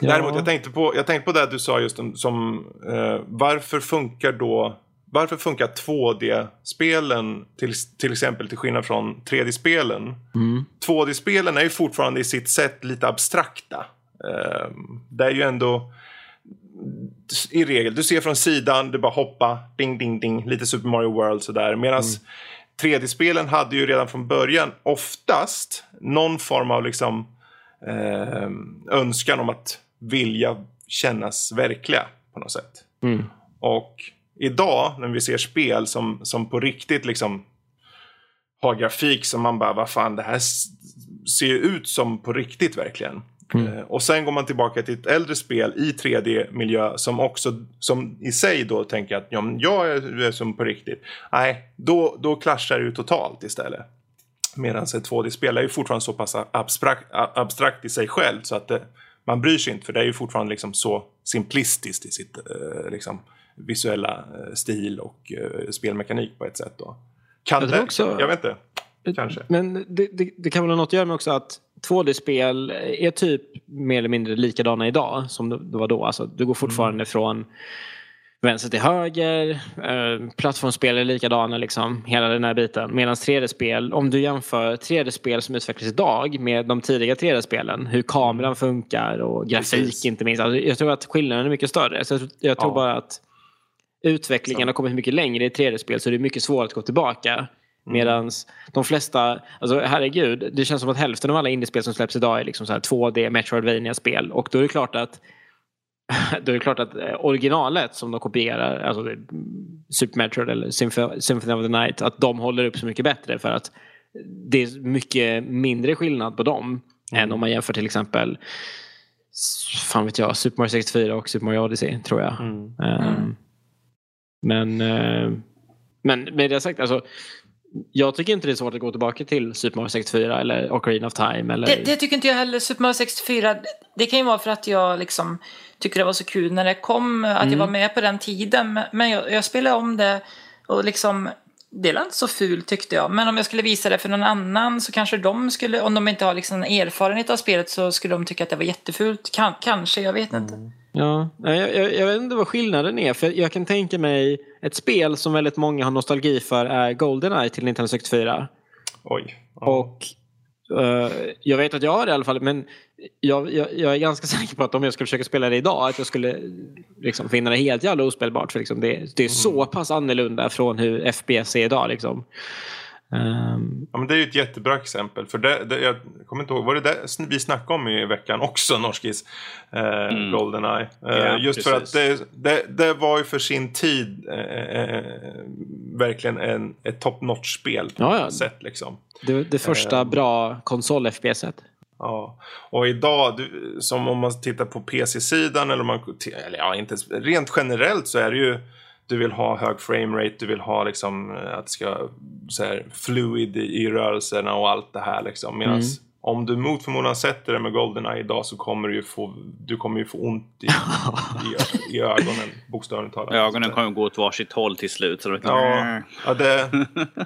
ja. Däremot, jag tänkte, på, jag tänkte på det du sa just om, som, uh, varför funkar då varför funkar 2D-spelen till, till exempel till skillnad från 3D-spelen? Mm. 2D-spelen är ju fortfarande i sitt sätt lite abstrakta. Uh, det är ju ändå i regel, du ser från sidan, du bara hoppa, ding, ding, ding, lite Super Mario World sådär. Medan mm. 3D-spelen hade ju redan från början oftast någon form av liksom eh, önskan om att vilja kännas verkliga på något sätt. Mm. Och idag när vi ser spel som, som på riktigt liksom har grafik som man bara, vad fan det här ser ut som på riktigt verkligen. Mm. Eh, och sen går man tillbaka till ett äldre spel i 3D-miljö som också som i sig då tänker att ja, men jag är som på riktigt. Nej, då, då klaschar det ju totalt istället. Medan ett 2D-spel är ju fortfarande så pass abstrakt, abstrakt i sig själv så att det, man bryr sig inte för det är ju fortfarande liksom så simplistiskt i sitt eh, liksom, visuella eh, stil och spelmekanik på ett sätt. Då. Kan jag det? Också, jag vet inte. Kanske. Men det, det, det kan väl ha något att göra med också att 2D-spel är typ mer eller mindre likadana idag som det var då. Alltså, du går fortfarande mm. från vänster till höger. Eh, plattformsspel är likadana, liksom, hela den här biten. Medan 3D-spel, om du jämför 3D-spel som utvecklas idag med de tidiga 3D-spelen, hur kameran funkar och grafik Precis. inte minst. Alltså, jag tror att skillnaden är mycket större. Så jag, jag tror ja. bara att utvecklingen så. har kommit mycket längre i 3D-spel så det är mycket svårare att gå tillbaka. Mm. Medan de flesta, alltså herregud, det känns som att hälften av alla indiespel som släpps idag är liksom så här 2D metroidvania spel och då är det klart att då är det klart att eh, originalet som de kopierar, alltså Super Metroid eller Symphony of the Night, att de håller upp så mycket bättre för att det är mycket mindre skillnad på dem mm. än om man jämför till exempel fan vet jag, Super Mario 64 och Super Mario Odyssey tror jag. Mm. Um, men, uh, men med det sagt, alltså jag tycker inte det är svårt att gå tillbaka till Super Mario 64 eller Ocarina of Time. Eller... Det, det, tycker inte jag heller. Super Mario 64, det kan ju vara för att jag liksom tycker det var så kul när det kom, att mm. jag var med på den tiden. Men jag, jag spelade om det och liksom, det är inte så fult tyckte jag. Men om jag skulle visa det för någon annan så kanske de skulle, om de inte har liksom erfarenhet av spelet så skulle de tycka att det var jättefult. Kan, kanske, jag vet inte. Mm. Ja, jag, jag, jag, vet inte vad skillnaden är. För jag kan tänka mig ett spel som väldigt många har nostalgi för är Goldeneye till Nintendo 64. Oj. Ja. Och uh, jag vet att jag har det i alla fall. Men jag, jag, är ganska säker på att om jag skulle försöka spela det idag att jag skulle liksom, finna det helt jävla ospelbart. För liksom, det, det är mm. så pass annorlunda från hur FPS är idag. Liksom. Um... Ja, men det är ju ett jättebra exempel. För det, det, jag kommer inte ihåg, var det det vi snackade om i veckan också, Norskis? Eh, mm. Goldeneye. Eh, ja, just precis. för att det, det, det, var ju för sin tid eh, eh verkligen en, ett top notch-spel på ja, ja. sätt. Liksom. Det, det första ehm. bra konsol-FPS-et. Ja, och idag, du, som om man tittar på PC-sidan eller, man, eller ja, inte rent generellt så är det ju du vill ha hög framerate, du vill ha liksom eh, att det ska så här, fluid i, i rörelserna och allt det här liksom. Medans mm om du mot förmodan sätter det med Goldeneye idag så kommer du ju få, du kommer ju få ont i, i, i ögonen, bokstavligt talat. Ögonen kommer gå åt varsitt håll till slut. Så det ja, ja, det...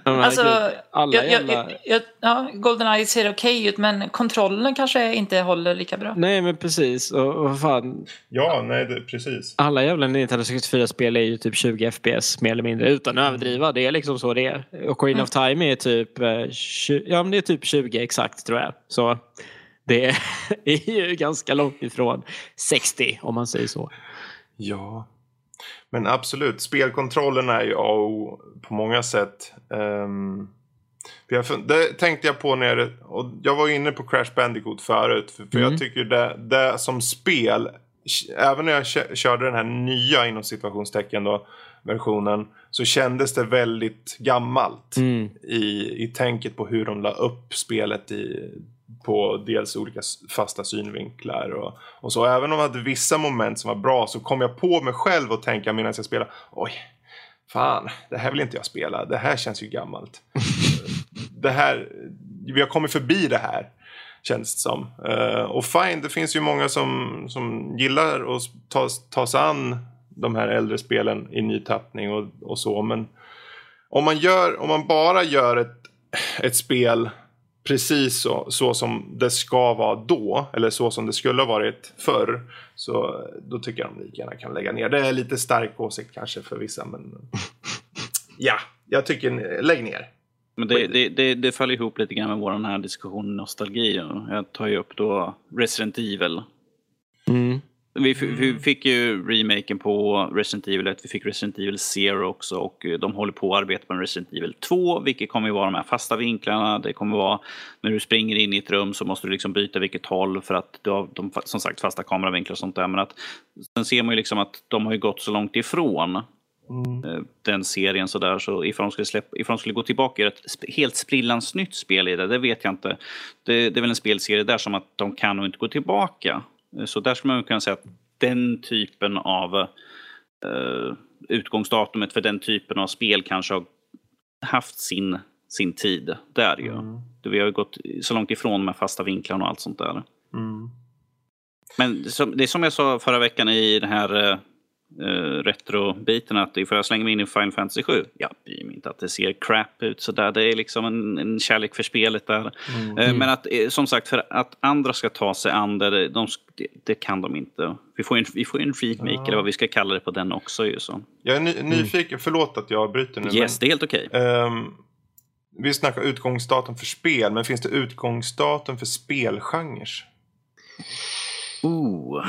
alltså, Alla jag, jag, jag, ja, Goldeneye ser okej okay ut men kontrollen kanske inte håller lika bra. Nej men precis, och, och fan. Ja, nej det, precis. Alla jävla Nintendo 64-spel är ju typ 20 FPS mer eller mindre utan att överdriva. Det är liksom så det är. Och Queen mm. of Time är typ, 20, eh, ja, men det är typ 20 exakt tror jag. Så det är ju ganska långt ifrån 60 om man säger så. Ja, men absolut. Spelkontrollen är ju A och på många sätt. Um, det tänkte jag på när och jag var inne på Crash Bandicoot förut. För, för mm. jag tycker det, det som spel, även när jag körde den här nya inom situationstecken då, versionen så kändes det väldigt gammalt mm. i, i tänket på hur de la upp spelet i på dels olika fasta synvinklar och, och så. Även om jag hade vissa moment som var bra så kom jag på mig själv och tänka medan jag spelade. Oj, fan, det här vill inte jag spela. Det här känns ju gammalt. det här, vi har kommit förbi det här. Känns det som. Uh, och fine, det finns ju många som, som gillar att ta, ta sig an de här äldre spelen i ny tappning och, och så. Men om man, gör, om man bara gör ett, ett spel precis så, så som det ska vara då, eller så som det skulle ha varit förr, så då tycker jag de lika gärna kan lägga ner. Det är lite stark åsikt kanske för vissa, men ja, jag tycker lägg ner. Men det, det, det, det faller ihop lite grann med vår här diskussion nostalgi. Jag tar ju upp då Resident Evil. Mm. Vi, vi, fick ju remaken på Resident Evil 1, vi fick Resident Evil Zero också och de håller på att arbeta med Resident Evil 2 vilket kommer att vara de här fasta vinklarna. Det kommer att vara när du springer in i ett rum så måste du liksom byta vilket håll för att du har de, som sagt fasta kameravinklar och sånt där. Men att, sen ser man ju liksom att de har ju gått så långt ifrån Mm. den serien sådär. Så ifall de, skulle släppa, ifall de skulle gå tillbaka och göra ett helt sprillans nytt spel i det, det vet jag inte. Det, det, är väl en spelserie där som att de kan nog inte gå tillbaka. Så där skulle man kunna säga att den typen av uh, utgångsdatumet för den typen av spel kanske har haft sin, sin tid. Där ju. Mm. Vi har ju gått så långt ifrån här fasta vinklarna och allt sånt där. Mm. Men det är som jag sa förra veckan i den här uh, retrobiten att ifall jag slänger mig in i Final Fantasy 7, jag bryr mig inte att det ser crap ut sådär. Det är liksom en, en kärlek för spelet där. Mm. Uh, men att uh, som sagt, för att andra ska ta sig an det, de, det, det kan de inte. Vi får en, vi får en remake, ja. eller vad vi ska kalla det på den också. Ju, så. Jag är ny, nyfiken, mm. förlåt att jag bryter nu. Yes, men, det är helt okej. Okay. Um, ehm, vi snackar utgångsdatum för spel, men finns det utgångsdatum för spelgenrer? Ooh,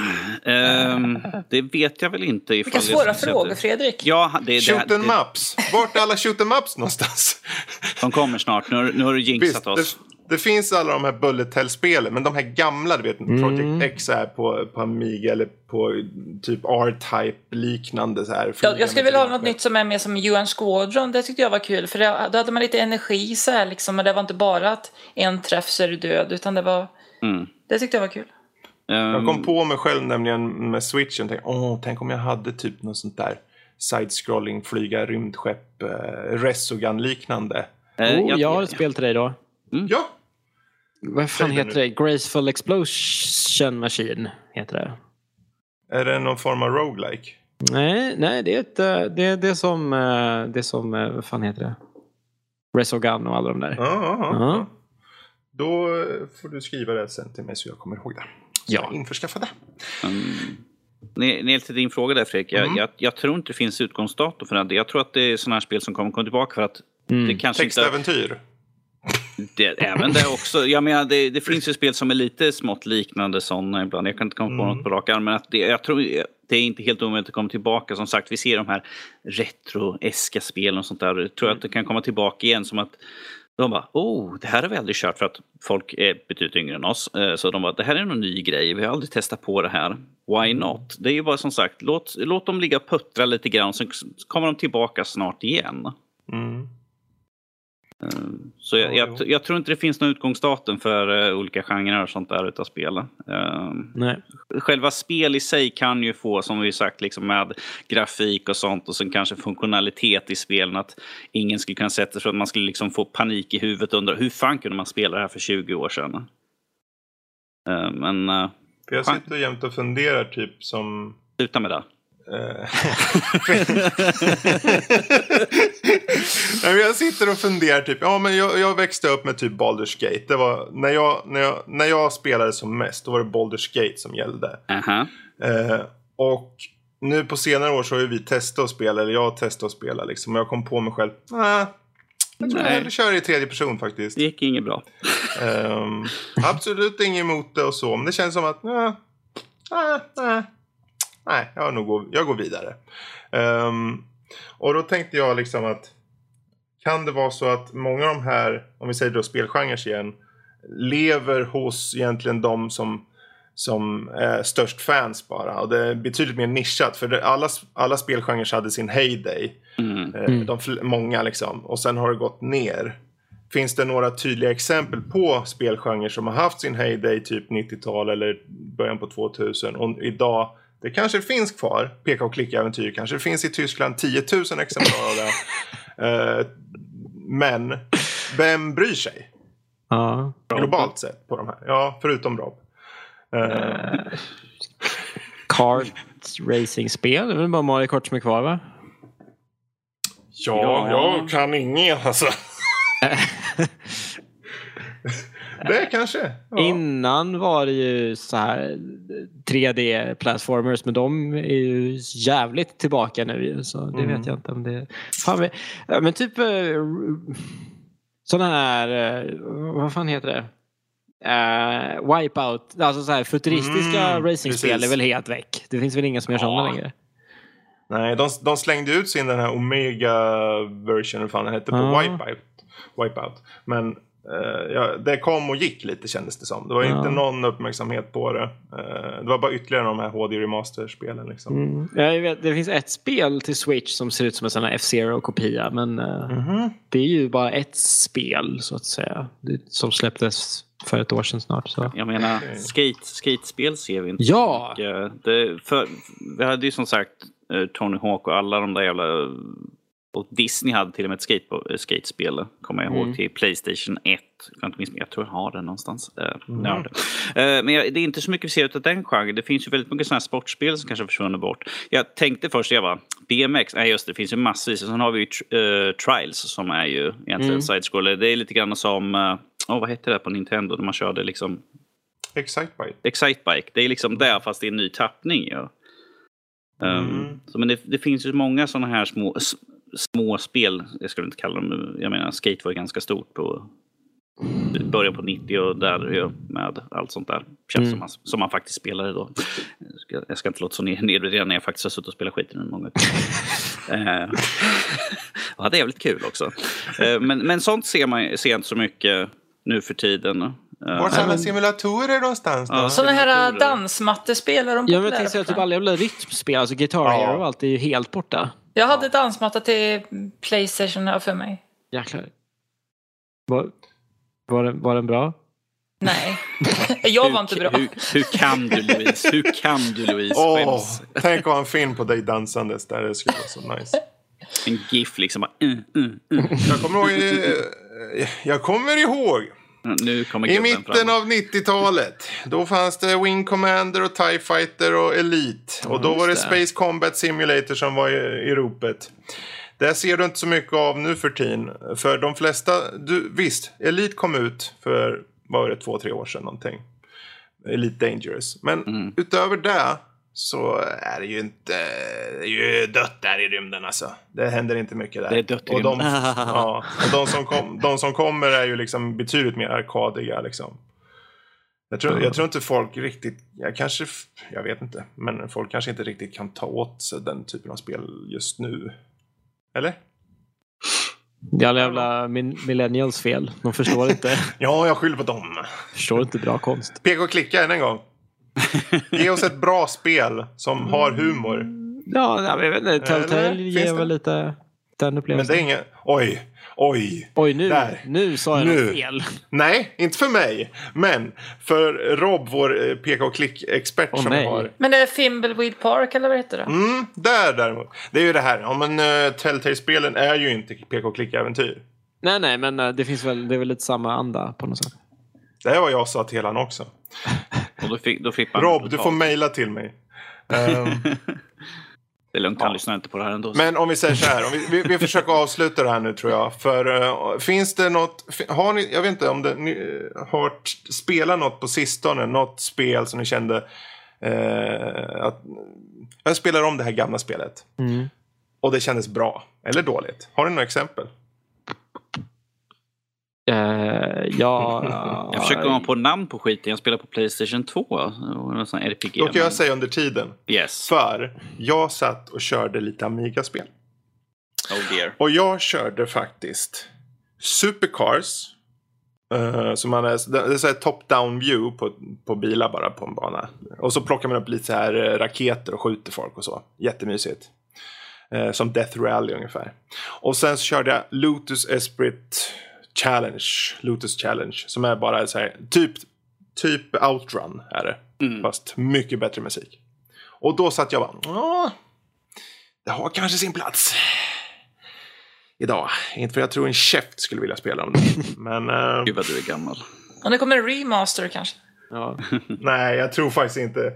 um, det vet jag väl inte. Vilka svåra frågor, Fredrik. Ja, det, shoot and maps. Vart är alla shoot and maps någonstans? De kommer snart. Nu, nu har du jinxat oss. Det, det, finns alla de här bullet hell-spelen, men de här gamla, du vet, mm. Project X är på, på Amiga eller på typ R-Type liknande. Så här, jag, jag skulle vilja ha något nytt som är mer som UN Squadron. Det tyckte jag var kul, för det, då hade man lite energi så här liksom. Men det var inte bara att en träff så är du död, utan det var... Mm. Det tyckte jag var kul. Jag kom på mig själv nämligen med switchen. Tänk, Åh, tänk om jag hade typ något sånt där side-scrolling, flyga rymdskepp, eh, Resogun-liknande. Eh, oh, jag har ett spel till dig då. Mm. Ja! Vad fan heter det? Graceful Explosion Machine heter det. Är det någon form av roguelike? Nej, nej det är ett, eh, det, är det som, eh, det som, eh, vad fan heter det? Resogun och alla de där. Ja, ja, ja. Då får du skriva det sen till mig så jag kommer ihåg det. Ja. jag införskaffa det. Mm. Ner till din fråga där Fredrik. Jag, mm. jag, jag, tror inte det finns utgångsdatum för det. Jag tror att det är sådana här spel som kommer komma tillbaka för att mm. det kanske Textäventyr. Inte... Det, även det också. Jag menar, det, det, finns ju spel som är lite smått liknande sådana ibland. Jag kan inte komma på mm. något på rak arm. Men att det, jag tror det är inte helt omöjligt att komma tillbaka. Som sagt, vi ser de här retro-eska spelen och sånt där. Jag tror att det kan komma tillbaka igen som att de bara, oh, det här har vi aldrig kört för att folk är betydligt yngre än oss. Eh, så de bara, det här är en ny grej, vi har aldrig testat på det här. Why not? Det är ju bara som sagt, låt, låt dem ligga och puttra lite grann, så kommer de tillbaka snart igen. Mm. Ehm, så jag, jag, jag, tror inte det finns någon utgångsdatum för uh, olika genrer och sånt där utav spel. Uh, Nej. Själva spel i sig kan ju få, som vi sagt, liksom med grafik och sånt och sen kanske funktionalitet i spelen. Att ingen skulle kunna sätta sig för att man skulle liksom få panik i huvudet och undra hur fan kunde man spela det här för 20 år sedan? Men... För jag sitter jämt och funderar typ som... Sluta med det. Eh. jag sitter och funderar typ, ja men jag, jag, växte upp med typ Baldur's Gate. Det var, när, jag, när, jag, när jag spelade som mest, då var det Baldur's Gate som gällde. Uh -huh. eh, och nu på senare år så har ju vi testat att spela, eller jag har testat att spela liksom. Och jag kom på mig själv, nah, jag tror Nej. jag kör i tredje person faktiskt. Det gick inget bra. um, absolut inget emot det och så, men det känns som att, nah, nah nej, jag, nog går, jag går vidare. Um, och då tänkte jag liksom att kan det vara så att många av de här, om vi säger då spelgenrer igen, lever hos egentligen de som, som är störst fans bara. Och det är betydligt mer nischat för det, alla, alla spelgenrer hade sin heyday. Mm. Eh, mm. De, många liksom. Och sen har det gått ner. finns det några tydliga exempel på spelgenrer som har haft sin heyday typ 90-tal eller början på 2000 och idag det kanske finns kvar, peka och klicka-äventyr kanske det finns i Tyskland 10 000 exemplar av det. Eh, men vem bryr sig? Ja. Globalt sett på de här. Ja, förutom Rob. Eh, Kart racing-spel, det är väl bara Mario Kart som är kvar va? ja, Ja. jag kan inget alltså. det kanske. Ja. Innan var det ju så här 3D platformers men de är ju jävligt tillbaka nu så det Mm. vet jag inte om det fan, men, typ sådana här, eh, vad fan heter det? Uh, wipeout, alltså så här futuristiska Mm, racingspel precis. är väl helt väck. Det finns väl inga som gör sådana Ja. längre. Nej, de, de slängde ut sin den här Omega version, hur fan den hette, på. Wipeout. Wipeout. Men eh, ja, det kom och gick lite kändes det som. Det var Ja. inte någon uppmärksamhet på det. Eh, det var bara ytterligare de här HD Remaster-spelen liksom. Mm. Jag vet, det finns ett spel till Switch som ser ut som en sån här F-Zero-kopia men eh, Mhm. det är ju bara ett spel så att säga. Som släpptes för ett år sedan snart. Så. Jag menar, skate, skatespel ser vi inte Ja! Det, för, vi hade ju som sagt eh, Tony Hawk och alla de där jävla... Och Disney hade till och med ett skate, eh, skatespel, kommer jag ihåg, Mm. till Playstation 1. Jag, men jag tror jag har den någonstans. Eh, Mm. har det. Eh, men jag, det är inte så mycket vi ser av den genren. Det finns ju väldigt mycket sådana här sportspel som kanske försvunnit bort. Jag tänkte först, jag bara, BMX, nej just det, det finns ju massvis. Och sen har vi ju eh, Trials som är ju egentligen Mm. side-scroller. Det är lite grann som, uh, oh, vad heter det på Nintendo, när man körde liksom Excitebike. Excitebike. Det är liksom där fast det är en ny tappning. Ja. Um, Mm. så, men det, det finns ju många sådana här små, s- små spel. Jag skulle inte kalla dem, jag menar skate var ju ganska stort på början på 90 och där ju med allt sånt där. Känns Mm. som, man, som man faktiskt spelade då. Jag ska, jag ska inte låta så ned- nedvärderande när jag faktiskt har suttit och spelat skiten i många eh, och hade jävligt kul också. Eh, men, men sånt ser man ser inte så mycket nu för tiden. Eh, Var är alla simulatorer någonstans då? Ja. Sådana här dansmattespel, är de Ja, men jag populära tänkte säga typ alla jävla rytmspel, alltså Guitar Ja. Hero och allt är ju helt borta. Jag hade dansmatta till Playstation här för mig. Jäklar. Var, var, den, var den bra? Nej, jag var inte bra. Hur, hur kan du Louise? Hur kan du Louise? Skäms. tänk att ha en film på dig dansandes där. Det skulle vara så nice. En GIF liksom. Bara, mm, mm, mm. Jag kommer ihåg, eh, jag kommer ihåg Nu kommer I mitten av 90-talet, då fanns det Wing Commander och TIE Fighter och Elite. och då var det. Space Combat Simulator som var i, i ropet. Det ser du inte så mycket av nu för tiden. För de flesta, du, visst, Elite kom ut för, vad var det, två, tre år sedan någonting. Elite Dangerous. Men Mm. utöver det så är det ju inte, det är ju dött där i rymden alltså. Det händer inte mycket där. Det är dött i och de, rymden. ja, och de som, kom, de som kommer är ju liksom betydligt mer arkadiga liksom. Jag tror, jag tror inte folk riktigt, jag kanske, jag vet inte, men folk kanske inte riktigt kan ta åt sig den typen av spel just nu. Eller? Det är alla jävla millennials fel. De förstår inte, Ja, jag skyller på dem. förstår inte bra konst. Peka och klicka än en gång. Ge oss ett bra spel som har humor. Ja, jag vet inte. Telltale ger väl lite den Men det upplevelsen. är ingen, oj, oj. Oj, nu, Där. nu sa jag Nu. något fel. Nej, inte för mig. Men för Rob, vår eh, peka och klick-expert Åh, som nej. har. Men det är Fimbleweed Park, eller vad heter det? Mm, där däremot. Det är ju det här. Ja, men uh, Telltale-spelen är ju inte peka och klicka-äventyr. Nej, nej, men eh, det finns väl, det är väl lite samma anda på något sätt. Det är vad jag sa till honom också. Och då fick, då fick man Rob, du får mejla till mig. Ehm, Det är lugnt, han Ja. lyssnar inte på det här ändå. men om vi säger så här, om vi, vi, vi försöker avsluta det här nu tror jag. För eh, finns det något, har ni, jag vet inte om det, ni eh, har spelat något på sistone, något spel som ni kände eh, att jag spelar om det här gamla spelet. Mm. Och det kändes bra, eller dåligt. Har ni några exempel? Eh, ja, Jag försöker komma på namn på skiten. Jag spelar på Playstation 2. Och någon sån RPG. Då kan jag säga under tiden. Yes. För jag satt och körde lite Amiga-spel. Oh dear. Och jag körde faktiskt Supercars. Uh, som man är, det är så här top-down view på, på bilar bara på en bana. Och så plockar man upp lite så här eh, raketer och skjuter folk och så. Jättemysigt. Eh, som Death Rally ungefär. Och sen så körde jag Lotus Esprit Challenge, Lotus Challenge, som är bara så här, typ, typ Outrun är det. Mm. Fast mycket bättre musik. Och då satt jag bara, "Ja, det har kanske sin plats. Idag. Inte för jag tror en käft skulle vilja spela om det. Men eh, Gud vad du är gammal. Och det kommer en remaster kanske. Ja. nej, jag tror faktiskt inte.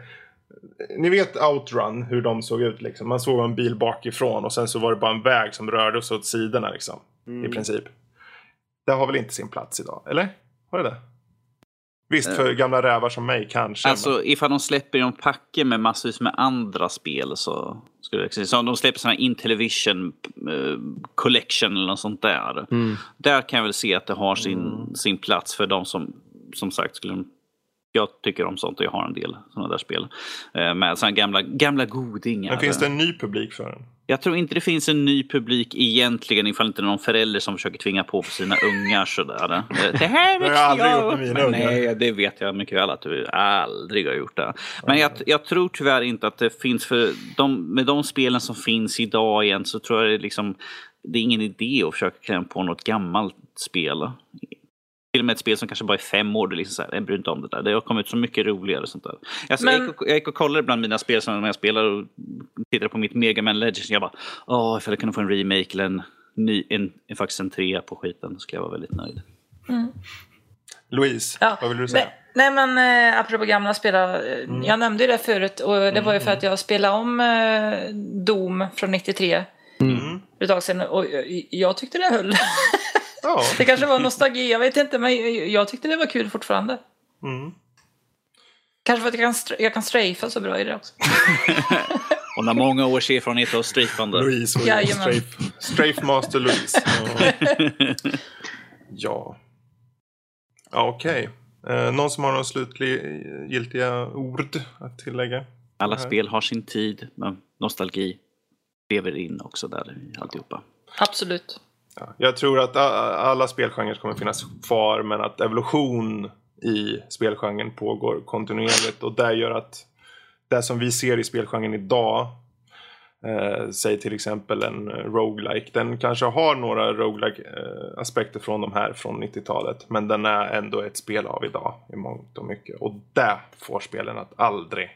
Ni vet Outrun, hur de såg ut liksom. Man såg en bil bakifrån och sen så var det bara en väg som rörde sig åt sidorna liksom. I princip. Det har väl inte sin plats idag, eller? Har det det? Visst, för gamla rävar som mig kanske. men- Alltså ifall de släpper i en packe med massvis med andra spel så skulle jag säga. Så om de släpper sådana Intellivision eh, Collection eller något sånt där. Där kan jag väl se att det har sin, sin plats för de som som sagt skulle jag tycker om sånt och jag har en del sådana där spel. Eh, med sådana gamla, gamla godingar. Men finns det en ny publik för den? Jag tror inte det finns en ny publik egentligen ifall inte någon förälder som försöker tvinga på för sina ungar sådär. Eh, Det här växte jag aldrig jag gjort med upp mina med. ungar. Nej, det vet jag mycket väl att du aldrig har gjort det. Men jag, jag tror tyvärr inte att det finns för de, med de spelen som finns idag igen så tror jag det är liksom det är ingen idé att försöka klämma på något gammalt spel. Till och med ett spel som kanske bara är fem år, det är liksom så här, jag bryr inte om det där. Det har kommit så mycket roligare och sånt där. Alltså, Men- jag, gick och, jag gick och kollade bland mina spel som jag spelar och tittade på mitt Mega Man Legends. Jag bara, åh, ifall jag kunde få en remake eller en, ny, en, en, faktiskt en trea på skiten så skulle jag vara väldigt nöjd. Louise, Ja. vad vill du säga? Nej, nej men eh, apropå gamla spelare. eh, Mm. Jag nämnde ju det förut och det var ju för att jag spelade om eh, Doom från 93 Mm. för ett tag sedan och jag, jag tyckte det höll. Ja. det kanske var nostalgi, jag vet inte men jag tyckte det var kul fortfarande. Mm. Kanske för att jag kan, stra- jag kan strafa så bra i det också. Och har många års erfarenhet av strafande. Louise och Jajamän. Strafe, Strafe Master Louise. Ja. ja. Ja, okej. Eh, någon som har några slutgiltiga ord att tillägga? Alla spel har sin tid, men nostalgi lever in också där i alltihopa. Absolut. Ja, jag tror att alla spelgenrer kommer finnas kvar men att evolution i spelgenren pågår kontinuerligt och det gör att det som vi ser i spelgenren idag eh, säg till exempel en roguelike den kanske har några roguelike eh, aspekter från de här från 90-talet men den är ändå ett spel av idag i mångt och mycket och det får spelen att aldrig,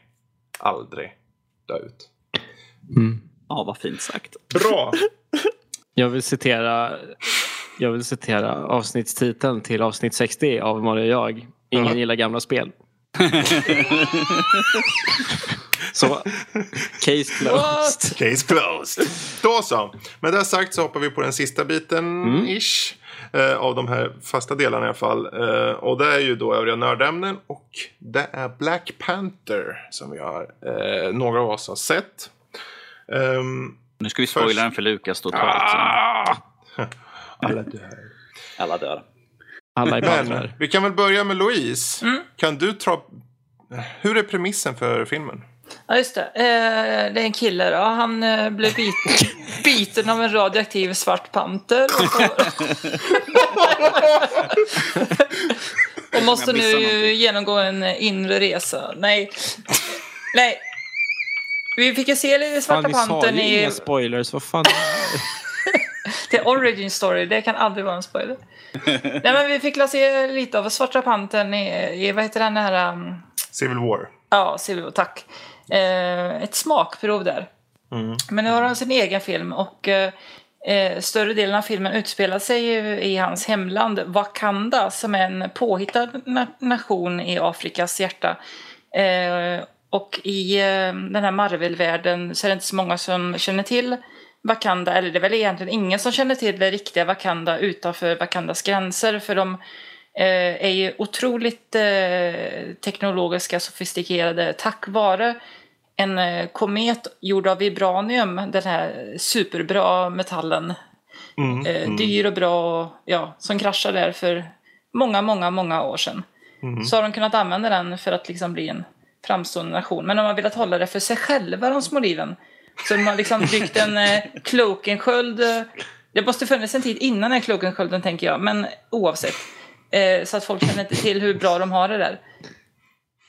aldrig dö ut. Ja, vad fint sagt. Bra! Jag vill citera jag vill citera avsnittstiteln till avsnitt 60 av Mario och jag. Ingen Ja. gillar gamla spel. Så, case closed. Case closed. Då så. Med det sagt så hoppar vi på den sista biten ish. Eh, av de här fasta delarna i alla fall. Eh, och det är ju då övriga nördämnen. Och det är Black Panther som vi har, eh, några av oss har sett. Ehm, Nu ska vi spoila Först- den för Lukas totalt. ah! Alla dör. Alla dör. Alla Men vi kan väl börja med Louise. Kan du ta... Hur är premissen för filmen? Ja, just det. Eh, det är en kille då. Han eh, blev bit, biten av en radioaktiv svart panter. Och, och måste nu genomgå en inre resa. Nej. Nej. Vi fick ju se lite Fan, Svarta vi sa Pantern ju i... inga spoilers. Vad fan? Det är origin story, det kan aldrig vara en spoiler. Nej men vi fick se lite av Svarta Pantern i, i vad heter den här... Um, Civil War. ja, Civil War, tack. Eh, ett smakprov där. Men nu har han sin egen film och eh, eh, större delen av filmen utspelar sig ju i hans hemland Wakanda som är en påhittad na- nation i Afrikas hjärta. Eh, och i eh, den här Marvel-världen så är det inte så många som känner till Wakanda, eller det är väl egentligen ingen som känner till det riktiga Wakanda utanför Wakandas gränser för de eh, är ju otroligt eh, teknologiska, sofistikerade tack vare en komet gjord av vibranium, den här superbra metallen. Mm. Eh, dyr och bra, ja, som kraschade där för många, många, många år sedan. Så har de kunnat använda den för att liksom bli en framstående nation. Men de har velat hålla det för sig själva, de små liven. Så de har liksom byggt en eh, Klokensköld. Eh, det måste funnits en tid innan den klokenskölden tänker jag. Men oavsett. Eh, så att folk känner inte till hur bra de har det där.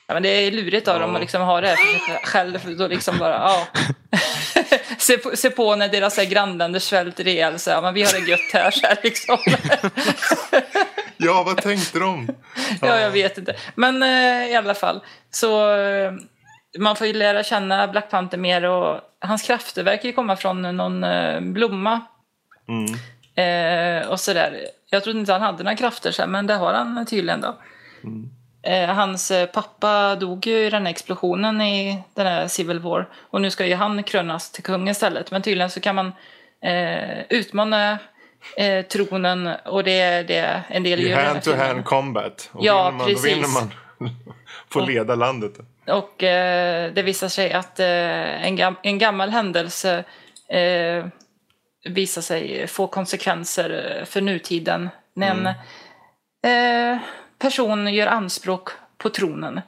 Ja, men det är lurigt av dem att liksom ha det här själv. Då liksom bara, ja. se, på, se på när deras så här, grannländer svälter ihjäl. Så här, men vi har det gött här, så här liksom. Ja, vad tänkte de? ja, jag vet inte. Men eh, i alla fall. Så eh, man får ju lära känna Black Panther mer och hans krafter verkar ju komma från någon eh, blomma. Mm. Eh, och sådär. Jag trodde inte han hade några krafter sen, men det har han tydligen då. Eh, hans eh, pappa dog ju i den här explosionen i den här Civil War. Och nu ska ju han krönas till kung istället. Men tydligen så kan man eh, utmana eh, tronen och det är det en del I här hand-to-hand filmen. combat. Och Ja, vinner man, precis. Då vinner man. Får leda landet. Och eh, det visar sig att eh, en, gam en gammal händelse eh, visar sig få konsekvenser för nutiden. När en eh, person gör anspråk på tronen.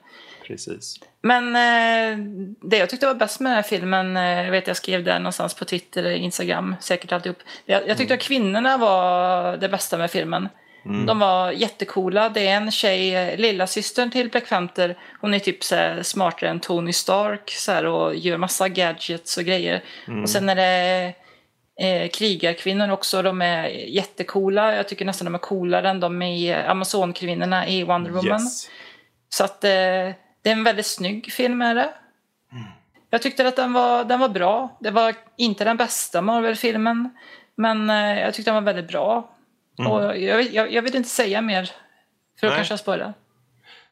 Precis. Men eh, det jag tyckte var bäst med den här filmen, eh, jag vet jag skrev det någonstans på Twitter, Instagram, säkert alltihop. Jag, jag tyckte att kvinnorna var det bästa med filmen. De var jättecoola. Det är en tjej, eh, lilla systern till Black Panther. Hon är typ så här, smartare än Tony Stark så här, och gör massa gadgets och grejer. Och sen är det eh, krigarkvinnor också. De är jättecoola. Jag tycker nästan de är coolare än de i Amazonkvinnorna i Wonder Woman. Yes. Så att eh, det är en väldigt snygg film är det. Jag tyckte att den var, den var bra. Det var inte den bästa Marvel-filmen. Men eh, jag tyckte den var väldigt bra. Och jag, jag, jag vill inte säga mer. För då kanske jag spoilar.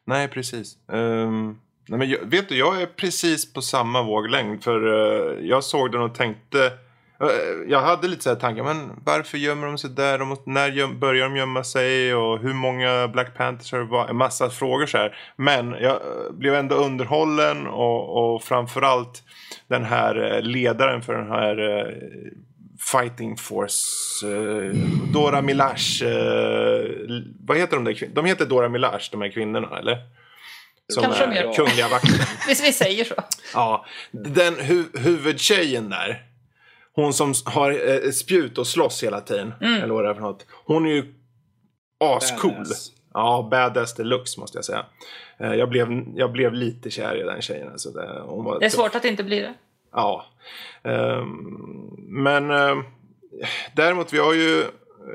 Nej, precis. Ehm, nej, men jag, vet du, jag är precis på samma våglängd. För eh, jag såg den och tänkte... eh, jag hade lite så här tankar, men varför gömmer de sig där? De måste, när göm, börjar de gömma sig? Och hur många Black Panthers har det varit? En massa frågor så här. Men jag eh, blev ändå underhållen och, och framförallt den här eh, ledaren för den här Fighting Force, eh, Dora Milash. Eh, vad heter de där kvin- De heter Dora Milash, de här kvinnorna, eller? Som Kanske de är kungliga vakten. Visst vi säger så. ja, den hu- huvudtjejen där. Hon som har eh, spjut och slåss hela tiden. Mm. Eller vad det är för något. Hon är ju ascool. Badass. Ja, badass deluxe måste jag säga. Eh, jag, blev, jag blev lite kär i den tjejen. Alltså det, hon var Det är tuff. svårt att inte bli det. Ja. Ehm, men ehm, däremot, vi har ju...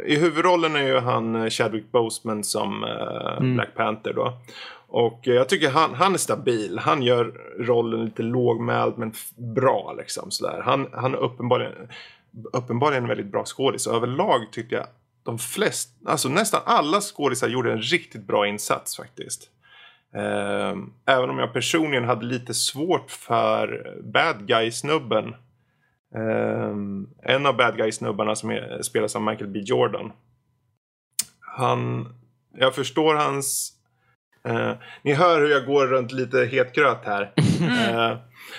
I huvudrollen är ju han eh, Chadwick Boseman som eh, Black Panther då. Och eh, jag tycker han, han är stabil. Han gör rollen lite lågmäld men bra liksom sådär. Han, han är uppenbarligen, uppenbarligen en väldigt bra skådis. Överlag tyckte jag de flesta, alltså nästan alla skådisar gjorde en riktigt bra insats faktiskt. Ehm, även om jag personligen hade lite svårt för bad guy-snubben. Ehm, en av bad guy-snubbarna som spelas av Michael B Jordan. Han, jag förstår hans eh, ni hör hur jag går runt lite hetgröt här. Eh,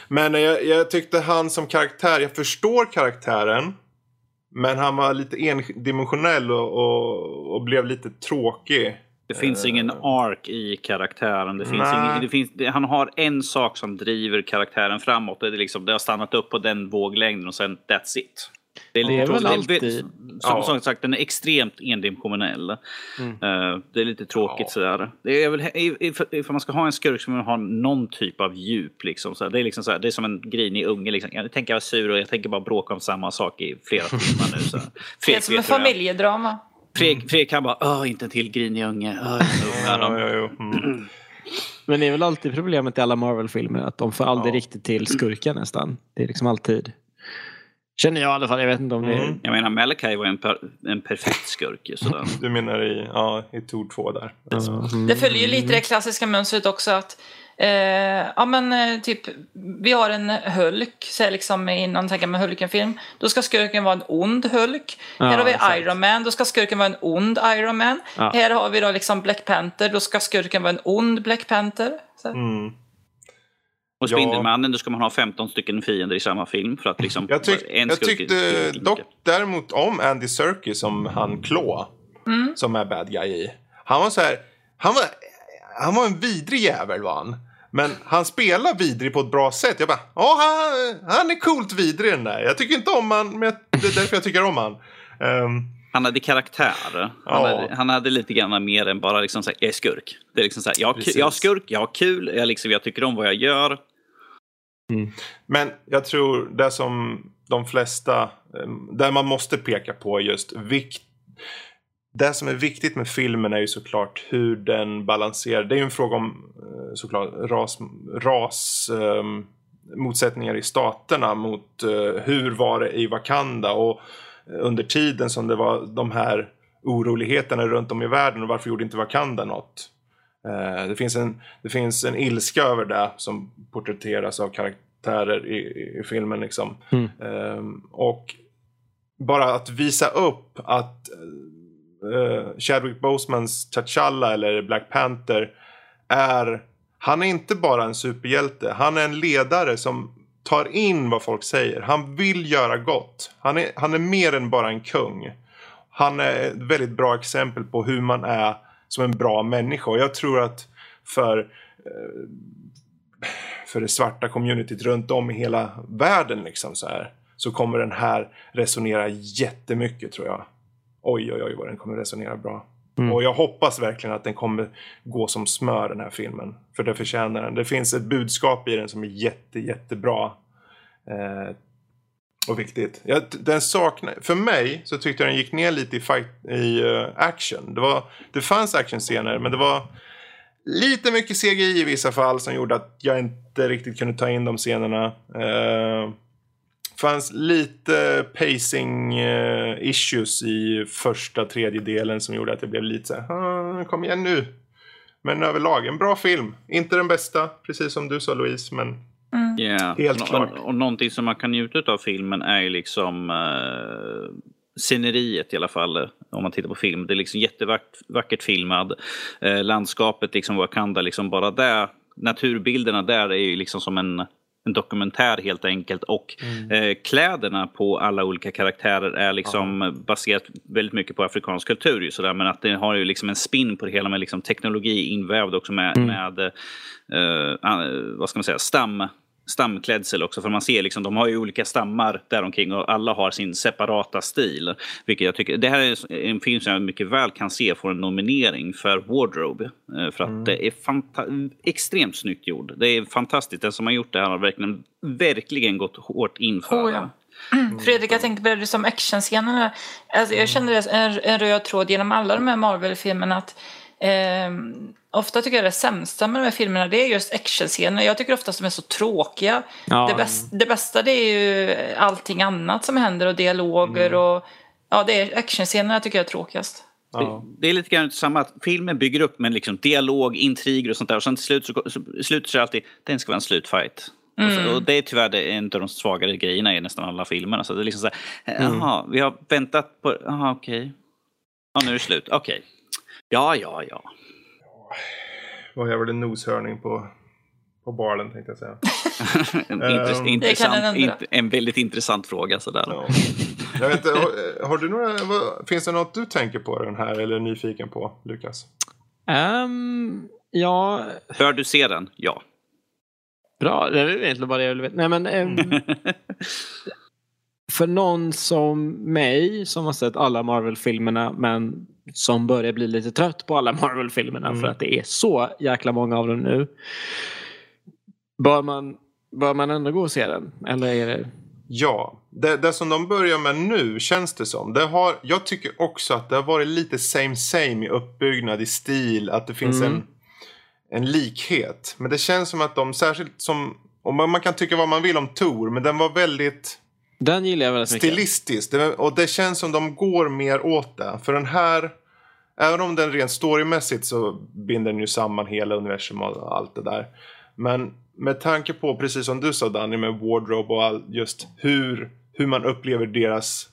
men jag, jag tyckte han som karaktär, jag förstår karaktären. Men han var lite endimensionell och, och, och blev lite tråkig. Det finns ingen ark i karaktären. Det finns ingen, det finns, det, han har en sak som driver karaktären framåt. Det, är liksom, det har stannat upp på den våglängden och sen that's it. Det är, Det är lite väl alltid- Som, Ja. som sagt, den är extremt endimensionell. Eh, det är lite tråkigt Ja. sådär. Det är väl, if, if, if man ska ha en skurk så man ha någon typ av djup. Liksom, det, är liksom så här, det är som en grinig unge. Liksom. Jag tänker vara sur och jag tänker bara bråka om samma sak i flera timmar nu. Så. Det är som är. familjedrama. Fredrik, Fredrik kan bara, Åh, inte en till grinig unge. Åh, jag Ja, ungar ja, dem." ja, mm. Men det är väl alltid problemet i alla Marvel-filmer att de får aldrig Ja. riktigt till skurken nästan. Det är liksom alltid... Känner jag i alla fall. Jag vet inte om det är... Mm. Jag menar, Malachi var en, per, en perfekt skurk. Sådär. Du menar i, ja, i Tor 2 där. Mm. Det följer ju lite det klassiska mönstret också att eh, ja men eh, typ vi har en Hulk, så här liksom i någon tänker med Hulken-film. Då ska skurken vara en ond Hulk. Ja, här har vi exakt. Iron Man, då ska skurken vara en ond Iron Man. Ja. Här har vi då liksom Black Panther, då ska skurken vara en ond Black Panther. Så. Mm. Och Ja. Spindelmannen, då ska man ha 15 stycken fiender i samma film. För att liksom, Jag, tyck, en jag tyckte dock däremot om Andy Serkis som han Claw. Som är bad guy i. Han var så här, han var, han var en vidrig jävel var han. Men han spelar vidrig på ett bra sätt. Jag bara, ja han, han är coolt vidrig den där. Jag tycker inte om han, men jag- det är därför jag tycker om han. Ehm, Han hade karaktär. Han, Ja. hade, han hade lite grann mer än bara liksom så här, jag är skurk. Det är liksom så här, jag, Precis. jag har skurk, jag har kul, jag, liksom, jag tycker om vad jag gör. Men jag tror det som de flesta, eh, där man måste peka på just vikt. Det som är viktigt med filmen är ju såklart hur den balanserar. Det är ju en fråga om eh, såklart ras, ras um, motsättningar i staterna mot uh, hur var det i Wakanda och under tiden som det var de här oroligheterna runt om i världen och varför gjorde inte Wakanda något? Uh, det, finns en, det finns en ilska över det som porträtteras av karaktärer i, i filmen. Liksom. Mm. Um, och bara att visa upp att uh, Chadwick Bosemans T'Challa eller Black Panther är han är inte bara en superhjälte. Han är en ledare som tar in vad folk säger. Han vill göra gott. Han är, han är mer än bara en kung. Han är ett väldigt bra exempel på hur man är som en bra människa. Och jag tror att för, eh, för det svarta communityt runt om i hela världen liksom så, här, så kommer den här resonera jättemycket tror jag. Oj, oj, oj vad den kommer resonera bra. Mm. Och jag hoppas verkligen att den kommer gå som smör den här filmen. För det förtjänar den. Det finns ett budskap i den som är jätte, jättebra. Eh, och viktigt. Jag, den saknar, för mig så tyckte jag den gick ner lite i, fight, i uh, action. Det, var, det fanns actionscener men det var lite mycket CGI i vissa fall som gjorde att jag inte riktigt kunde ta in de scenerna. Uh, fanns lite pacing uh, issues i första tredjedelen som gjorde att det blev lite så här, kom igen nu. Men överlag en bra film. Inte den bästa, precis som du sa Louise, men mm. yeah. helt och, klart. Och, och någonting som man kan njuta av filmen är ju liksom uh, sceneriet i alla fall, om man tittar på film. Det är liksom jättevackert filmad. Uh, landskapet, liksom Wakanda, liksom bara där. Naturbilderna där är ju liksom som en en dokumentär helt enkelt. Och mm. eh, kläderna på alla olika karaktärer är liksom ja. baserat väldigt mycket på afrikansk kultur. Ju, sådär, men att det har ju liksom en spin på det hela med liksom teknologi invävd också med, mm. med eh, vad ska man säga, stam stamklädsel också. För man ser liksom, de har ju olika stammar däromkring och alla har sin separata stil. Vilket jag tycker, det här är en film som jag mycket väl kan se får en nominering för Wardrobe. Eh, för att mm. det är extremt snyggt gjord. Det är fantastiskt. Den som har gjort det här har verkligen, verkligen gått hårt in för oh, ja. Mm. Fredrik, jag tänkte på det som actionscenerna. Alltså, jag känner det en, en röd tråd genom alla de här Marvel-filmerna. att eh, ofta tycker jag det sämsta med de här filmerna det är just actionscener. Jag tycker ofta att de är så tråkiga. Ja. Det, bäst, det bästa det är ju allting annat som händer och dialoger mm. och ja, det är actionscenerna tycker jag är tråkigast. Ja. Det, är lite grann samma, att filmen bygger upp med liksom dialog, intriger och sånt där och sen till slut så, så slutar det alltid, den ska vara en slutfight. Mm. Och, så, och, det är tyvärr det, en av de svagare grejerna i nästan alla filmer. Så det är liksom så här, mm. jaha, vi har väntat på, jaha okej. Okay. Ja, nu är det slut, okej. Okay. Ja, ja, ja. Vad jag väl en noshörning på, på baren tänkte jag säga. en, intress um, intressant, in, en väldigt intressant fråga sådär. Ja. Jag vet har, har, du några, vad, finns det något du tänker på den här eller är nyfiken på, Lukas? Um, ja. Bör du se den? Ja. Bra, det är egentligen bara det jag vill veta. Nej, men, um, för någon som mig som har sett alla Marvel-filmerna men som börjar bli lite trött på alla Marvel-filmerna mm. för att det är så jäkla många av dem nu. Bör man, bör man ändå gå och se den? Eller är det... Ja, det, det som de börjar med nu känns det som. Det har, jag tycker också att det har varit lite same same i uppbyggnad, i stil. Att det finns mm. en, en likhet. Men det känns som att de särskilt som... Och man, man kan tycka vad man vill om Tor, men den var väldigt den gillar jag väldigt mycket. Stilistiskt. Det, och det känns som de går mer åt det. För den här, även om den rent storymässigt så binder den ju samman hela universum och allt det där. Men med tanke på, precis som du sa Danny, med Wardrobe och all, just hur, hur man upplever deras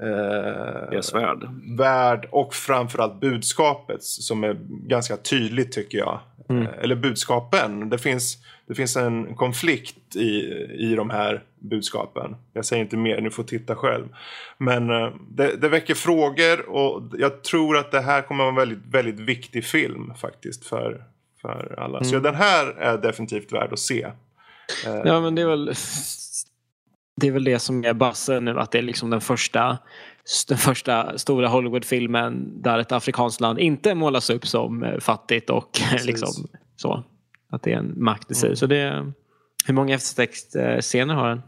eh, deras värld. värld och framförallt budskapet som är ganska tydligt tycker jag. Mm. Eh, eller budskapen. Det finns det finns en konflikt i, i de här budskapen. Jag säger inte mer, ni får titta själv. Men uh, det, det väcker frågor och jag tror att det här kommer vara en väldigt, väldigt viktig film faktiskt för, för alla. Mm. Så den här är definitivt värd att se. Uh, ja men det är väl det är väl det som är basen nu att det är liksom den första den första stora Hollywoodfilmen där ett afrikanskt land inte målas upp som eh, fattigt och liksom så. Att det är en makt i sig. Mm. Så det, hur många eftertextscener har den?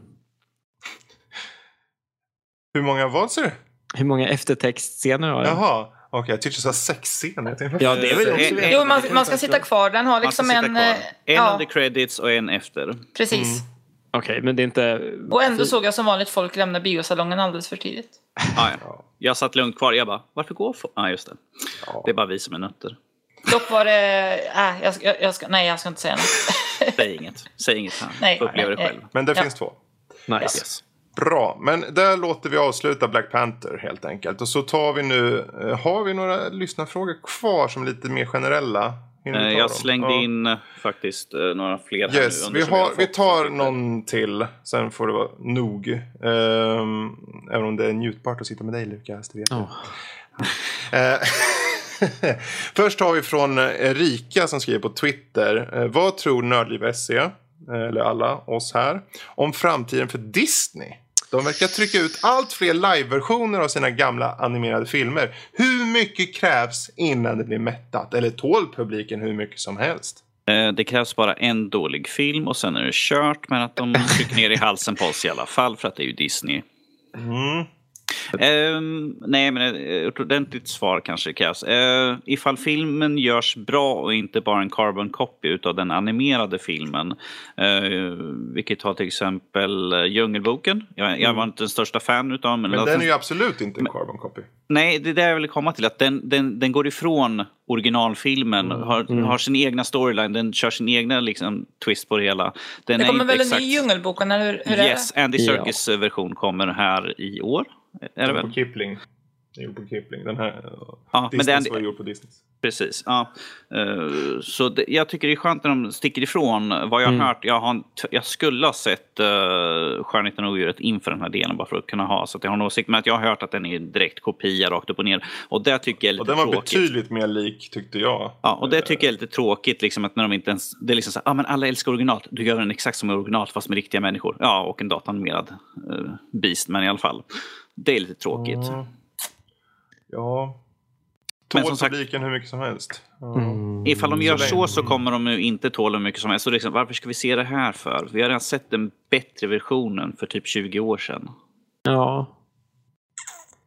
Hur många vad sa du? Hur många eftertextscener har den? Jaha, okej. jag tyckte du sa sexscener. Jag tänkte, Ja, det är väl också Eh, Jo, man, man ska sitta kvar. Den har liksom en... eh, En ja, under credits och en efter. precis. Okej, men det är inte... Och ändå såg jag som vanligt folk lämna biosalongen alldeles för tidigt. Ah, ja. Jag satt lugnt kvar. Jag bara, varför går folk? Ja, ah, just det. Ja. Det är bara vi som är nötter. Dock var det... Äh, jag, jag ska, nej, jag ska inte säga något. Säg inget. Säg inget här. Nej, det själv. Men det Ja. finns två. Nice. Yes. Bra, men där låter vi avsluta Black Panther helt enkelt. Och så tar vi nu, eh, har vi några lyssnarfrågor kvar som är lite mer generella? Eh, Jag slängde Ja. in eh, faktiskt några fler här Yes, nu. vi, har, vi tar någon till, sen får det vara nog. Ehm, även om det är njutbart att sitta med dig Lukas, det vet jag. Eh, Först har vi från Erika som skriver på Twitter. Eh, vad tror Nördliv SE, eh, eller alla oss här, om framtiden för Disney? De verkar trycka ut allt fler live-versioner av sina gamla animerade filmer. Hur mycket krävs innan det blir mättat? Eller tål publiken hur mycket som helst? Eh, Det krävs bara en dålig film och sen är det kört. Men att de trycker ner i halsen på oss i alla fall för att det är ju Disney. Mm. Ehm, nej, men eh, ett ordentligt svar kanske krävs. Uh, ifall filmen görs bra och inte bara en carbon copy utav den animerade filmen. Uh, vilket har till exempel uh, Djungelboken. Jag, jag var inte den största fan utav men, Men den är ju absolut inte en carbon copy. Nej, det är där jag vill komma till. Att den, den, den går ifrån originalfilmen, har, har sin egna storyline, den kör sin egna liksom, twist på det hela. Den Det kommer väl en exakt- ny Djungelboken, eller hur, hur Yes, är Andy Ja. Serkis version kommer här i år. Är det På väl? Kipling. Den är gjord på Kipling. Den här Ja, men den- var gjord på Disney. Precis. Ja. Eh, Så det, jag tycker det är skönt när de sticker ifrån vad jag har Mm. hört. Jag, har, jag skulle ha sett uh, Skönheten och odjuret inför den här delen bara för att kunna ha. Så att jag har en åsikt. Men att jag har hört att den är direkt kopia rakt upp och ner. Och det tycker jag är Och lite den var tråkigt. betydligt mer lik tyckte jag. Ja, och det tycker jag är lite tråkigt. Liksom, att när de inte ens, det är liksom så här, ah, men alla älskar originalet. Du gör den exakt som original fast med riktiga människor. Ja, och en datanimerad uh, Beast, men i alla fall. Det är lite tråkigt. Mm. Ja. Men Tål som sagt- publiken hur mycket som helst. Mm. Ifall de gör Så så kommer de ju inte tåla hur mycket som helst. Så liksom, varför ska vi se det här för? Vi har redan sett den bättre versionen för typ 20 år sedan. Ja.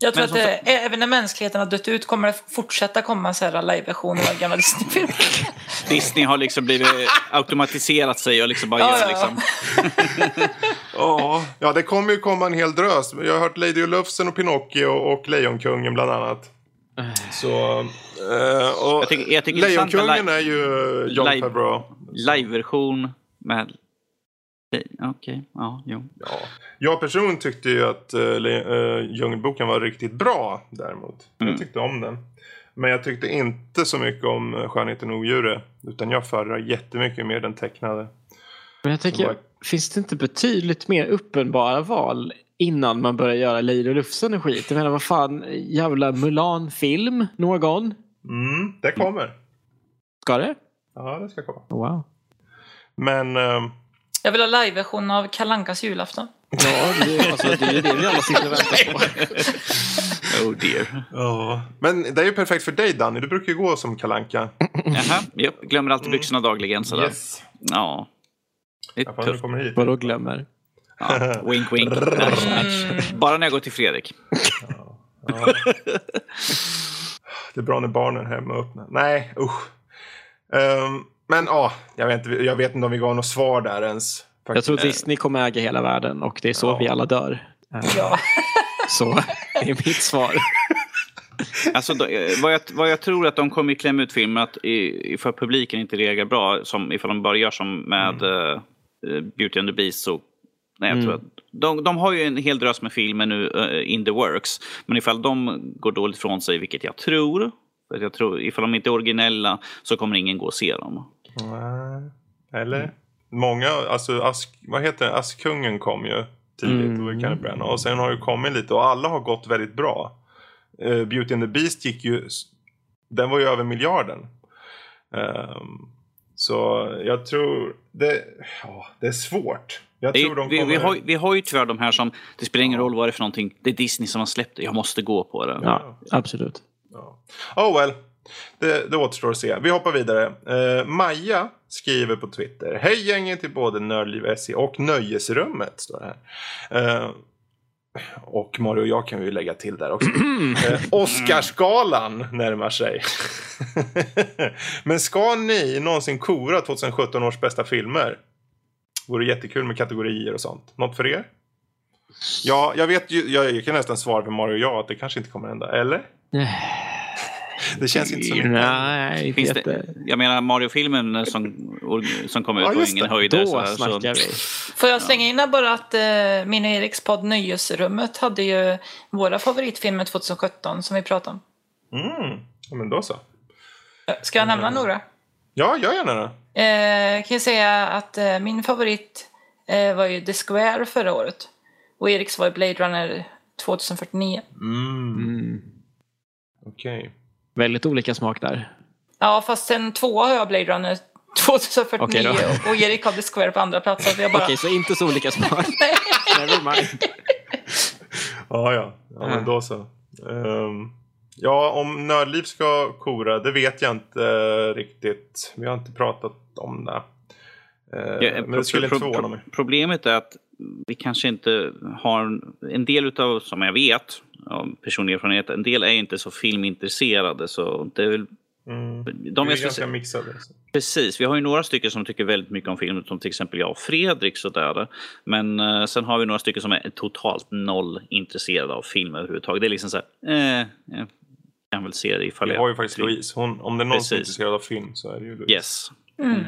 Jag tror Men att som även när mänskligheten har dött ut kommer det fortsätta komma så här live-versioner av gamla Disney-filmer. Disney har liksom blivit automatiserat sig och liksom bara Ja, gör liksom... Ja. ja, det kommer ju komma en hel drös. Jag har hört Lady och Lufsen och Pinocchio och Lejonkungen bland annat. Så... Eh, och Jag tycker- jag tycker Lejonkungen är ju John live- Favreau. Live-version med... Okej, ja, jo. Ja. Jag personligen tyckte ju att uh, Djungelboken var riktigt bra däremot. Mm. Jag tyckte om den. Men jag tyckte inte så mycket om uh, Skönheten och odjuret. Utan jag föredrar jättemycket mer den tecknade. Men jag tänker, bara- finns det inte betydligt mer uppenbara val innan man börjar göra Lady och Lufsen och skit? Jag menar, vad fan, jävla Mulan-film någon? Mm, det kommer. Ska det? Ja, det ska komma. Wow. Men... ehm, Jag vill ha live-version av Kalankas julafton. Ja, det är, alltså, det är ju det vi alla sitter och väntar på. Oh dear. Ja. Men det är ju perfekt för dig Danny. Du brukar ju gå som kalanka. Jaha, japp. Glömmer alltid byxorna dagligen sådär. Yes. Ja. Det Ja, är tufft. Vadå glömmer? Ja. Wink, wink. Nudge, nudge. Bara när jag går till Fredrik. Ja. Det är bra när barnen är hemma och öppnar. Nej, usch. Ehm, men ja, jag, vet inte, jag vet inte om vi gav något svar där ens. Jag faktiskt. tror Disney kommer äga hela världen och det är så Ja. vi alla dör. Eh, Ja. Så är mitt svar. Alltså, då, eh, vad, jag, vad jag tror att de kommer klämma ut filmen att ifall publiken inte reagerar bra, som ifall de bara gör som med eh, eh, Beauty and the Beast så Nej, jag tror att de, de har ju en hel drös med filmer nu eh, in the works. Men ifall de går dåligt från sig, vilket jag tror, för att jag tror ifall de inte är originella så kommer ingen gå och se dem. Nej. Eller? Många, alltså Ask, vad heter det? Askungen kom ju tidigt Mm. och Kenneth Branagh. Och sen har det kommit lite och alla har gått väldigt bra. Eh, Beauty and the Beast gick ju, den var ju över miljarden. Ehm, så jag tror, det, ja, det är svårt. Jag Det tror de vi, vi, har, vi har ju tyvärr de här som, det spelar ingen roll vad det är för någonting, det är Disney som har släppt det, jag måste gå på det. Ja, absolut. Ja. Oh well. Det, det återstår att se. Vi hoppar vidare. Eh, Maja skriver på Twitter. Hej gänget till både Nördliv SE och Nöjesrummet. Står det här. Eh, och Mario och jag kan vi ju lägga till där också. eh, Oscarsgalan närmar sig. Men ska ni någonsin kora 2017 års bästa filmer? Vore jättekul med kategorier och sånt. Något för er? Ja, jag vet ju, jag, jag kan nästan svara för Mario och jag att det kanske inte kommer hända. Eller? Det känns inte så mycket. Nej, Finns det, jag menar Mario-filmen som, som kom ut Ja, just ingen det. höjdare. Då så så, vi. Får jag slänga in bara att eh, min och Eriks podd Nöjesrummet hade ju våra favoritfilmer 2017 som vi pratade om. Mm. Ja, men då så. Eh, Ska jag nämna några? Ja, gör gärna det. Eh, kan jag säga att eh, min favorit eh, var ju The Square förra året. Och Eriks var ju Blade Runner 2049. Mm. Okej. Väldigt olika smak där. Ja, fast sen tvåa har jag Blade Runner 2049 Okej då. och Erik har The Square på andra plats. Bara... Okej, så inte så olika smak. Never mind. Ja, ja. Ja, men då så. Ehm, ja, om Nördliv ska kora, det vet jag inte eh, riktigt. Vi har inte pratat om det. Eh, Ja, men pro- det skulle pro- inte förvåna mig. Problemet är att vi kanske inte har en del utav, som jag vet, av personlig erfarenhet, en del är inte så filmintresserade. Så det är väl, Mm. de Vi är är ganska speci- mixade. så. Precis, vi har ju några stycken som tycker väldigt mycket om film, som till exempel jag och Fredrik. Sådär. Men eh, sen har vi några stycken som är totalt noll intresserade av film överhuvudtaget. Det är liksom så här, eh, jag kan väl se det ifall Vi jag... har ju faktiskt Louise. Hon, om det är någon som är Precis. intresserad av film så är det ju Louise. Yes. Mm.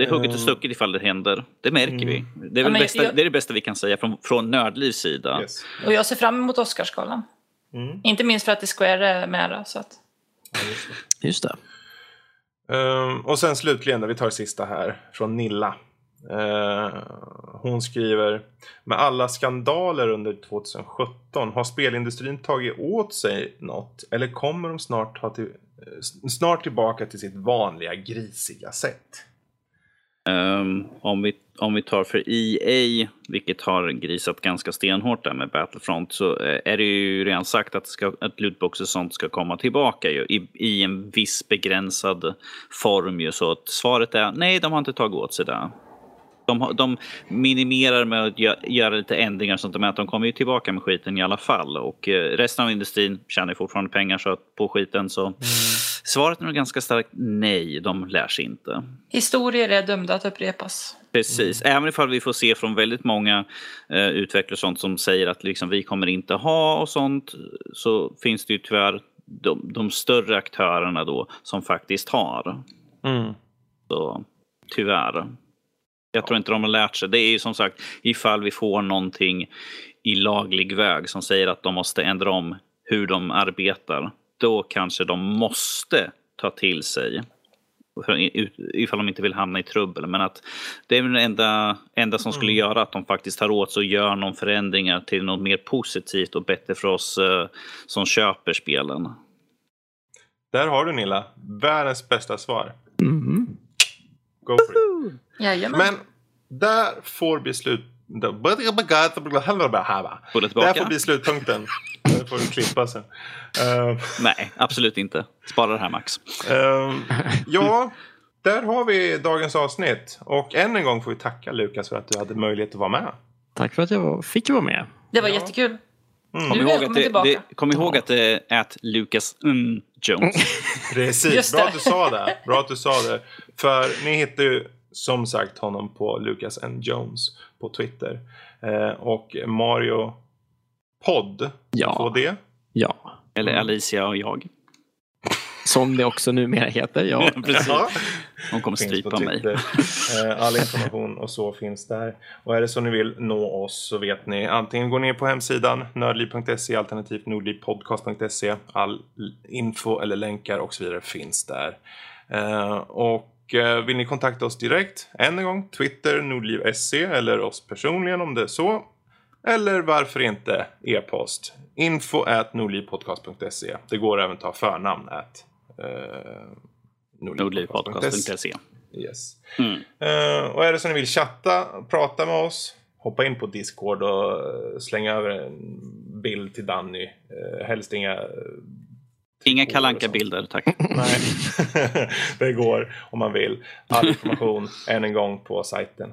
Det är hugget Eh. och stucket ifall det händer. Det märker vi. Det är, Ja, bästa, jag- det är det bästa vi kan säga från, från Nördlivs sida. Yes. Och jag ser fram emot Oscarsgalan. Mm. Inte minst för att Square är med då, så att... Just det. Ehm, och sen slutligen, vi tar det sista här, från Nilla. Ehm, hon skriver Med alla skandaler under 2017, har spelindustrin tagit åt sig något? Eller kommer de snart, ha till, eh, snart tillbaka till sitt vanliga grisiga sätt? Um, om, vi, om vi tar för EA, vilket har grisat ganska stenhårt där med Battlefront, så eh, är det ju redan sagt att, ska, att lootbox och sånt ska komma tillbaka ju, i, i en viss begränsad form. Ju, så att svaret är nej, de har inte tagit åt sig det. De, de minimerar med att gö- göra lite ändringar och sånt, men att de kommer ju tillbaka med skiten i alla fall. Och eh, resten av industrin tjänar fortfarande pengar så att, på skiten. Så svaret är nog ganska starkt nej, de lär sig inte. Historier är dömda att upprepas. Precis, även ifall vi får se från väldigt många eh, utvecklare sånt som säger att liksom, vi kommer inte ha och sånt så finns det ju tyvärr de, de större aktörerna då som faktiskt har. Mm. Så tyvärr. Jag tror inte de har lärt sig. Det är ju som sagt ifall vi får någonting i laglig väg som säger att de måste ändra om hur de arbetar. Då kanske de måste ta till sig. Ifall de inte vill hamna i trubbel. Men att det är väl det enda, enda som skulle göra att de faktiskt tar åt sig och gör någon förändringar till något mer positivt och bättre för oss eh, som köper spelen. Där har du Nilla, världens bästa svar. Mm. Go for it. Jajamän. Men där får bli slut... Där får bli slutpunkten. Det får du klippa sen. Ehm, Nej, absolut inte. Spara det här Max. Ehm, ja, där har vi dagens avsnitt. Och än en gång får vi tacka Lukas för att du hade möjlighet att vara med. Tack för att jag fick vara med. det var Ja. jättekul. Mm. Du Kom är ihåg, att det, det, kom ihåg att det är att Lucas mm, Jones. Precis, bra att du sa det. Bra att du sa det. För ni hittar ju som sagt honom på Lucas N. Jones på Twitter. Eh, och Mario Podd. Ja. Det. Ja. Eller Mm. Alicia och jag. Som det också numera heter. Ja. Precis. Ja. Hon kommer strypa mig. Eh, All information och så finns där. Och är det så ni vill nå oss så vet ni antingen gå ner på hemsidan nördliv.se alternativt nordlivpodcast.se. All info eller länkar och så vidare finns där. Eh, Och eh, vill ni kontakta oss direkt, än en gång, Twitter, nordliv.se eller oss personligen om det är så. Eller varför inte e-post? Info at nordlivpodcast.se. Det går även att ta förnamn at eh, Nordlivpodcast.se. Yes. Mm. Eh, och är det så ni vill chatta, prata med oss, hoppa in på Discord och eh, slänga över en bild till Danny. Uh, helst inga Inga kalanka bilder tack. Nej, det går om man vill. All information än en gång på sajten.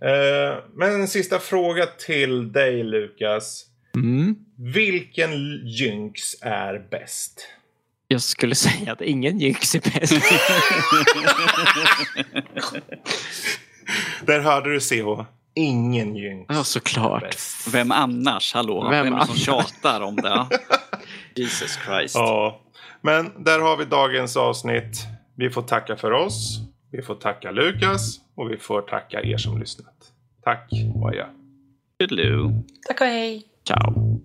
Eh, men en sista fråga till dig Lukas. Mm. Vilken Jynx är bäst? Jag skulle säga att ingen Jynx är bäst. Där hörde du CH. Ingen Jynx. ja, såklart. är bäst. Vem annars? Hallå? Vem Vem, som tjatar om det? Jesus Christ. Ja, men där har vi dagens avsnitt. Vi får tacka för oss. Vi får tacka Lukas och vi får tacka er som lyssnat. Tack och adjö. Toodaloo. Tack och hej. Ciao.